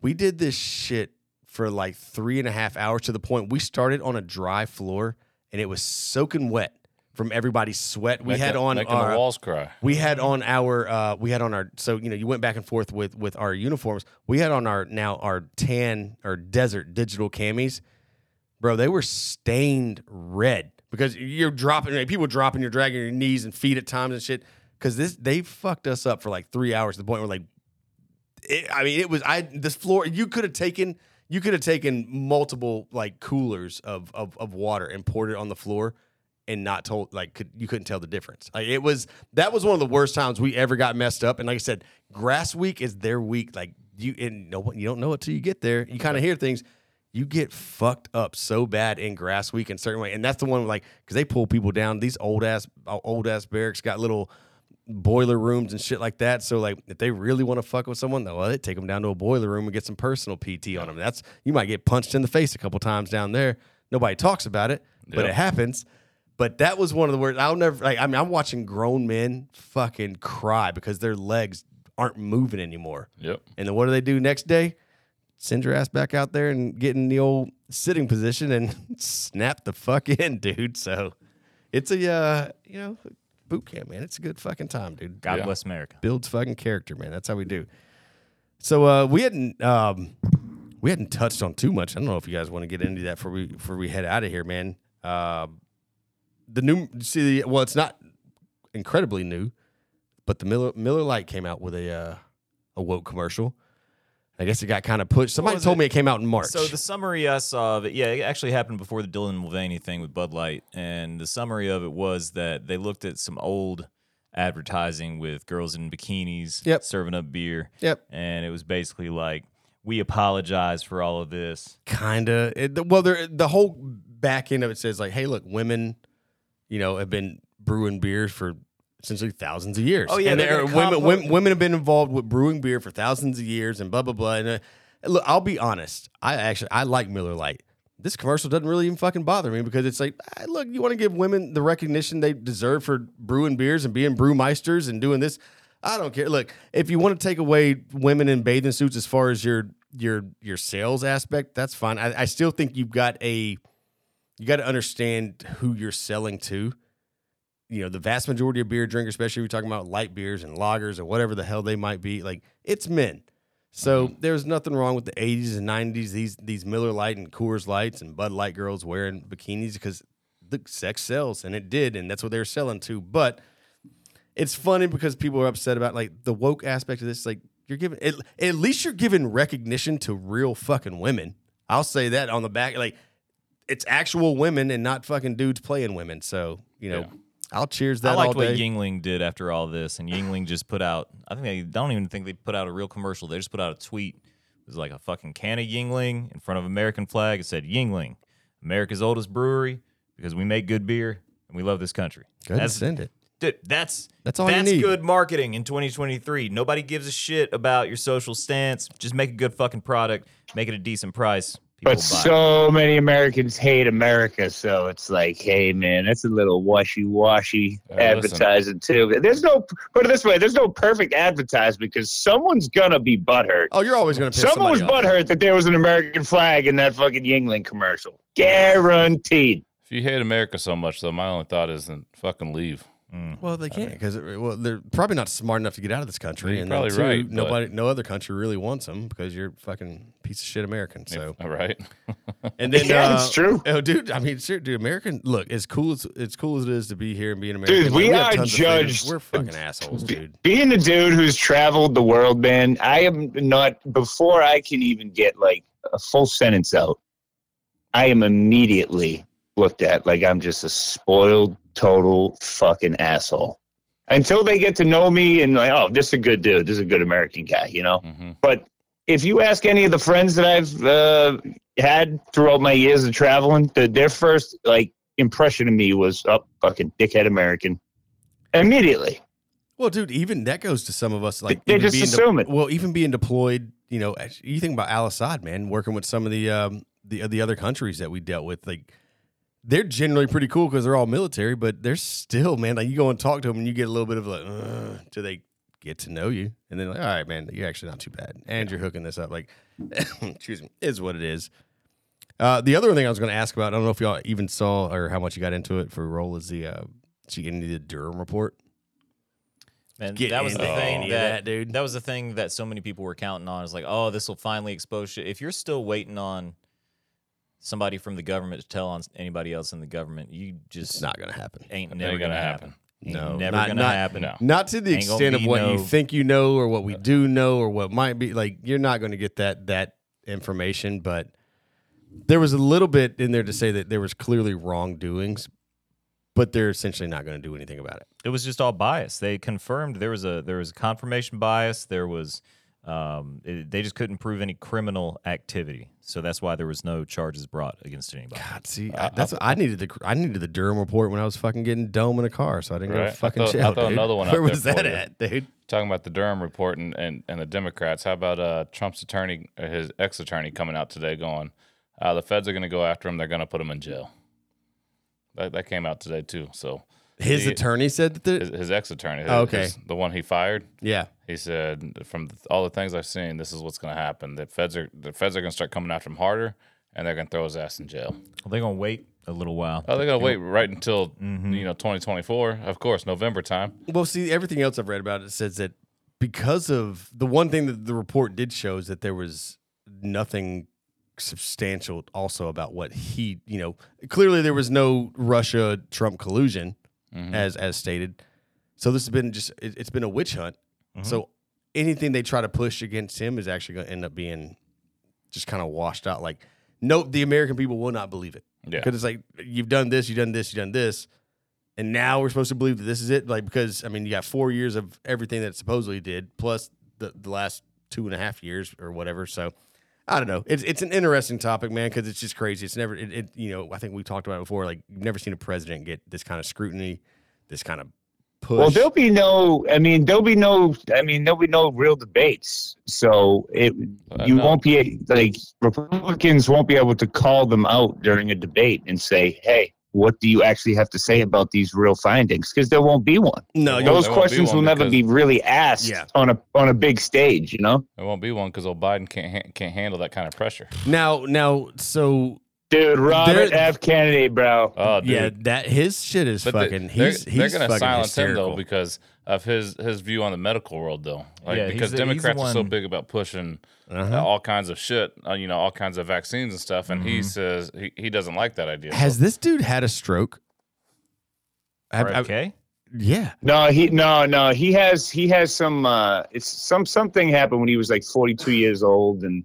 [SPEAKER 1] We did this shit for like three and a half hours to the point we started on a dry floor and it was soaking wet from everybody's sweat. We
[SPEAKER 4] Making-
[SPEAKER 1] had on our,
[SPEAKER 4] the walls cry.
[SPEAKER 1] we had on our uh, we had on our so you know you went back and forth with with our uniforms. We had on our now our tan or desert digital camis, bro. They were stained red because you're dropping people dropping, you're dragging your knees and feet at times and shit. Because this they fucked us up for like three hours to the point where like, it, I mean it was I this floor you could have taken you could have taken multiple like coolers of, of of water and poured it on the floor and not told like could you couldn't tell the difference. Like it was that was one of the worst times we ever got messed up. And like I said, grass week is their week. Like you and no one you don't know it till you get there. You kind of hear things. You get fucked up so bad in grass week in certain way, and that's the one like because they pull people down. These old ass old ass barracks got little boiler rooms and shit like that. So like if they really want to fuck with someone, well, they take them down to a boiler room and get some personal PT on them. That's you might get punched in the face a couple times down there. Nobody talks about it, but it happens. But that was one of the worst. I'll never like. I mean, I'm watching grown men fucking cry because their legs aren't moving anymore.
[SPEAKER 4] Yep.
[SPEAKER 1] And then what do they do next day? Send your ass back out there and get in the old sitting position and (laughs) snap the fuck in, dude. So it's a uh, you know boot camp, man. It's a good fucking time, dude.
[SPEAKER 2] God
[SPEAKER 4] Yeah.
[SPEAKER 2] bless America.
[SPEAKER 1] Builds fucking character, man. That's how we do. So uh, we hadn't um, we hadn't touched on too much. I don't know if you guys want to get into that before we before we head out of here, man. Uh, the new see, well, it's not incredibly new, but the Miller Miller Lite came out with a uh, a woke commercial. I guess it got kind of pushed. Somebody told
[SPEAKER 2] it?
[SPEAKER 1] me it came out in March.
[SPEAKER 2] So the summary I saw of it, yeah, it actually happened before the Dylan Mulvaney thing with Bud Light, and the summary of it was that they looked at some old advertising with girls in bikinis
[SPEAKER 1] Yep.
[SPEAKER 2] serving up beer,
[SPEAKER 1] yep,
[SPEAKER 2] and it was basically like, "We apologize for all of this."
[SPEAKER 1] kind of. Well, the whole back end of it says like, hey, look, women, you know, have been brewing beers for essentially thousands of years.
[SPEAKER 2] Oh, yeah,
[SPEAKER 1] and there- women, women women have been involved with brewing beer for thousands of years and blah blah blah. And uh, look, I'll be honest, I actually I like Miller Lite. This commercial doesn't really even fucking bother me because it's like, ah, look, you want to give women the recognition they deserve for brewing beers and being brewmeisters and doing this. I don't care. Look, if you want to take away women in bathing suits as far as your your your sales aspect, that's fine. I, I still think you've got a you got to understand who you're selling to. You know, the vast majority of beer drinkers, especially if you're talking about light beers and lagers or whatever the hell they might be, like it's men. So mm-hmm. there's nothing wrong with the 80s and 90s. These these Miller Lite and Coors Lights and Bud Light girls wearing bikinis because the sex sells, and it did, and that's what they were selling to. But it's funny because people are upset about like the woke aspect of this. Like you're giving at, at least you're giving recognition to real fucking women. I'll say that on the back, like it's actual women and not fucking dudes playing women. So you know,
[SPEAKER 4] Yeah.
[SPEAKER 1] I'll cheers that
[SPEAKER 2] I liked
[SPEAKER 1] all day.
[SPEAKER 2] what Yuengling did after all this, and Yuengling just put out. I think they don't even think they put out a real commercial. They just put out a tweet. It was like a fucking can of Yuengling in front of American flag. It said Yuengling, America's oldest brewery, because we make good beer and we love this country.
[SPEAKER 1] Go ahead
[SPEAKER 2] That's
[SPEAKER 1] send it.
[SPEAKER 2] Dude, that's
[SPEAKER 1] That's all
[SPEAKER 2] That's good marketing in 2023. Nobody gives a shit about your social stance. Just make a good fucking product. Make it a decent price.
[SPEAKER 3] But
[SPEAKER 2] buy.
[SPEAKER 3] so many Americans hate America, so it's like, hey man, that's a little washy-washy
[SPEAKER 4] Uh, listen.
[SPEAKER 3] advertising too. There's no put it this way, there's no perfect advertisement because someone's gonna be butthurt.
[SPEAKER 1] Oh, you're always to piss
[SPEAKER 3] Someone was
[SPEAKER 1] off.
[SPEAKER 3] butthurt that there was an American flag in that fucking Yuengling commercial. Guaranteed.
[SPEAKER 4] If you hate America so much, though, my only thought is then fucking leave.
[SPEAKER 1] Well, they can't because well, they're probably not smart enough to get out of this country.
[SPEAKER 4] You're
[SPEAKER 1] and then,
[SPEAKER 4] probably
[SPEAKER 1] two,
[SPEAKER 4] right, but-
[SPEAKER 1] Nobody, no other country really wants them because you're fucking piece of shit American. So,
[SPEAKER 4] All right.
[SPEAKER 1] and then (laughs)
[SPEAKER 3] Yeah,
[SPEAKER 1] uh,
[SPEAKER 3] it's true.
[SPEAKER 1] Oh, dude, I mean, sure, dude, American. Look, as cool as as cool as it is to be here and be an American,
[SPEAKER 3] Dude,
[SPEAKER 1] like,
[SPEAKER 3] we
[SPEAKER 1] have
[SPEAKER 3] are
[SPEAKER 1] tons of freedoms.
[SPEAKER 3] judged-
[SPEAKER 1] We're fucking assholes, dude.
[SPEAKER 3] Being a dude who's traveled the world, man, I am not before I can even get like a full sentence out, I am immediately looked at like I'm just a spoiled total fucking asshole. Until they get to know me and like, oh, this is a good dude, this is a good American guy, you know?
[SPEAKER 4] hmm
[SPEAKER 3] But if you ask any of the friends that I've uh, had throughout my years of traveling, the, their first like impression of me was, oh, fucking dickhead American. Immediately.
[SPEAKER 1] Well, dude, even that goes to some of us. Like
[SPEAKER 3] They just
[SPEAKER 1] being
[SPEAKER 3] assume it.
[SPEAKER 1] Well, even being deployed, you know, you think about Al Asad, man, working with some of the um, the the other countries that we dealt with, like they're generally pretty cool because they're all military, but they're still, man. Like you go and talk to them, and you get a little bit of like, uh, do they get to know you, and then like, all right, man, you're actually not too bad, and you're hooking this up. Like, (coughs) excuse me, is what it is. Uh, the other thing I was going to ask about, I don't know if y'all even saw or how much you got into it for roll is the uh, did you get into the Durham report?
[SPEAKER 2] And
[SPEAKER 1] Get
[SPEAKER 2] that was the thing that,
[SPEAKER 1] that, dude.
[SPEAKER 2] That was the thing that so many people were counting on. Is like, oh, this will finally expose shit. If you're still waiting on somebody from the government to tell on anybody else in the government, you just
[SPEAKER 1] It's not going to happen.
[SPEAKER 2] ain't never gonna
[SPEAKER 4] gonna
[SPEAKER 2] happen.
[SPEAKER 4] happen.
[SPEAKER 2] Ain't
[SPEAKER 1] No,
[SPEAKER 2] never
[SPEAKER 1] not-
[SPEAKER 2] gonna
[SPEAKER 1] not-
[SPEAKER 2] happen.
[SPEAKER 4] No.
[SPEAKER 1] Not to the
[SPEAKER 2] Ain't
[SPEAKER 1] extent of
[SPEAKER 2] be
[SPEAKER 1] what you think you know or what we do know or what might be like you're not going to get that that information but there was a little bit in there to say that there was clearly wrongdoings but they're essentially not going to do anything about it.
[SPEAKER 2] It was just all bias. They confirmed there was a there was confirmation bias. There was um, it- they just couldn't prove any criminal activity, so that's why there was no charges brought against anybody.
[SPEAKER 1] God, see, I, that's I needed the I needed the Durham report when I was fucking getting dome in a car, so I didn't go
[SPEAKER 4] Right.
[SPEAKER 1] to
[SPEAKER 4] I
[SPEAKER 1] fucking
[SPEAKER 4] thought- I thought
[SPEAKER 1] dude.
[SPEAKER 4] another one (laughs) out
[SPEAKER 1] Where
[SPEAKER 4] there
[SPEAKER 1] was that
[SPEAKER 4] you.
[SPEAKER 1] at, dude?
[SPEAKER 4] Talking about the Durham report and, and, and the Democrats, how about uh, Trump's attorney, uh, his ex attorney, coming out today going, uh, the feds are going to go after him. They're going to put him in jail. That, that came out today, too. So
[SPEAKER 1] His
[SPEAKER 4] The-
[SPEAKER 1] attorney said that.
[SPEAKER 4] His, his ex attorney,
[SPEAKER 1] Oh, okay.
[SPEAKER 4] the one he fired,
[SPEAKER 1] yeah,
[SPEAKER 4] he said, from all the things I've seen, this is what's going to happen. The feds are the feds are going to start coming after him harder, and they're going to throw his ass in jail.
[SPEAKER 2] Well, they're gonna wait a little while.
[SPEAKER 4] Oh, they're going to wait right until
[SPEAKER 1] Mm-hmm.
[SPEAKER 4] you know 2024, of course, November time.
[SPEAKER 1] Well, see, everything else I've read about it says that because of the one thing that the report did show is that there was nothing substantial also about what he, you know, clearly there was no Russia Trump collusion Mm-hmm. as as stated. So this has been just it, it's been a witch hunt. Mm-hmm. So anything they try to push against him is actually going to end up being just kind of washed out. Like, nope, the American people will not believe it
[SPEAKER 4] Yeah.
[SPEAKER 1] because it's like you've done this, you've done this, you've done this, and now we're supposed to believe that this is it. Like because I mean, you got four years of everything that it supposedly did, plus the the last two and a half years or whatever. So I don't know. It's it's an interesting topic, man, because it's just crazy. It's never it, it. You know, I think we talked about it before. Like you've never seen a president get this kind of scrutiny, this kind of push.
[SPEAKER 3] Well, there'll be no. I mean, there'll be no. I mean, there'll be no real debates. So it
[SPEAKER 4] Uh,
[SPEAKER 3] you
[SPEAKER 4] no.
[SPEAKER 3] won't be like Republicans won't be able to call them out during a debate and say, "Hey, what do you actually have to say about these real findings?" Because there won't be one.
[SPEAKER 1] no,
[SPEAKER 3] Those questions will never
[SPEAKER 4] because-
[SPEAKER 3] be really asked
[SPEAKER 1] Yeah.
[SPEAKER 3] on a on a big stage. You know,
[SPEAKER 4] There won't be one because old Biden can't ha- can't handle that kind of pressure.
[SPEAKER 1] now, now, so
[SPEAKER 3] dude, Robert
[SPEAKER 1] There-
[SPEAKER 3] F. Kennedy, bro.
[SPEAKER 4] Oh, dude.
[SPEAKER 1] yeah, that his shit is
[SPEAKER 4] But they-
[SPEAKER 1] fucking.
[SPEAKER 4] they're,
[SPEAKER 1] he's
[SPEAKER 4] they're
[SPEAKER 1] he's
[SPEAKER 4] gonna silence
[SPEAKER 1] hysterical.
[SPEAKER 4] him though because of his his view on the medical world though. Like
[SPEAKER 2] Yeah,
[SPEAKER 4] because
[SPEAKER 2] the- he's the
[SPEAKER 4] Democrats are so big about pushing uh,
[SPEAKER 1] Uh-huh.
[SPEAKER 4] all kinds of shit, uh, you know, all kinds of vaccines and stuff, and
[SPEAKER 2] Mm-hmm.
[SPEAKER 4] he says he, he doesn't like that idea.
[SPEAKER 1] Has
[SPEAKER 4] So-
[SPEAKER 1] this dude had a stroke? I've- I've-
[SPEAKER 2] RFK?
[SPEAKER 1] yeah.
[SPEAKER 3] No, he no no he has he has some uh it's some something happened when he was like 42 years old and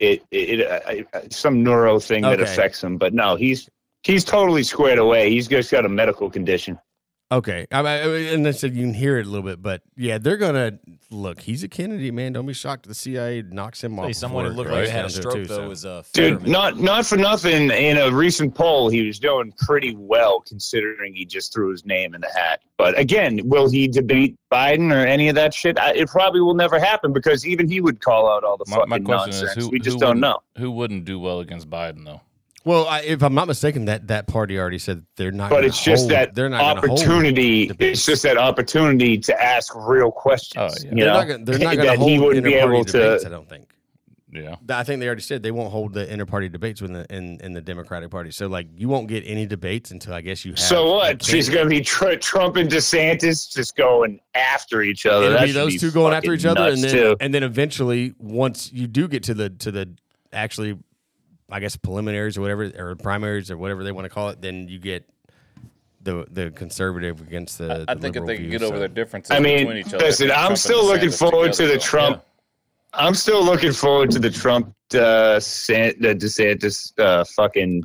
[SPEAKER 3] it it, it uh, uh, some neuro thing that affects him but no he's he's totally squared away he's just got a medical condition
[SPEAKER 1] Okay. I, I, and I said you can hear it a little bit, but yeah, they're gonna look. He's a Kennedy man. Don't be shocked the CIA knocks him off.
[SPEAKER 2] Hey, someone who looked like
[SPEAKER 1] comes
[SPEAKER 2] they had a
[SPEAKER 1] down to it,
[SPEAKER 2] stroke
[SPEAKER 1] too,
[SPEAKER 2] though
[SPEAKER 1] so.
[SPEAKER 2] was uh,
[SPEAKER 3] dude
[SPEAKER 2] Fetterman.
[SPEAKER 3] not not for nothing in a recent poll he was doing pretty well considering he just threw his name in the hat but again will he debate Biden or any of that shit I, it probably will never happen because even he would call out all the
[SPEAKER 4] My,
[SPEAKER 3] fucking
[SPEAKER 4] my question
[SPEAKER 3] nonsense
[SPEAKER 4] is who
[SPEAKER 3] we just don't
[SPEAKER 4] wouldn't-
[SPEAKER 3] know
[SPEAKER 4] who wouldn't do well against Biden though.
[SPEAKER 1] Well, I, if I'm not mistaken, that that party already said they're not.
[SPEAKER 3] but it's just
[SPEAKER 1] hold-
[SPEAKER 3] that
[SPEAKER 1] they're not
[SPEAKER 3] opportunity. It's just that opportunity to ask real questions.
[SPEAKER 4] Oh, yeah.
[SPEAKER 3] You
[SPEAKER 1] They're
[SPEAKER 3] know,
[SPEAKER 1] not gonna, they're not (laughs) gonna
[SPEAKER 3] that
[SPEAKER 1] hold
[SPEAKER 3] he wouldn't be
[SPEAKER 1] inter-party
[SPEAKER 3] able
[SPEAKER 1] debates, I don't think.
[SPEAKER 4] Yeah.
[SPEAKER 1] I think they already said they won't hold the inter-party debates within the in, in the Democratic Party. So like you won't get any debates until I guess you have.
[SPEAKER 3] So what? She's going to be tr- Trump and DeSantis just going after each other.
[SPEAKER 1] It'll be
[SPEAKER 3] should
[SPEAKER 1] those two going after each other, and then
[SPEAKER 3] too.
[SPEAKER 1] and then eventually, once you do get to the to the actually, I guess preliminaries or whatever, or primaries or whatever they want to call it, then you get the the conservative against the.
[SPEAKER 4] I
[SPEAKER 1] the
[SPEAKER 4] think if
[SPEAKER 1] liberal
[SPEAKER 4] they can
[SPEAKER 1] view,
[SPEAKER 4] get over
[SPEAKER 1] so.
[SPEAKER 4] their differences
[SPEAKER 3] I mean,
[SPEAKER 4] between each other.
[SPEAKER 3] listen,
[SPEAKER 4] I think
[SPEAKER 3] I'm
[SPEAKER 4] Trump
[SPEAKER 3] still looking
[SPEAKER 4] DeSantis
[SPEAKER 3] forward to the
[SPEAKER 4] so,
[SPEAKER 3] Trump. I'm still looking forward to the Trump uh, San, the DeSantis uh, fucking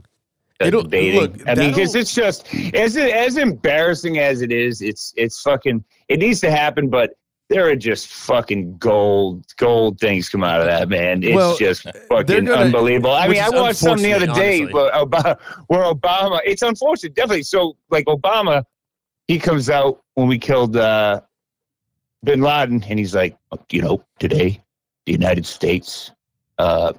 [SPEAKER 3] uh,
[SPEAKER 1] It'll-
[SPEAKER 3] debating.
[SPEAKER 1] look,
[SPEAKER 3] I mean, because it's just as as embarrassing as it is. It's it's fucking. It needs to happen, but there are just fucking gold gold things come out of that man. It's
[SPEAKER 1] Well,
[SPEAKER 3] just fucking
[SPEAKER 1] gonna-
[SPEAKER 3] unbelievable. I mean, I watched something the other day where Obama, (laughs) where Obama. It's unfortunate, definitely. So like Obama, he comes out when we killed. uh bin Laden, and he's like, you know, today the United States uh,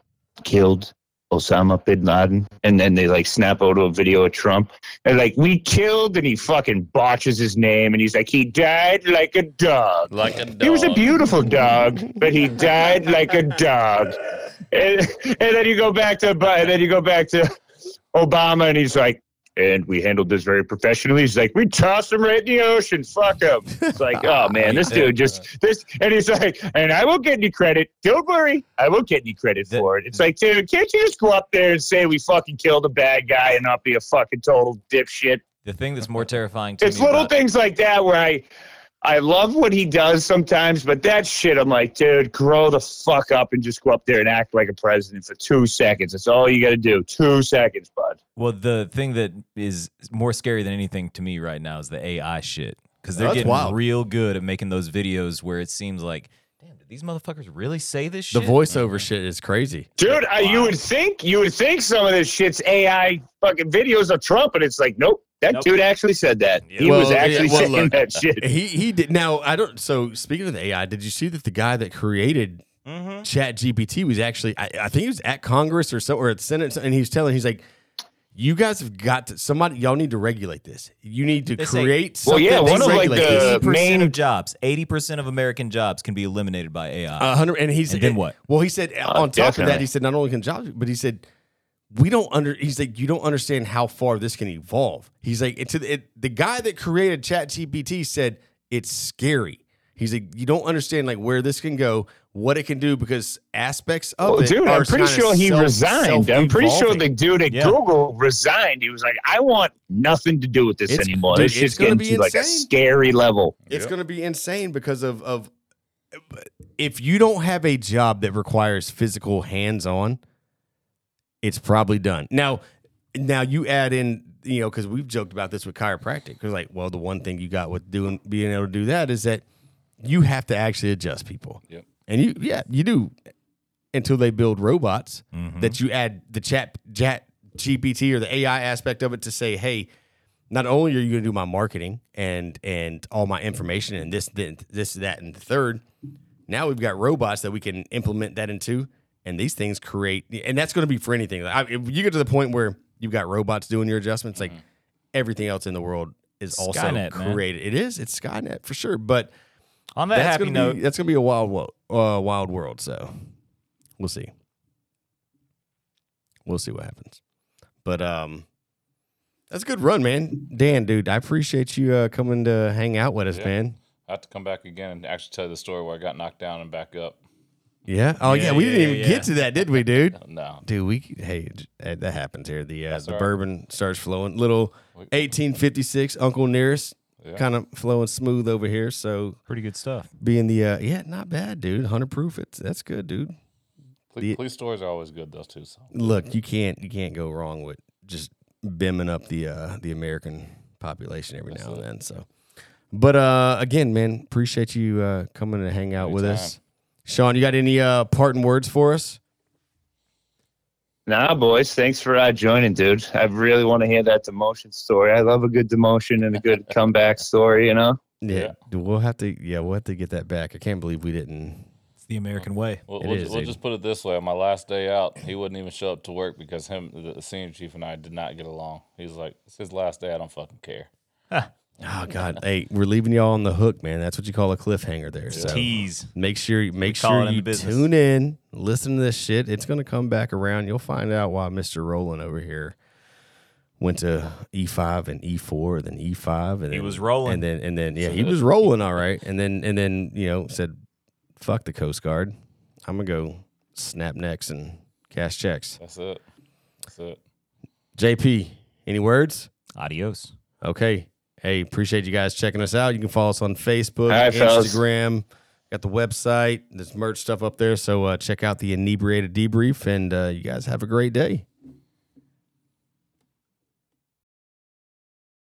[SPEAKER 3] killed Osama bin Laden, and then they like snap out a video of Trump, and like we killed, and he fucking botches his name, and he's like, he died like a dog.
[SPEAKER 4] Like a dog.
[SPEAKER 3] He was a beautiful dog, but he died like a dog. (laughs) And, and then you go back to, and then you go back to Obama, and he's like, and we handled this very professionally. He's like, we tossed him right in the ocean. Fuck him. It's like, (laughs) oh man, this dude just this, and he's like, and I won't get any credit. Don't worry, I won't get any credit for it. It's like, dude, can't you just go up there and say we fucking killed a bad guy and not be a fucking total dipshit?
[SPEAKER 2] The thing that's more terrifying to
[SPEAKER 3] It's
[SPEAKER 2] me
[SPEAKER 3] little
[SPEAKER 2] about-
[SPEAKER 3] things like that where I I love what he does sometimes, but that shit I'm like, dude, grow the fuck up and just go up there and act like a president for two seconds. That's all you gotta do. Two seconds, bud.
[SPEAKER 2] Well, the thing that is more scary than anything to me right now is the AI shit because they're
[SPEAKER 1] That's
[SPEAKER 2] getting
[SPEAKER 1] wild.
[SPEAKER 2] real good at making those videos where it seems like, damn, did these motherfuckers really say this shit?
[SPEAKER 1] The
[SPEAKER 2] shit?
[SPEAKER 1] voiceover shit is crazy.
[SPEAKER 3] Dude, I, you would think you would think some of this shit's AI fucking videos of Trump, and it's like, nope, that
[SPEAKER 2] Nope.
[SPEAKER 3] dude actually said that. He
[SPEAKER 1] Well,
[SPEAKER 3] was actually
[SPEAKER 1] yeah, well,
[SPEAKER 3] saying
[SPEAKER 1] look,
[SPEAKER 3] that shit.
[SPEAKER 1] He he did now. I don't. So speaking of the AI, did you see that the guy that created
[SPEAKER 2] Mm-hmm.
[SPEAKER 1] Chat GPT was actually I, I think he was at Congress or so or at the Senate, and he was telling he's like, you guys have got to somebody y'all need to regulate this. You need to
[SPEAKER 2] They say-
[SPEAKER 1] create
[SPEAKER 3] Well, yeah, one of, like, the-
[SPEAKER 1] this.
[SPEAKER 2] Eighty percent
[SPEAKER 3] main-
[SPEAKER 2] of jobs, eighty percent of American jobs can be eliminated by AI.
[SPEAKER 1] A hundred, and he's
[SPEAKER 2] And then what?
[SPEAKER 1] Well, he said uh, on top of that, he said not only can jobs, but he said we don't under. He's like you don't understand how far this can evolve. He's like it's it, the guy that created Chat GPT said it's scary. He's like you don't understand like where this can go, what it can do because aspects of
[SPEAKER 3] Well,
[SPEAKER 1] it.
[SPEAKER 3] dude,
[SPEAKER 1] are
[SPEAKER 3] I'm pretty sure he
[SPEAKER 1] self-
[SPEAKER 3] resigned. I'm pretty sure the dude at
[SPEAKER 2] Yeah.
[SPEAKER 3] Google resigned. He was like, I want nothing to do with this
[SPEAKER 1] It's-
[SPEAKER 3] anymore.
[SPEAKER 1] dude,
[SPEAKER 3] this
[SPEAKER 1] it's
[SPEAKER 3] just
[SPEAKER 1] gonna
[SPEAKER 3] getting
[SPEAKER 1] be
[SPEAKER 3] like a scary level.
[SPEAKER 1] It's
[SPEAKER 4] Yep.
[SPEAKER 1] going to be insane because of of if you don't have a job that requires physical hands on, it's probably done. Now, now you add in you know because we've joked about this with chiropractic because like well the one thing you got with doing being able to do that is that you have to actually adjust people.
[SPEAKER 4] Yep.
[SPEAKER 1] And you yeah you do until they build robots
[SPEAKER 2] Mhm.
[SPEAKER 1] that you add the chat chat GPT or the AI aspect of it to say hey not only are you going to do my marketing and and all my information and this this, this that and the third, now we've got robots that we can implement that into, and these things create, and that's going to be for anything. Like, I, if you get to the point where you've got robots doing your adjustments, like everything else in the world is also
[SPEAKER 2] Skynet, man.
[SPEAKER 1] created. It is, it's Skynet for sure, but
[SPEAKER 2] On that
[SPEAKER 1] that's
[SPEAKER 2] happy
[SPEAKER 1] gonna
[SPEAKER 2] note,
[SPEAKER 1] be, that's gonna be a wild, wo- uh, wild world. So we'll see. We'll see what happens. But um, that's a good run, man. Dan, dude, I appreciate you uh, coming to hang out with us,
[SPEAKER 4] Yeah.
[SPEAKER 1] man.
[SPEAKER 4] I have to come back again and actually tell you the story where I got knocked down and back up.
[SPEAKER 1] Yeah. Oh yeah,
[SPEAKER 2] Yeah,
[SPEAKER 1] we
[SPEAKER 2] yeah,
[SPEAKER 1] didn't even
[SPEAKER 2] yeah.
[SPEAKER 1] get to that, did we, dude? (laughs)
[SPEAKER 4] No,
[SPEAKER 1] Dude, we hey, eh, that happens here. The uh, the
[SPEAKER 4] all right.
[SPEAKER 1] bourbon starts flowing. Little 1856 Uncle Nearest,
[SPEAKER 4] Yeah.
[SPEAKER 1] kind of flowing smooth over here. So
[SPEAKER 2] pretty good stuff.
[SPEAKER 1] being the uh, yeah, not bad, dude. Hundred proof. It's that's good, dude.
[SPEAKER 4] Police,
[SPEAKER 1] The-
[SPEAKER 4] police stories are always good, those two. So
[SPEAKER 1] look, you can't you can't go wrong with just bimming up the uh the American population every now and then. So, but uh again, man, appreciate you uh coming to hang out with us. Sean, you got any uh parting words for us?
[SPEAKER 3] Nah, boys, thanks for uh, joining, dude. I really want to hear that demotion story. I love a good demotion and a good (laughs) comeback story. You know.
[SPEAKER 1] Yeah, dude, we'll have to. Yeah, we'll have to get that back. I can't believe we didn't.
[SPEAKER 2] It's the American way.
[SPEAKER 4] we'll, we'll,
[SPEAKER 1] is,
[SPEAKER 4] we'll just put it this way: on my last day out, he wouldn't even show up to work because him, the, the senior chief, and I did not get along. He's like, "It's his last day. I don't fucking care."
[SPEAKER 1] Oh God, hey, we're leaving y'all on the hook, man. That's what you call a cliffhanger there. So
[SPEAKER 2] Tease.
[SPEAKER 1] make sure make
[SPEAKER 2] call it
[SPEAKER 1] sure
[SPEAKER 2] in the
[SPEAKER 1] you
[SPEAKER 2] business.
[SPEAKER 1] tune in, listen to this shit. It's gonna come back around. You'll find out why Mister Roland over here went to E five and E four, then E five, and
[SPEAKER 2] He
[SPEAKER 1] then,
[SPEAKER 2] was rolling.
[SPEAKER 1] and then and then yeah, he was rolling all right, and then and then you know said, "Fuck the Coast Guard, I'm gonna go snap necks and cash checks."
[SPEAKER 4] That's it. That's it.
[SPEAKER 1] JP, any words?
[SPEAKER 2] Adios.
[SPEAKER 1] Okay. Hey, appreciate you guys checking us out. You can follow us on Facebook,
[SPEAKER 3] All right, fellas.
[SPEAKER 1] Instagram. Got the website. There's merch stuff up there. So uh, check out the inebriated debrief, and uh, you guys have a great day.